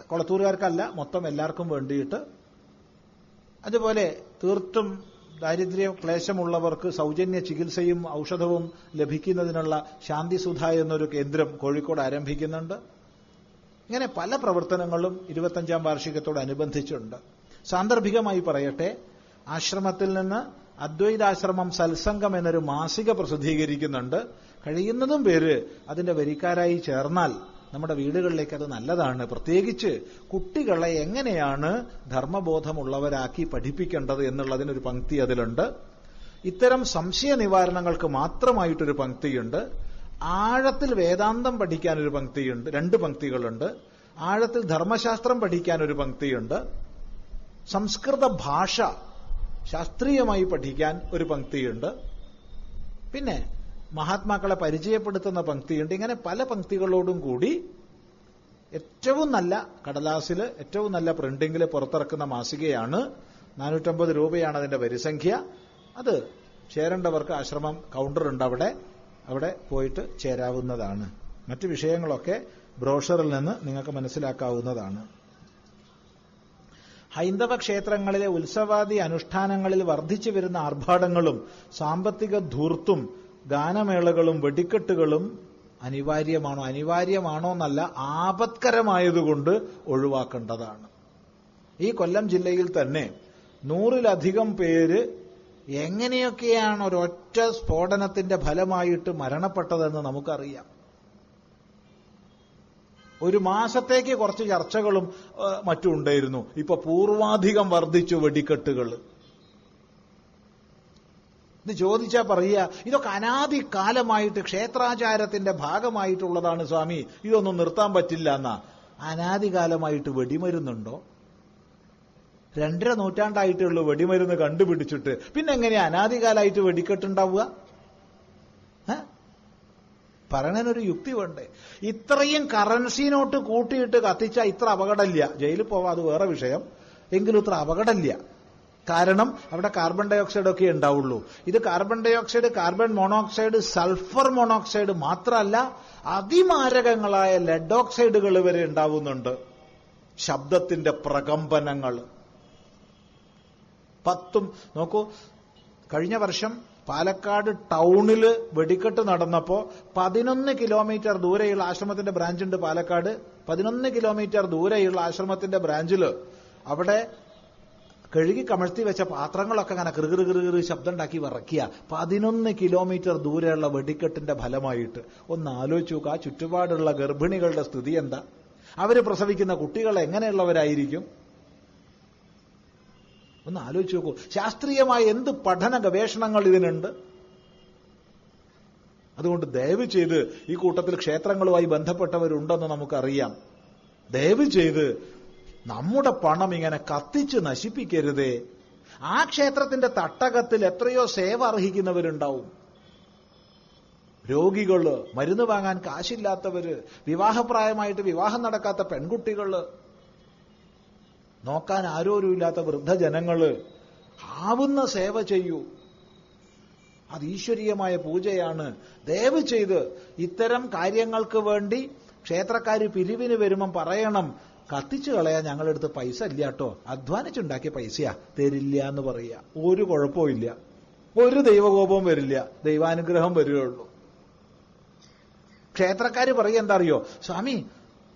കൊളത്തൂരുകാർക്കല്ല മൊത്തം എല്ലാവർക്കും വേണ്ടിയിട്ട്. അതുപോലെ തീർത്തും ദാരിദ്ര്യ ക്ലേശമുള്ളവർക്ക് സൗജന്യ ചികിത്സയും ഔഷധവും ലഭിക്കുന്നതിനുള്ള ശാന്തിസുധ എന്നൊരു കേന്ദ്രം കോഴിക്കോട് ആരംഭിക്കുന്നുണ്ട്. ഇങ്ങനെ പല പ്രവർത്തനങ്ങളും ഇരുപത്തഞ്ചാം വാർഷികത്തോടനുബന്ധിച്ചുണ്ട്. സാന്ദർഭികമായി പറയട്ടെ ആശ്രമത്തിൽ നിന്ന് അദ്വൈതാശ്രമം സത്സംഗം എന്നൊരു മാസിക പ്രസിദ്ധീകരിക്കുന്നുണ്ട്. കഴിയുന്നതും പേര് അതിന്റെ വരിക്കാരായി ചേർന്നാൽ നമ്മുടെ വീടുകളിലേക്ക് അത് നല്ലതാണ്. പ്രത്യേകിച്ച് കുട്ടികളെ എങ്ങനെയാണ് ധർമ്മബോധമുള്ളവരാക്കി പഠിപ്പിക്കേണ്ടത് എന്നുള്ളതിനൊരു പങ്ക്തി അതിലുണ്ട്. ഇത്തരം സംശയ നിവാരണങ്ങൾക്ക് മാത്രമായിട്ടൊരു പങ്ക്തിയുണ്ട്. ആഴത്തിൽ വേദാന്തം പഠിക്കാൻ ഒരു പങ്ക്തിയുണ്ട്. രണ്ട് പങ്ക്തികളുണ്ട്. ആഴത്തിൽ ധർമ്മശാസ്ത്രം പഠിക്കാൻ ഒരു പങ്ക്തിയുണ്ട്. സംസ്കൃത ഭാഷ ശാസ്ത്രീയമായി പഠിക്കാൻ ഒരു പങ്ക്തിയുണ്ട്. പിന്നെ മഹാത്മാക്കളെ പരിചയപ്പെടുത്തുന്ന പങ്ക്തിയുണ്ട്. ഇങ്ങനെ പല പങ്ക്തികളോടും കൂടി ഏറ്റവും നല്ല കടലാസിൽ ഏറ്റവും നല്ല പ്രിന്റിംഗിൽ പുറത്തിറക്കുന്ന മാസികയാണ്. നാനൂറ്റമ്പത് രൂപയാണ് അതിന്റെ വരിസംഖ്യ അത് ചേരേണ്ടവർക്ക് ആശ്രമം കൗണ്ടർ ഉണ്ട് അവിടെ. അവിടെ പോയിട്ട് ചേരാവുന്നതാണ്. മറ്റു വിഷയങ്ങളൊക്കെ ബ്രോഷറിൽ നിന്ന് നിങ്ങൾക്ക് മനസ്സിലാക്കാവുന്നതാണ്. ഹൈന്ദവ ക്ഷേത്രങ്ങളിലെ ഉത്സവാദി അനുഷ്ഠാനങ്ങളിൽ വർദ്ധിച്ചു വരുന്ന ആർഭാടങ്ങളും സാമ്പത്തിക ധൂർത്തും ഗാനമേളകളും വെടിക്കെട്ടുകളും അനിവാര്യമാണോ? അനിവാര്യമാണോ എന്നല്ല ആപത്കരമായതുകൊണ്ട് ഒഴിവാക്കേണ്ടതാണ്. ഈ കൊല്ലം ജില്ലയിൽ തന്നെ നൂറിലധികം പേര് എങ്ങനെയൊക്കെയാണ് ഒരൊറ്റ സ്ഫോടനത്തിന്റെ ഫലമായിട്ട് മരണപ്പെട്ടതെന്ന് നമുക്കറിയാം. ഒരു മാസത്തേക്ക് കുറച്ച് ചർച്ചകളും മറ്റുണ്ടായിരുന്നു ഇപ്പൊ പൂർവാധികം വർദ്ധിച്ചു വെടിക്കെട്ടുകൾ ഇത് ചോദിച്ചാ പറയുക ഇതൊക്കെ അനാദി കാലമായിട്ട് ക്ഷേത്രാചാരത്തിന്റെ ഭാഗമായിട്ടുള്ളതാണ് സ്വാമി. ഇതൊന്നും നിർത്താൻ പറ്റില്ല എന്നാ. അനാദികാലമായിട്ട് വെടിമരുന്നുണ്ടോ? രണ്ടര നൂറ്റാണ്ടായിട്ടുള്ള വെടിമരുന്ന് കണ്ടുപിടിച്ചിട്ട്. പിന്നെ എങ്ങനെയാ അനാദികാലമായിട്ട് വെടിക്കെട്ടുണ്ടാവുക? പറയണതിനൊരു യുക്തി വേണ്ടേ? ഇത്രയും കറൻസി നോട്ട് കൂട്ടിയിട്ട് കത്തിച്ച ഇത്ര അപകടമില്ല. ജയിലിൽ പോവാ അത് വേറെ വിഷയം. എങ്കിലും ഇത്ര അപകടമില്ല. കാരണം അവിടെ കാർബൺ ഡൈ ഓക്സൈഡ് ഒക്കെ ഉണ്ടാവുള്ളൂ. ഇത് carbon dioxide carbon monoxide sulphur monoxide മാത്രമല്ല അതിമാരകങ്ങളായ ലെഡ് ഓക്സൈഡുകൾ വരെ ഉണ്ടാവുന്നുണ്ട്. ശബ്ദത്തിന്റെ പ്രകമ്പനങ്ങൾ. പത്തും നോക്കൂ കഴിഞ്ഞ വർഷം പാലക്കാട് ടൗണിൽ വെടിക്കെട്ട് നടന്നപ്പോ പതിനൊന്ന് കിലോമീറ്റർ ദൂരെയുള്ള ആശ്രമത്തിന്റെ ബ്രാഞ്ചുണ്ട് പാലക്കാട്. പതിനൊന്ന് കിലോമീറ്റർ ദൂരെയുള്ള ആശ്രമത്തിന്റെ ബ്രാഞ്ചിൽ അവിടെ കഴുകി കമഴ്ത്തി വെച്ച പാത്രങ്ങളൊക്കെ അങ്ങനെ കിറുകിറ് ശബ്ദം ഉണ്ടാക്കി വിറക്കിയ പതിനൊന്ന് കിലോമീറ്റർ ദൂരെയുള്ള വെടിക്കെട്ടിന്റെ ഫലമായിട്ട് ഒന്ന് ആലോചിച്ചു നോക്കുക ആ ചുറ്റുപാടുള്ള ഗർഭിണികളുടെ സ്ഥിതി എന്താ? അവർ പ്രസവിക്കുന്ന കുട്ടികൾ എങ്ങനെയുള്ളവരായിരിക്കും? ഒന്ന് ആലോചിച്ച് നോക്കൂ. ശാസ്ത്രീയമായ എന്ത് പഠന ഗവേഷണങ്ങൾ ഇതിനുണ്ട്? അതുകൊണ്ട് ദയവ് ചെയ്ത് ഈ കൂട്ടത്തിൽ ക്ഷേത്രങ്ങളുമായി ബന്ധപ്പെട്ടവരുണ്ടെന്ന് നമുക്കറിയാം. ദയവ് ചെയ്ത് നമ്മുടെ പണം ഇങ്ങനെ കത്തിച്ച് നശിപ്പിക്കരുതേ. ആ ക്ഷേത്രത്തിന്റെ തട്ടകത്തിൽ എത്രയോ സേവ അർഹിക്കുന്നവരുണ്ടാവും. രോഗികൾ മരുന്ന് വാങ്ങാൻ കാശില്ലാത്തവര് വിവാഹപ്രായമായിട്ട് വിവാഹം നടക്കാത്ത പെൺകുട്ടികൾ നോക്കാൻ ആരോരുമില്ലാത്ത വൃദ്ധജനങ്ങൾ ആവുന്ന സേവ ചെയ്യൂ. അത് ഈശ്വരീയമായ പൂജയാണ്. ദയവ് ചെയ്ത് ഇത്തരം കാര്യങ്ങൾക്ക് വേണ്ടി ക്ഷേത്രക്കാർ പിരിവിന് വരുമ്പം പറയണം. കത്തിച്ചു കളയാ ഞങ്ങളുടെ അടുത്ത് പൈസ ഇല്ല കേട്ടോ. അധ്വാനിച്ചുണ്ടാക്കിയ പൈസയാ. തരില്ല എന്ന് പറയുക. ഒരു കുഴപ്പവും ഇല്ല. ഒരു ദൈവകോപവും വരില്ല. ദൈവാനുഗ്രഹം വരികയുള്ളൂ. ക്ഷേത്രക്കാര് പറയുക എന്താ അറിയോ? സ്വാമി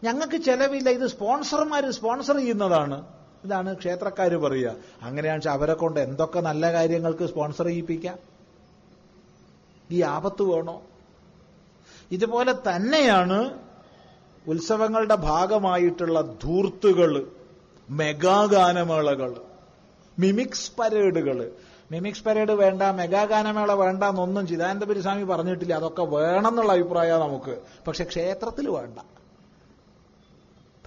ഞങ്ങൾക്ക് ചെലവില്ല. ഇത് സ്പോൺസർമാര് സ്പോൺസർ ചെയ്യുന്നതാണ്. ഇതാണ് ക്ഷേത്രക്കാര് പറയുക. അങ്ങനെയാണ് അവരെ കൊണ്ട് എന്തൊക്കെ നല്ല കാര്യങ്ങൾക്ക് സ്പോൺസർ ചെയ്യിപ്പിക്കാം? ഈ ആപത്ത് വേണോ? ഇതുപോലെ തന്നെയാണ് ഉത്സവങ്ങളുടെ ഭാഗമായിട്ടുള്ള ധൂർത്തുകൾ മെഗാഗാനമേളകൾ മിമിക്സ് പരേഡുകൾ. മിമിക്സ് പരേഡ് വേണ്ട മെഗാഗാനമേള വേണ്ട എന്നൊന്നും ചിദാനന്ദപുരി സ്വാമി പറഞ്ഞിട്ടില്ല. അതൊക്കെ വേണം എന്നുള്ള അഭിപ്രായമാണ് നമുക്ക്. പക്ഷെ ക്ഷേത്രത്തിൽ വേണ്ട.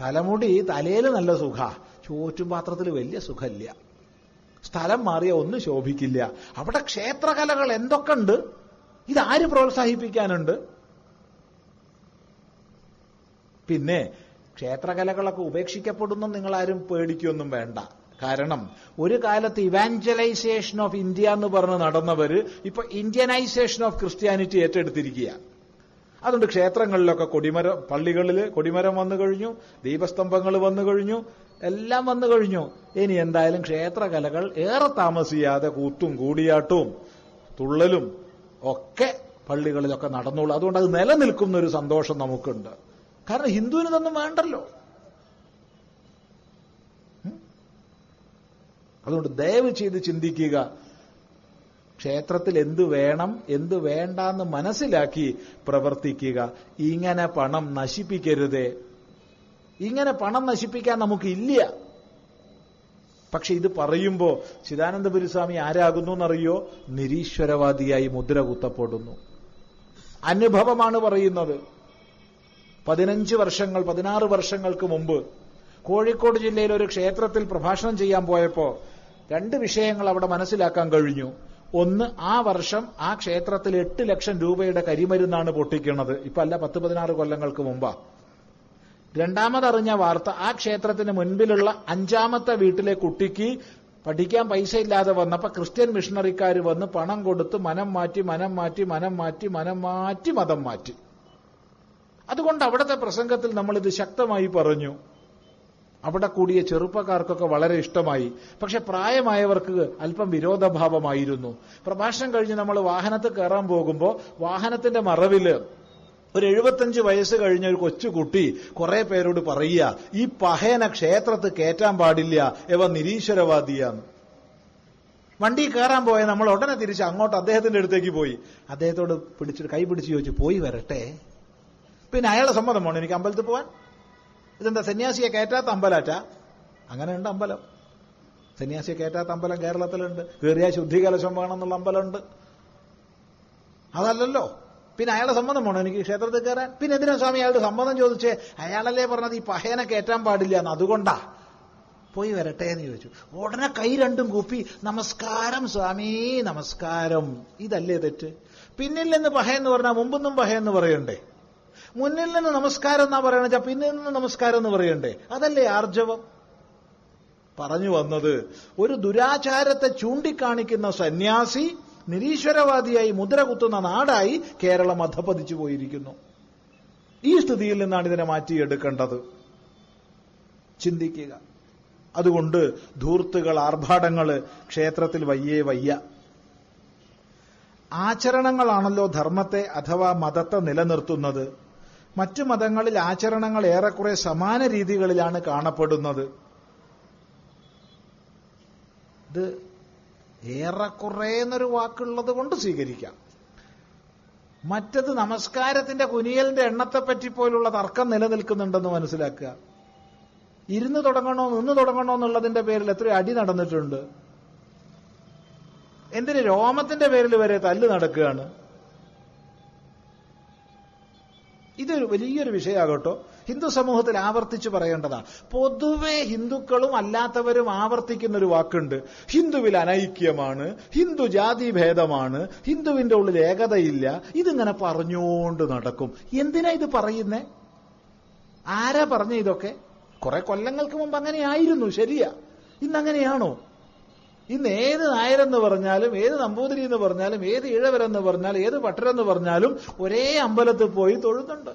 തലമുടി തലയിൽ നല്ല സുഖ. ചോറ്റും പാത്രത്തിൽ വലിയ സുഖമില്ല. സ്ഥലം മാറിയ ഒന്നും ശോഭിക്കില്ല. അവിടെ ക്ഷേത്രകലകൾ എന്തൊക്കെ ഉണ്ട് ഇതാര് പ്രോത്സാഹിപ്പിക്കാനുണ്ട്? പിന്നെ ക്ഷേത്രകലകളൊക്കെ ഉപേക്ഷിക്കപ്പെടുന്നു നിങ്ങൾ ആരും പേടിക്കൊന്നും വേണ്ട. കാരണം ഒരു കാലത്ത് ഇവാഞ്ചലൈസേഷൻ ഓഫ് ഇന്ത്യ എന്ന് പറഞ്ഞ് നടന്നവര് ഇപ്പൊ ഇന്ത്യനൈസേഷൻ ഓഫ് ക്രിസ്ത്യാനിറ്റി ഏറ്റെടുത്തിരിക്കുക അതുകൊണ്ട് ക്ഷേത്രങ്ങളിലൊക്കെ കൊടിമര പള്ളികളിൽ കൊടിമരം വന്നു കഴിഞ്ഞു ദീപസ്തംഭങ്ങൾ വന്നു കഴിഞ്ഞു എല്ലാം വന്നു കഴിഞ്ഞു. ഇനി എന്തായാലും ക്ഷേത്രകലകൾ ഏറെ താമസിയാതെ കൂത്തും കൂടിയാട്ടവും തുള്ളലും ഒക്കെ പള്ളികളിലൊക്കെ നടന്നുള്ളൂ അതുകൊണ്ട് അത് നിലനിൽക്കുന്ന ഒരു സന്തോഷം നമുക്കുണ്ട്. കാരണം ഹിന്ദുവിന് ഇതൊന്നും വേണ്ടല്ലോ? അതുകൊണ്ട് ദയവ് ചെയ്ത് ചിന്തിക്കുക. ക്ഷേത്രത്തിൽ എന്ത് വേണം എന്ത് വേണ്ട എന്ന് മനസ്സിലാക്കി പ്രവർത്തിക്കുക. ഇങ്ങനെ പണം നശിപ്പിക്കരുതേ. ഇങ്ങനെ പണം നശിപ്പിക്കാൻ നമുക്കില്ല. പക്ഷെ ഇത് പറയുമ്പോ ചിദാനന്ദപുരി സ്വാമി ആരാകുന്നു എന്നറിയോ നിരീശ്വരവാദിയായി മുദ്ര കുത്തപ്പെടുന്നു. അനുഭവമാണ് പറയുന്നത്. പതിനഞ്ച് വർഷങ്ങൾ പതിനാറ് വർഷങ്ങൾക്ക് മുമ്പ് കോഴിക്കോട് ജില്ലയിൽ ഒരു ക്ഷേത്രത്തിൽ പ്രഭാഷണം ചെയ്യാൻ പോയപ്പോ രണ്ട് വിഷയങ്ങൾ അവിടെ മനസ്സിലാക്കാൻ കഴിഞ്ഞു. ഒന്ന് ആ വർഷം ആ ക്ഷേത്രത്തിൽ എട്ട് ലക്ഷം രൂപയുടെ കരിമരുന്നാണ് പൊട്ടിക്കുന്നത്. ഇപ്പൊ അല്ല പത്ത് പതിനാറ് കൊല്ലങ്ങൾക്ക് മുമ്പാ. രണ്ടാമതറിഞ്ഞ വാർത്ത ആ ക്ഷേത്രത്തിന് മുൻപിലുള്ള അഞ്ചാമത്തെ വീട്ടിലെ കുട്ടിക്ക് പഠിക്കാൻ പൈസ ഇല്ലാതെ വന്നപ്പോ ക്രിസ്ത്യൻ മിഷണറിക്കാർ വന്ന് പണം കൊടുത്ത് മനം മാറ്റി മനം മാറ്റി മനം മാറ്റി മനം മാറ്റി മതം മാറ്റി. അതുകൊണ്ട് അവിടുത്തെ പ്രസംഗത്തിൽ നമ്മളിത് ശക്തമായി പറഞ്ഞു. അവിടെ കൂടിയ ചെറുപ്പക്കാർക്കൊക്കെ വളരെ ഇഷ്ടമായി. പക്ഷെ പ്രായമായവർക്ക് അല്പം വിരോധഭാവമായിരുന്നു. പ്രഭാഷണം കഴിഞ്ഞ് നമ്മൾ വാഹനത്തിൽ കയറാൻ പോകുമ്പോൾ വാഹനത്തിന്റെ മറവിൽ ഒരു എഴുപത്തഞ്ച് വയസ്സ് കഴിഞ്ഞ ഒരു കൊച്ചുകുട്ടി കുറെ പേരോട് പറയുക ഈ പഹേന ക്ഷേത്രത്തിൽ കയറ്റാൻ പാടില്ല ഇവ നിരീശ്വരവാദിയാണ്. വണ്ടി കയറാൻ പോയ നമ്മൾ ഉടനെ തിരിച്ച് അങ്ങോട്ട് അദ്ദേഹത്തിന്റെ അടുത്തേക്ക് പോയി. അദ്ദേഹത്തോട് പിടിച്ചിട്ട് കൈ പിടിച്ച് ചോദിച്ചു പോയി വരട്ടെ. പിന്നെ അയാളെ സമ്മതം വേണം എനിക്ക് അമ്പലത്തിൽ പോവാൻ? ഇതെന്താ സന്യാസിയെ കയറ്റാത്ത അമ്പലാറ്റ? അങ്ങനെയുണ്ട് അമ്പലം. സന്യാസിയെ കയറ്റാത്ത അമ്പലം കേരളത്തിലുണ്ട്. കയറിയ ശുദ്ധികലശം വേണമെന്നുള്ള അമ്പലമുണ്ട്. അതല്ലല്ലോ. പിന്നെ അയാളെ സമ്മതം വേണം എനിക്ക് ക്ഷേത്രത്തിൽ കയറാൻ. പിന്നെ എന്തിനാ സ്വാമി അയാളുടെ സമ്മതം ചോദിച്ചേ? അയാളല്ലേ പറഞ്ഞത് ഈ പഹേനെ കയറ്റാൻ പാടില്ല എന്ന്. അതുകൊണ്ടാ. പോയി വരട്ടെ എന്ന് ചോദിച്ചു. ഉടനെ കൈ രണ്ടും കൂപ്പി നമസ്കാരം സ്വാമി നമസ്കാരം. ഇതല്ലേ തെറ്റ്. പിന്നിൽ നിന്ന് പഹയെന്ന് പറഞ്ഞാൽ മുമ്പൊന്നും പഹയെന്ന് പറയണ്ടേ? മുന്നിൽ നിന്ന് നമസ്കാരം എന്നാ പറയണ പിന്നിൽ നിന്ന് നമസ്കാരം എന്ന് പറയണ്ടേ? അതല്ലേ ആർജവം? പറഞ്ഞു വന്നത് ഒരു ദുരാചാരത്തെ ചൂണ്ടിക്കാണിക്കുന്ന സന്യാസി നിരീശ്വരവാദിയായി മുദ്ര കുത്തുന്ന നാടായി കേരളം അധപതിച്ചു പോയിരിക്കുന്നു. ഈ സ്ഥിതിയിൽ നിന്നാണ് ഇതിനെ മാറ്റിയെടുക്കേണ്ടത്. ചിന്തിക്കുക. അതുകൊണ്ട് ധൂർത്തുകൾ ആർഭാടങ്ങൾ ക്ഷേത്രത്തിൽ വയ്യേ വയ്യ. ആചരണങ്ങളാണല്ലോ ധർമ്മത്തെ അഥവാ മതത്തെ നിലനിർത്തുന്നത്. മറ്റു മതങ്ങളിൽ ആചരണങ്ങൾ ഏറെക്കുറെ സമാന രീതികളിലാണ് കാണപ്പെടുന്നത്. ഇത് ഏറെക്കുറെ എന്നൊരു വാക്കുള്ളത് കൊണ്ട് സ്വീകരിക്കാം. മറ്റത് നമസ്കാരത്തിന്റെ കുനിയലിന്റെ എണ്ണത്തെപ്പറ്റി പോലുള്ള തർക്കം നിലനിൽക്കുന്നുണ്ടെന്ന് മനസ്സിലാക്കുക. ഇരുന്ന് തുടങ്ങണോ നിന്ന് തുടങ്ങണോ എന്നുള്ളതിന്റെ പേരിൽ എത്ര അടി നടന്നിട്ടുണ്ട്. എന്തിന് രോമത്തിന്റെ പേരിൽ വരെ തല്ല് നടക്കുകയാണ്. ഇതൊരു വലിയൊരു വിഷയമാകട്ടോ ഹിന്ദു സമൂഹത്തിൽ ആവർത്തിച്ച് പറയേണ്ടതാ. പൊതുവെ ഹിന്ദുക്കളും അല്ലാത്തവരും ആവർത്തിക്കുന്ന ഒരു വാക്കുണ്ട്. ഹിന്ദുവിൽ അനൈക്യമാണ് ഹിന്ദു ജാതി ഭേദമാണ് ഹിന്ദുവിന്റെ ഉള്ളിൽ ഏകതയില്ല. ഇതിങ്ങനെ പറഞ്ഞുകൊണ്ട് നടക്കും. എന്തിനാ ഇത് പറയുന്നേ? ആരാ പറഞ്ഞ ഇതൊക്കെ? കുറെ കൊല്ലങ്ങൾക്ക് മുമ്പ് അങ്ങനെയായിരുന്നു ശരിയാ. ഇന്നങ്ങനെയാണോ? ഇന്ന് ഏത് നായരെന്ന് പറഞ്ഞാലും ഏത് നമ്പൂതിരി എന്ന് പറഞ്ഞാലും ഏത് ഇഴവരെന്ന് പറഞ്ഞാലും ഏത് പട്ടരെന്ന് പറഞ്ഞാലും ഒരേ അമ്പലത്തിൽ പോയി തൊഴുന്നുണ്ട്.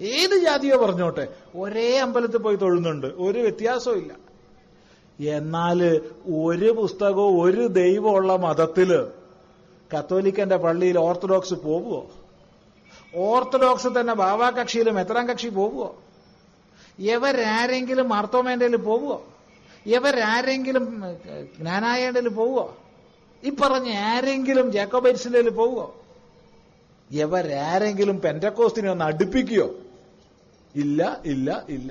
ഏത് ജാതിയോ പറഞ്ഞോട്ടെ ഒരേ അമ്പലത്തിൽ പോയി തൊഴുന്നുണ്ട്. ഒരു വ്യത്യാസവും ഇല്ല. എന്നാൽ ഒരു പുസ്തകവും ഒരു ദൈവമുള്ള മതത്തിൽ കത്തോലിക്കന്റെ പള്ളിയിൽ ഓർത്തഡോക്സ് പോവുമോ ഓർത്തഡോക്സ് തന്നെ ബാബാ കക്ഷിയിലും എത്രാം കക്ഷി പോവുമോ ഇവരാരെങ്കിലും മാർത്തോമേന്റെ പോവുമോ ഇവരാരെങ്കിലും ജ്ഞാനായണ്ടിൽ പോവോ ഈ പറഞ്ഞ ആരെങ്കിലും ജാക്കോബൈറ്റ്സിന്റെ പോവുമോ ഇവരാരെങ്കിലും പെന്റക്കോസ്റ്റിനെ ഒന്ന് അടുപ്പിക്കുകയോ ഇല്ല ഇല്ല ഇല്ല.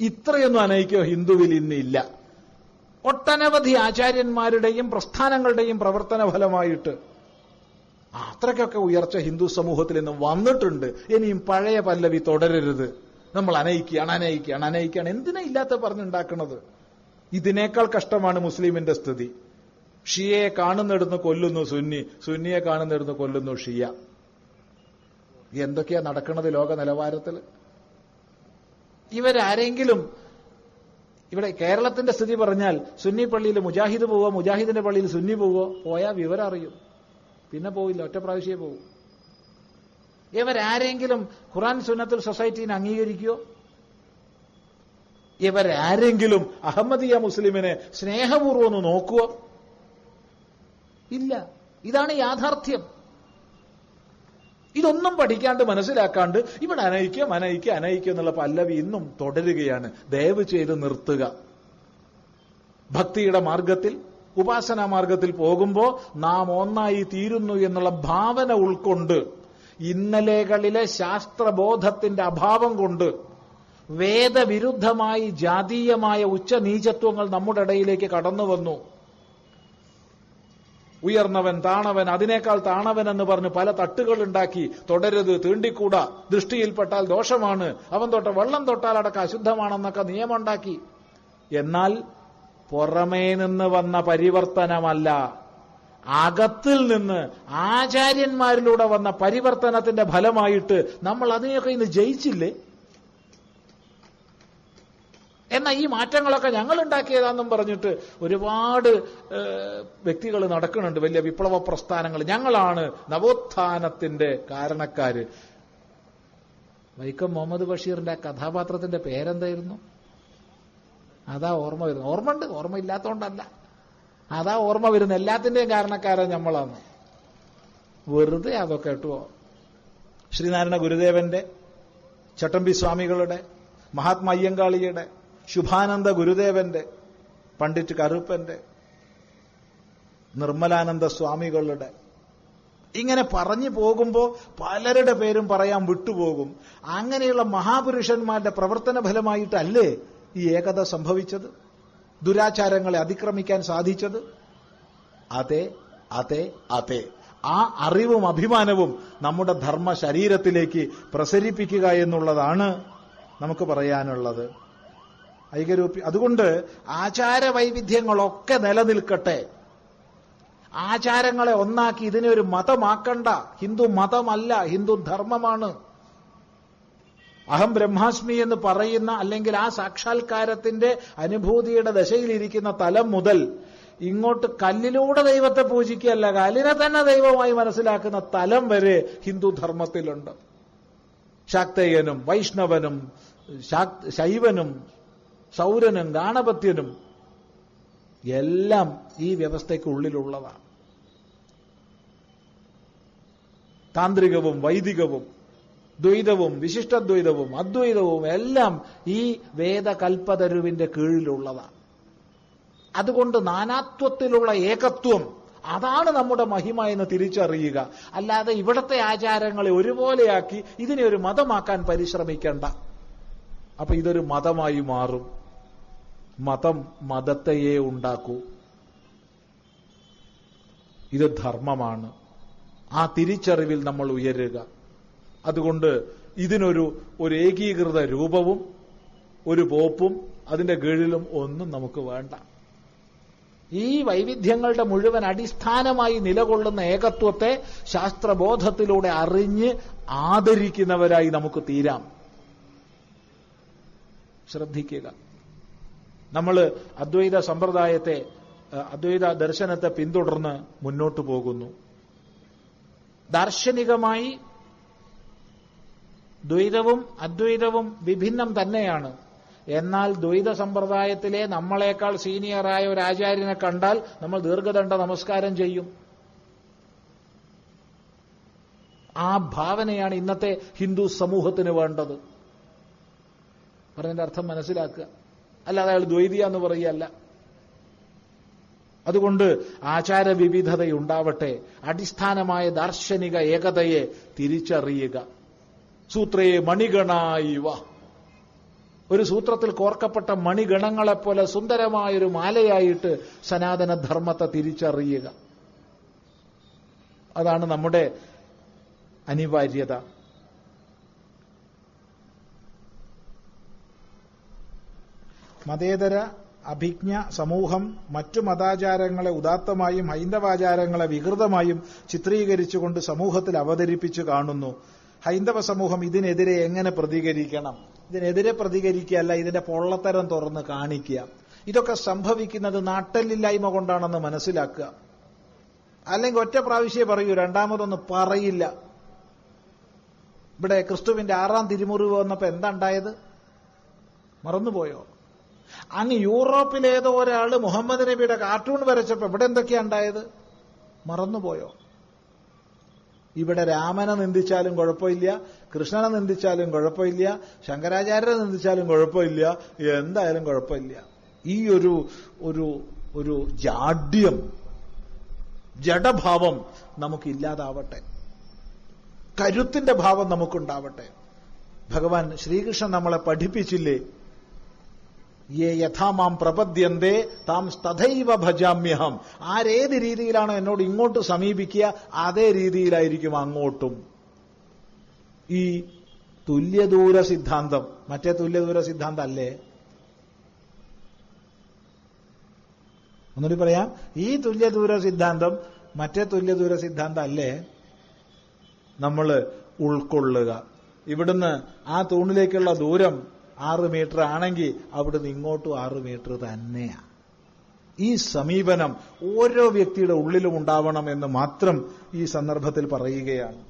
ഇത്രയൊന്നും അനയിക്കോ ഹിന്ദുവിൽ ഇന്നില്ല ഒട്ടനവധി ആചാര്യന്മാരുടെയും പ്രസ്ഥാനങ്ങളുടെയും പ്രവർത്തന ഫലമായിട്ട് അത്രയ്ക്കൊക്കെ ഉയർച്ച ഹിന്ദു സമൂഹത്തിൽ നിന്ന് വന്നിട്ടുണ്ട്. ഇനിയും പഴയ പല്ലവി തുടരരുത്. നമ്മൾ അനയിക്കുകയാണ് അനയിക്കുകയാണ് അനയിക്കുകയാണ് എന്തിനാ ഇല്ലാത്ത പറഞ്ഞുണ്ടാക്കുന്നത് ഇതിനേക്കാൾ കഷ്ടമാണ് മുസ്ലിമിന്റെ സ്ഥിതി. ഷിയയെ കാണുന്നിടന്ന് കൊല്ലുന്നു സുന്നി സുന്നിയെ കാണുന്നിടന്ന് കൊല്ലുന്നു ഷിയ. എന്തൊക്കെയാ നടക്കുന്നത് ലോക നിലവാരത്തിൽ ഇവരാരെങ്കിലും ഇവിടെ കേരളത്തിന്റെ സ്ഥിതി പറഞ്ഞാൽ സുന്നി പള്ളിയിൽ മുജാഹിദ് പോവോ മുജാഹിദിന്റെ പള്ളിയിൽ സുന്നി പോവോ പോയാൽ വിവരം അറിയും. പിന്നെ പോവില്ല ഒറ്റ പ്രാവശ്യമേ പോവും. ഇവരാരെങ്കിലും ഖുറാൻ സുന്നത്തുൽ സൊസൈറ്റീനെ അംഗീകരിക്കുമോ ഇവരാരെങ്കിലും അഹമ്മദിയ മുസ്ലിമിനെ സ്നേഹപൂർവം ഒന്ന് നോക്കുവോ? ഇല്ല. ഇതാണ് യാഥാർത്ഥ്യം. ഇതൊന്നും പഠിക്കാണ്ട് മനസ്സിലാക്കാണ്ട് ഇവിടെ അനയിക്കുക അനയിക്കുക അനയിക്കുക എന്നുള്ള പല്ലവി ഇന്നും തുടരുകയാണ്. ദയവ് ചെയ്ത് നിർത്തുക. ഭക്തിയുടെ മാർഗത്തിൽ ഉപാസനാ മാർഗത്തിൽ പോകുമ്പോൾ നാം ഒന്നായി തീരുന്നു എന്നുള്ള ഭാവന ഉൾക്കൊണ്ട് ഇന്നലെകളിലെ ശാസ്ത്രബോധത്തിന്റെ അഭാവം കൊണ്ട് വേദവിരുദ്ധമായി ജാതീയമായ ഉച്ചനീചത്വങ്ങൾ നമ്മുടെ ഇടയിലേക്ക് കടന്നു വന്നു. ഉയർന്നവൻ താണവൻ അതിനേക്കാൾ താണവൻ എന്ന് പറഞ്ഞ് പല തട്ടുകൾ ഉണ്ടാക്കി തുടരുത് തീണ്ടിക്കൂടാ. ദൃഷ്ടിയിൽപ്പെട്ടാൽ ദോഷമാണ് അവൻ തൊട്ട വെള്ളം തൊട്ടാൽ അടക്ക അശുദ്ധമാണെന്നൊക്കെ നിയമമുണ്ടാക്കി. എന്നാൽ പുറമേ നിന്ന് വന്ന പരിവർത്തനമല്ല. അകത്തിൽ നിന്ന് ആചാര്യന്മാരിലൂടെ വന്ന പരിവർത്തനത്തിന്റെ ഫലമായിട്ട് നമ്മൾ അതിനെയൊക്കെ ഇന്ന് ജയിച്ചില്ലേ? എന്നാൽ ഈ മാറ്റങ്ങളൊക്കെ ഞങ്ങൾ ഉണ്ടാക്കിയതാണെന്നും പറഞ്ഞിട്ട് ഒരുപാട് വ്യക്തികൾ നടക്കുന്നുണ്ട്. വലിയ വിപ്ലവ പ്രസ്ഥാനങ്ങൾ ഞങ്ങളാണ് നവോത്ഥാനത്തിന്റെ കാരണക്കാര്. വൈക്കം മുഹമ്മദ് ബഷീറിന്റെ കഥാപാത്രത്തിന്റെ പേരെന്തായിരുന്നു? അതാ ഓർമ്മ വരുന്നത്. ഓർമ്മ ഉണ്ട് ഓർമ്മ ഇല്ലാത്തതുകൊണ്ടല്ല അതാ ഓർമ്മ വരുന്നത്. എല്ലാത്തിന്റെയും കാരണക്കാരൻ നമ്മളാണ് വെറുതെ അതൊക്കെ കേട്ടുവോ ശ്രീനാരായണ ഗുരുദേവന്റെ ചട്ടമ്പി സ്വാമികളുടെ മഹാത്മാ അയ്യങ്കാളിയുടെ ശുഭാനന്ദ ഗുരുദേവന്റെ പണ്ഡിറ്റ് കറുപ്പന്റെ നിർമ്മലാനന്ദ സ്വാമികളുടെ. ഇങ്ങനെ പറഞ്ഞു പോകുമ്പോൾ പലരുടെ പേരും പറയാൻ വിട്ടുപോകും. അങ്ങനെയുള്ള മഹാപുരുഷന്മാരുടെ പ്രവർത്തന ഫലമായിട്ടല്ലേ ഈ ഏകത സംഭവിച്ചത്? ദുരാചാരങ്ങളെ അതിക്രമിക്കാൻ സാധിച്ചത്? അതെ അതെ അതെ. ആ അറിവും അഭിമാനവും നമ്മുടെ ധർമ്മ ശരീരത്തിലേക്ക് പ്രസരിപ്പിക്കുക എന്നുള്ളതാണ് നമുക്ക് പറയാനുള്ളത്. ഐകരൂപി അതുകൊണ്ട് ആചാര വൈവിധ്യങ്ങളൊക്കെ നിലനിൽക്കട്ടെ. ആചാരങ്ങളെ ഒന്നാക്കി ഇതിനെ ഒരു മതമാക്കണ്ട. ഹിന്ദു മതമല്ല ഹിന്ദു ധർമ്മമാണ്. അഹം ബ്രഹ്മാസ്മി എന്ന് പറയുന്ന അല്ലെങ്കിൽ ആ സാക്ഷാത്കാരത്തിന്റെ അനുഭൂതിയുടെ ദശയിലിരിക്കുന്ന തലം മുതൽ ഇങ്ങോട്ട് കല്ലിലൂടെ ദൈവത്തെ പൂജിക്കുകയല്ല കല്ലിനെ തന്നെ ദൈവമായി മനസ്സിലാക്കുന്ന തലം വരെ ഹിന്ദു ധർമ്മത്തിലുണ്ട്. ശാക്തേയനും വൈഷ്ണവനും ശൈവനും സൗരനും ഗാണപത്യനും എല്ലാം ഈ വ്യവസ്ഥയ്ക്ക് ഉള്ളിലുള്ളതാണ് താന്ത്രികവും വൈദികവും ദ്വൈതവും വിശിഷ്ടദ്വൈതവും അദ്വൈതവും എല്ലാം ഈ വേദകൽപ്പതരുവിന്റെ കീഴിലുള്ളതാണ്. അതുകൊണ്ട് നാനാത്വത്തിലുള്ള ഏകത്വം അതാണ് നമ്മുടെ മഹിമ എന്ന് തിരിച്ചറിയുക. അല്ലാതെ ഇവിടത്തെ ആചാരങ്ങളെ ഒരുപോലെയാക്കി ഇതിനെ ഒരു മതമാക്കാൻ പരിശ്രമിക്കേണ്ട. അപ്പൊ ഇതൊരു മതമായി മാറും. മതം മതത്തെയേ ഉണ്ടാക്കൂ. ഇത് ധർമ്മമാണ്. ആ തിരിച്ചറിവിൽ നമ്മൾ ഉയരുക. അതുകൊണ്ട് ഇതിനൊരു ഒരു ഏകീകൃത രൂപവും ഒരു പോപ്പും അതിന്റെ കീഴിലും ഒന്നും നമുക്ക് വേണ്ട. ഈ വൈവിധ്യങ്ങളുടെ മുഴുവൻ അടിസ്ഥാനമായി നിലകൊള്ളുന്ന ഏകത്വത്തെ ശാസ്ത്രബോധത്തിലൂടെ അറിഞ്ഞ് ആദരിക്കുന്നവരായി നമുക്ക് തീരാം. ശ്രദ്ധിക്കുക. നമ്മൾ അദ്വൈത സമ്പ്രദായത്തെ അദ്വൈത ദർശനത്തെ പിന്തുടർന്ന് മുന്നോട്ടു പോകുന്നു. ദാർശനികമായി ദ്വൈതവും അദ്വൈതവും വിഭിന്നം തന്നെയാണ്. എന്നാൽ ദ്വൈത സമ്പ്രദായത്തിലെ നമ്മളെക്കാൾ സീനിയറായ ഒരു ആചാര്യനെ കണ്ടാൽ നമ്മൾ ദീർഘദണ്ഡ നമസ്കാരം ചെയ്യും. ആ ഭാവനയാണ് ഇന്നത്തെ ഹിന്ദു സമൂഹത്തിന് വേണ്ടത്. പറഞ്ഞതിന്റെ അർത്ഥം മനസ്സിലാക്കുക. അല്ലാതെ അയാൾ ദ്വൈതിയ എന്ന് പറയുകയല്ല. അതുകൊണ്ട് ആചാര വിവിധതയുണ്ടാവട്ടെ അടിസ്ഥാനമായ ദാർശനിക ഏകതയെ തിരിച്ചറിയുക. സൂത്രയെ മണിഗണായിവ ഒരു സൂത്രത്തിൽ കോർക്കപ്പെട്ട മണിഗണങ്ങളെപ്പോലെ സുന്ദരമായൊരു മാലയായിട്ട് സനാതന ധർമ്മത്തെ തിരിച്ചറിയുക. അതാണ് നമ്മുടെ അനിവാര്യത. മതേതര അഭിജ്ഞ സമൂഹം മറ്റു മതാചാരങ്ങളെ ഉദാത്തമായും ഹൈന്ദവാചാരങ്ങളെ വികൃതമായും ചിത്രീകരിച്ചുകൊണ്ട് സമൂഹത്തിൽ അവതരിപ്പിച്ചു കാണുന്നു. ഹൈന്ദവ സമൂഹം ഇതിനെതിരെ എങ്ങനെ പ്രതികരിക്കണം? ഇതിനെതിരെ പ്രതികരിക്കുകയല്ല ഇതിന്റെ പൊള്ളത്തരം തുറന്ന് കാണിക്കുക. ഇതൊക്കെ സംഭവിക്കുന്നത് നാട്ടലില്ലായ്മ കൊണ്ടാണെന്ന് മനസ്സിലാക്കുക. അല്ലെങ്കിൽ ഒറ്റ പ്രാവശ്യമേ പറയൂ രണ്ടാമതൊന്നും പറയില്ല. ഇവിടെ ക്രിസ്തുവിന്റെ ആറാം തിരുമുറിവ് വന്നപ്പോ എന്താ ഉണ്ടായത്? മറന്നുപോയോ? അങ്ങ് യൂറോപ്പിലേതോ ഒരാൾ മുഹമ്മദ് നബിയുടെ കാർട്ടൂൺ വരച്ചപ്പോ ഇവിടെ എന്തൊക്കെയാ ഉണ്ടായത്? മറന്നുപോയോ? ഇവിടെ രാമനെ നിന്ദിച്ചാലും കുഴപ്പമില്ല കൃഷ്ണനെ നിന്ദിച്ചാലും കുഴപ്പമില്ല ശങ്കരാചാര്യനെ നിന്ദിച്ചാലും കുഴപ്പമില്ല എന്തായാലും കുഴപ്പമില്ല. ഈ ഒരു ഒരു ഒരു ജാഡ്യം ജഡഭാവം നമുക്കില്ലാതാവട്ടെ. കരുത്തിന്റെ ഭാവം നമുക്കുണ്ടാവട്ടെ. ഭഗവാൻ ശ്രീകൃഷ്ണൻ നമ്മളെ പഠിപ്പിച്ചില്ലേ? യേ യഥാമാം പ്രപദ്യന്തേ താം തഥൈവ ഭജാമ്യഹം. ആരേത് രീതിയിലാണോ എന്നോട് ഇങ്ങോട്ട് സമീപിക്കുക അതേ രീതിയിലായിരിക്കും അങ്ങോട്ടും. ഈ തുല്യദൂര സിദ്ധാന്തം മറ്റേ തുല്യദൂര സിദ്ധാന്തം അല്ലേ ഒന്നുകൂടി പറയാം. ഈ തുല്യദൂര സിദ്ധാന്തം മറ്റേ തുല്യദൂര സിദ്ധാന്തം അല്ലേ നമ്മൾ ഉൾക്കൊള്ളുക. ഇവിടുന്ന് ആ തൂണിലേക്കുള്ള ദൂരം ആറ് മീറ്റർ ആണെങ്കിൽ അവിടുന്ന് ഇങ്ങോട്ടും ആറ് മീറ്റർ തന്നെയാണ് ഈ സമീപനം ഓരോ വ്യക്തിയുടെ ഉള്ളിലും ഉണ്ടാവണം എന്ന് മാത്രം ഈ സന്ദർഭത്തിൽ പറയുകയാണ്.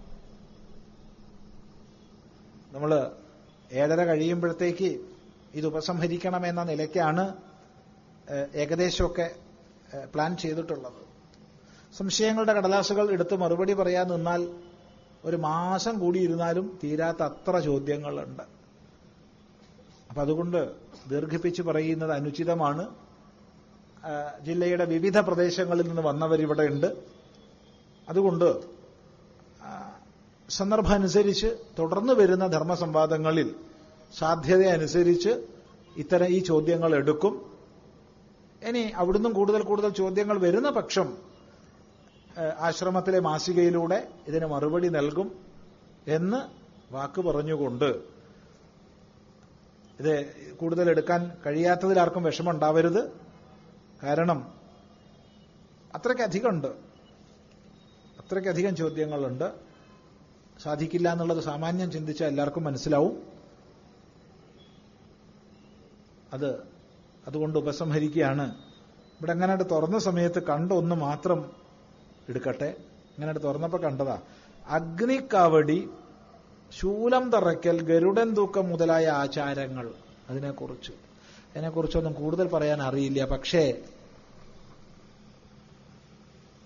നമ്മൾ ഏഴര കഴിയുമ്പോഴത്തേക്ക് ഇത് ഉപസംഹരിക്കണമെന്ന നിലയ്ക്കാണ് ഏകദേശമൊക്കെ പ്ലാൻ ചെയ്തിട്ടുള്ളത്. സംശയങ്ങളുടെ കടലാസുകൾ എടുത്ത് മറുപടി പറയാൻ നിന്നാൽ ഒരു മാസം കൂടി ഇരുന്നാലും തീരാത്ത അത്ര ചോദ്യങ്ങളുണ്ട്. അപ്പൊ അതുകൊണ്ട് ദീർഘിപ്പിച്ച് പറയുന്നത് അനുചിതമാണ്. ജില്ലയുടെ വിവിധ പ്രദേശങ്ങളിൽ നിന്ന് വന്നവരിവിടെ ഉണ്ട്. അതുകൊണ്ട് സന്ദർഭമനുസരിച്ച് തുടർന്ന് വരുന്ന ധർമ്മസംവാദങ്ങളിൽ സാധ്യതയനുസരിച്ച് ഇത്തരം ഈ ചോദ്യങ്ങൾ എടുക്കും. ഇനി അവിടുന്ന് കൂടുതൽ കൂടുതൽ ചോദ്യങ്ങൾ വരുന്ന പക്ഷം ആശ്രമത്തിലെ മാസികയിലൂടെ ഇതിന് മറുപടി നൽകും എന്ന് വാക്ക് പറഞ്ഞുകൊണ്ട് ഇത് കൂടുതൽ എടുക്കാൻ കഴിയാത്തതിൽ ആർക്കും വിഷമമുണ്ടാവരുത് കാരണം അത്രയ്ക്കധികമുണ്ട് അത്രയ്ക്കധികം ചോദ്യങ്ങളുണ്ട്. സാധിക്കില്ല എന്നുള്ളത് സാമാന്യം ചിന്തിച്ചാൽ എല്ലാവർക്കും മനസ്സിലാവും. അത് അതുകൊണ്ട് ഉപസംഹരിക്കുകയാണ്. ഇവിടെ അങ്ങനെ തുറന്ന സമയത്ത് കണ്ട ഒന്ന് മാത്രം എടുക്കട്ടെ. ഇങ്ങനെ തുറന്നപ്പോ കണ്ടതാ. അഗ്നിക്കാവടി ശൂലം തറയ്ക്കൽ ഗരുഡൻ തൂക്കം മുതലായ ആചാരങ്ങൾ അതിനെക്കുറിച്ച്. അതിനെക്കുറിച്ചൊന്നും കൂടുതൽ പറയാൻ അറിയില്ല. പക്ഷേ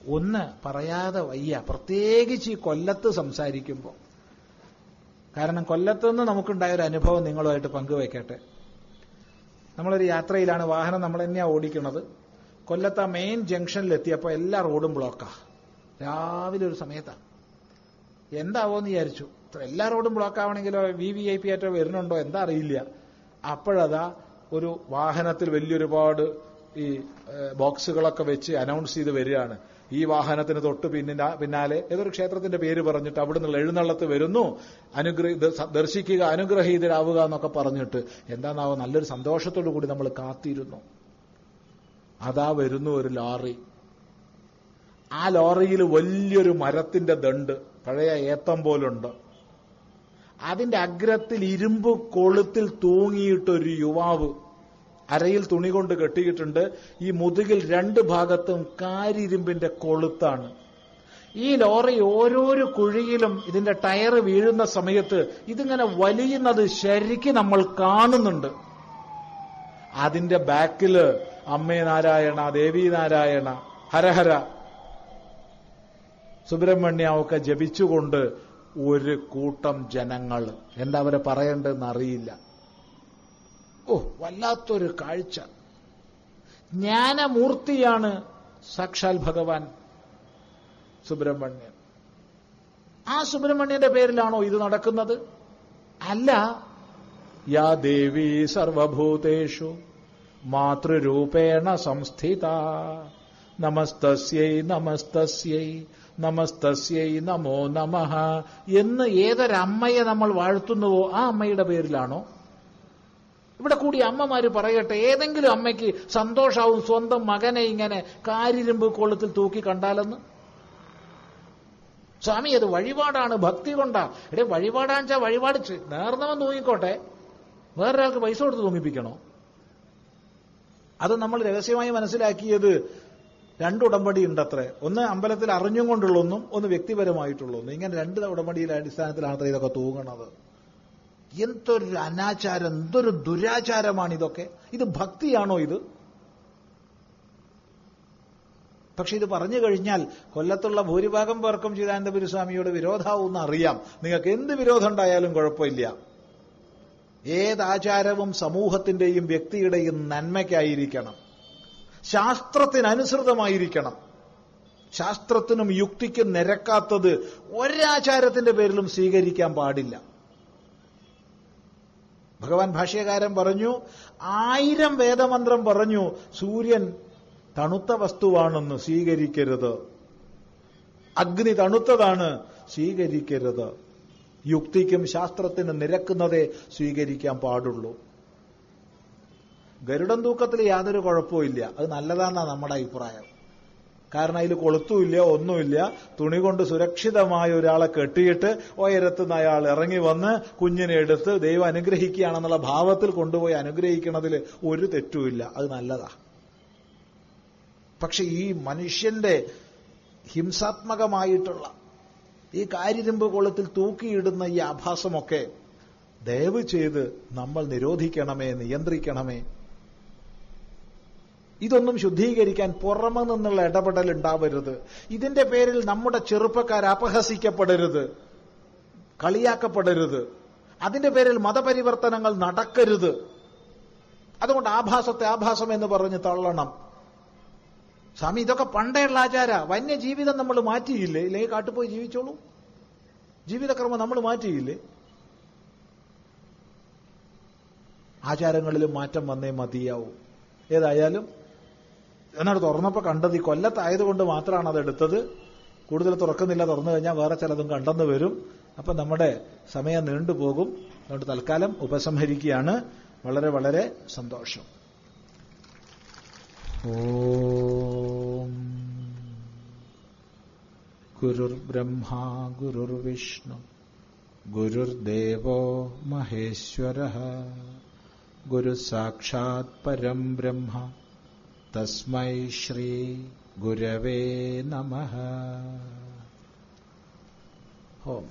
ഒന്ന് പറയാതെ വയ്യ. പ്രത്യേകിച്ച് ഈ കൊല്ലത്ത് സംസാരിക്കുമ്പോൾ കാരണം കൊല്ലത്ത് നിന്ന് നമുക്കുണ്ടായ ഒരു അനുഭവം നിങ്ങളുമായിട്ട് പങ്കുവയ്ക്കട്ടെ നമ്മളൊരു യാത്രയിലാണ് വാഹനം നമ്മൾ തന്നെയാണ് ഓടിക്കുന്നത്. കൊല്ലത്ത് ആ മെയിൻ ജംഗ്ഷനിലെത്തിയപ്പോൾ എല്ലാ റോഡും ബ്ലോക്കാ രാവിലെ ഒരു സമയത്താണ് എന്താവോ എന്ന് വിചാരിച്ചു? എല്ലാ റോഡും ബ്ലോക്ക് ആവണമെങ്കിലോ വി വി ഐ പി ആയിട്ടോ വരുന്നുണ്ടോ എന്താ അറിയില്ല. അപ്പോഴതാ ഒരു വാഹനത്തിൽ വലിയൊരുപാട് ഈ ബോക്സുകളൊക്കെ വെച്ച് അനൗൺസ് ചെയ്ത് വരികയാണ്. ഈ വാഹനത്തിന് തൊട്ട് പിന്നിന്റെ പിന്നാലെ ഏതൊരു ക്ഷേത്രത്തിന്റെ പേര് പറഞ്ഞിട്ട് അവിടെ നിന്ന് എഴുന്നള്ളത്ത് വരുന്നു. അനുഗ്രഹ ദർശിക്കുക അനുഗ്രഹീതരാവുക എന്നൊക്കെ പറഞ്ഞിട്ട് എന്താണാവോ നല്ലൊരു സന്തോഷത്തോടു കൂടി നമ്മൾ കാത്തിരുന്നു. അതാ വരുന്നു ഒരു ലോറി. ആ ലോറിയിൽ വലിയൊരു മരത്തിന്റെ ദണ്ട് പഴയ ഏത്തം പോലുണ്ട്. അതിന്റെ അഗ്രത്തിൽ ഇരുമ്പ് കൊളുത്തിൽ തൂങ്ങിയിട്ടൊരു യുവാവ് അരയിൽ തുണി കൊണ്ട് കെട്ടിയിട്ടുണ്ട്. ഈ മുതുകിൽ രണ്ട് ഭാഗത്തും കാരിരുമ്പിന്റെ കൊളുത്താണ്. ഈ ലോറി ഓരോരോ കുഴിയിലും ഇതിന്റെ ടയർ വീഴുന്ന സമയത്ത് ഇതിങ്ങനെ വലിയുന്നത് ശരിക്ക് നമ്മൾ കാണുന്നുണ്ട്. അതിന്റെ ബാക്കിൽ അമ്മേ നാരായണ ദേവി നാരായണ ഹരഹര സുബ്രഹ്മണ്യാവൊക്കെ ജപിച്ചുകൊണ്ട് ഒരു കൂട്ടം ജനങ്ങൾ. എന്താ അവരെ പറയേണ്ടതെന്ന് അറിയില്ല ഓ വല്ലാത്തൊരു കാഴ്ച. ജ്ഞാനമൂർത്തിയാണ് സാക്ഷാൽ ഭഗവാൻ സുബ്രഹ്മണ്യൻ. ആ സുബ്രഹ്മണ്യന്റെ പേരിലാണോ ഇത് നടക്കുന്നത്? അല്ല. യാ ദേവി സർവഭൂതേഷു മാതൃരൂപേണ സംസ്ഥിത. നമസ്തസ്യൈ നമസ്തസ്യൈ. നമസ്തസ്യൈ നമോ നമഃ എന്ന് ഏതൊരമ്മയെ നമ്മൾ വാഴ്ത്തുന്നുവോ ആ അമ്മയുടെ പേരിലാണോ? ഇവിടെ കൂടി അമ്മമാര് പറയട്ടെ ഏതെങ്കിലും അമ്മയ്ക്ക് സന്തോഷാവും സ്വന്തം മകനെ ഇങ്ങനെ കാരിരുമ്പ് കൊള്ളത്തിൽ തൂക്കി കണ്ടാലെന്ന്? സ്വാമി അത് വഴിപാടാണ് ഭക്തി കൊണ്ടാ. എടേ വഴിപാടാന്ന് വെച്ചാൽ വഴിപാട് നേർന്നവൻ തൂങ്ങിക്കോട്ടെ. വേറൊരാൾക്ക് പൈസ കൊടുത്ത് തൂങ്ങിപ്പിക്കണോ? അത് നമ്മൾ രഹസ്യമായി മനസ്സിലാക്കിയത് രണ്ട് ഉടമ്പടി ഉണ്ടത്രേ ഒന്ന് അമ്പലത്തിൽ അറിഞ്ഞും കൊണ്ടുള്ളൊന്നും ഒന്ന് വ്യക്തിപരമായിട്ടുള്ളൊന്നും. ഇങ്ങനെ രണ്ട് ഉടമ്പടിയുടെ അടിസ്ഥാനത്തിലാണ് അത്ര ഇതൊക്കെ തൂങ്ങണത്. എന്തൊരു അനാചാരം എന്തൊരു ദുരാചാരമാണ് ഇതൊക്കെ. ഇത് ഭക്തിയാണോ ഇത്? പക്ഷെ ഇത് പറഞ്ഞു കഴിഞ്ഞാൽ കൊല്ലത്തുള്ള ഭൂരിഭാഗം പേർക്കും ചിദാനന്ദപുരി സ്വാമിയോട് വിരോധാവൂന്ന് അറിയാം. നിങ്ങൾക്ക് എന്ത് വിരോധം ഉണ്ടായാലും കുഴപ്പമില്ല. ഏതാചാരവും സമൂഹത്തിന്റെയും വ്യക്തിയുടെയും നന്മയ്ക്കായിരിക്കണം. ശാസ്ത്രത്തിനനുസൃതമായിരിക്കണം. ശാസ്ത്രത്തിനും യുക്തിക്കും നിരക്കാത്തത് ഒരാചാരത്തിന്റെ പേരിലും സ്വീകരിക്കാൻ പാടില്ല. ഭഗവാൻ ഭാഷ്യകാരൻ പറഞ്ഞു ആയിരം വേദമന്ത്രം പറഞ്ഞു സൂര്യൻ തണുത്ത വസ്തുവാണെന്ന് സ്വീകരിക്കരുത്. അഗ്നി തണുത്തതാണ് സ്വീകരിക്കരുത്. യുക്തിക്കും ശാസ്ത്രത്തിനും നിരക്കുന്നതേ സ്വീകരിക്കാൻ പാടുള്ളൂ. ഗരുഡൻ തൂക്കത്തിൽ യാതൊരു കുഴപ്പമില്ല അത് നല്ലതാണെന്നാണ് നമ്മുടെ അഭിപ്രായം. കാരണം അതിൽ കൊളുത്തുമില്ല ഒന്നുമില്ല. തുണി കൊണ്ട് സുരക്ഷിതമായ ഒരാളെ കെട്ടിയിട്ട് ഉയരത്തുനിന്ന് അയാൾ ഇറങ്ങി വന്ന് കുഞ്ഞിനെ എടുത്ത് ദൈവം അനുഗ്രഹിക്കുകയാണെന്നുള്ള ഭാവത്തിൽ കൊണ്ടുപോയി അനുഗ്രഹിക്കണതിൽ ഒരു തെറ്റുമില്ല. അത് നല്ലതാ. പക്ഷെ ഈ മനുഷ്യന്റെ ഹിംസാത്മകമായിട്ടുള്ള ഈ കാര്യരുമ്പ് കൊളത്തിൽ തൂക്കിയിടുന്ന ഈ ആഭാസമൊക്കെ ദയവ് ചെയ്ത് നമ്മൾ നിരോധിക്കണമേ നിയന്ത്രിക്കണമേ. ഇതൊന്നും ശുദ്ധീകരിക്കാൻ പുറമെ നിന്നുള്ള ഇടപെടൽ ഉണ്ടാവരുത്. ഇതിന്റെ പേരിൽ നമ്മുടെ ചെറുപ്പക്കാർ അപഹസിക്കപ്പെടരുത്. കളിയാക്കപ്പെടരുത്. അതിന്റെ പേരിൽ മതപരിവർത്തനങ്ങൾ നടക്കരുത്. അതുകൊണ്ട് ആഭാസത്തെ ആഭാസം എന്ന് പറഞ്ഞ് തള്ളണം. സ്വാമി ഇതൊക്കെ പണ്ടേയുള്ള ആചാര. വന്യജീവിതം നമ്മൾ മാറ്റിയില്ലേ? ഇല്ലെങ്കിൽ കാട്ടുപോയി ജീവിച്ചോളൂ. ജീവിതക്രമം നമ്മൾ മാറ്റിയില്ലേ? ആചാരങ്ങളിലും മാറ്റം വന്നേ മതിയാവും. ഏതായാലും എന്നാണ് തുറന്നപ്പോ കണ്ടത്. ഈ കൊല്ലത്തായതുകൊണ്ട് മാത്രമാണ് അത് എടുത്തത്. കൂടുതൽ തുറക്കുന്നില്ല. തുറന്നു കഴിഞ്ഞാൽ വേറെ ചിലതും കണ്ടെന്ന് വരും. അപ്പൊ നമ്മുടെ സമയം നീണ്ടുപോകും അതുകൊണ്ട് തൽക്കാലം ഉപസംഹരിക്കുകയാണ്. വളരെ വളരെ സന്തോഷം. ഓം. വിഷ്ണു ഗുരുർവിഷ്ണു ഗുരുർദേവോ മഹേശ്വര ഗുരു സാക്ഷാത് പരം ബ്രഹ്മ. തസ്മൈ ശ്രീ ഗുരവേ നമ ഓം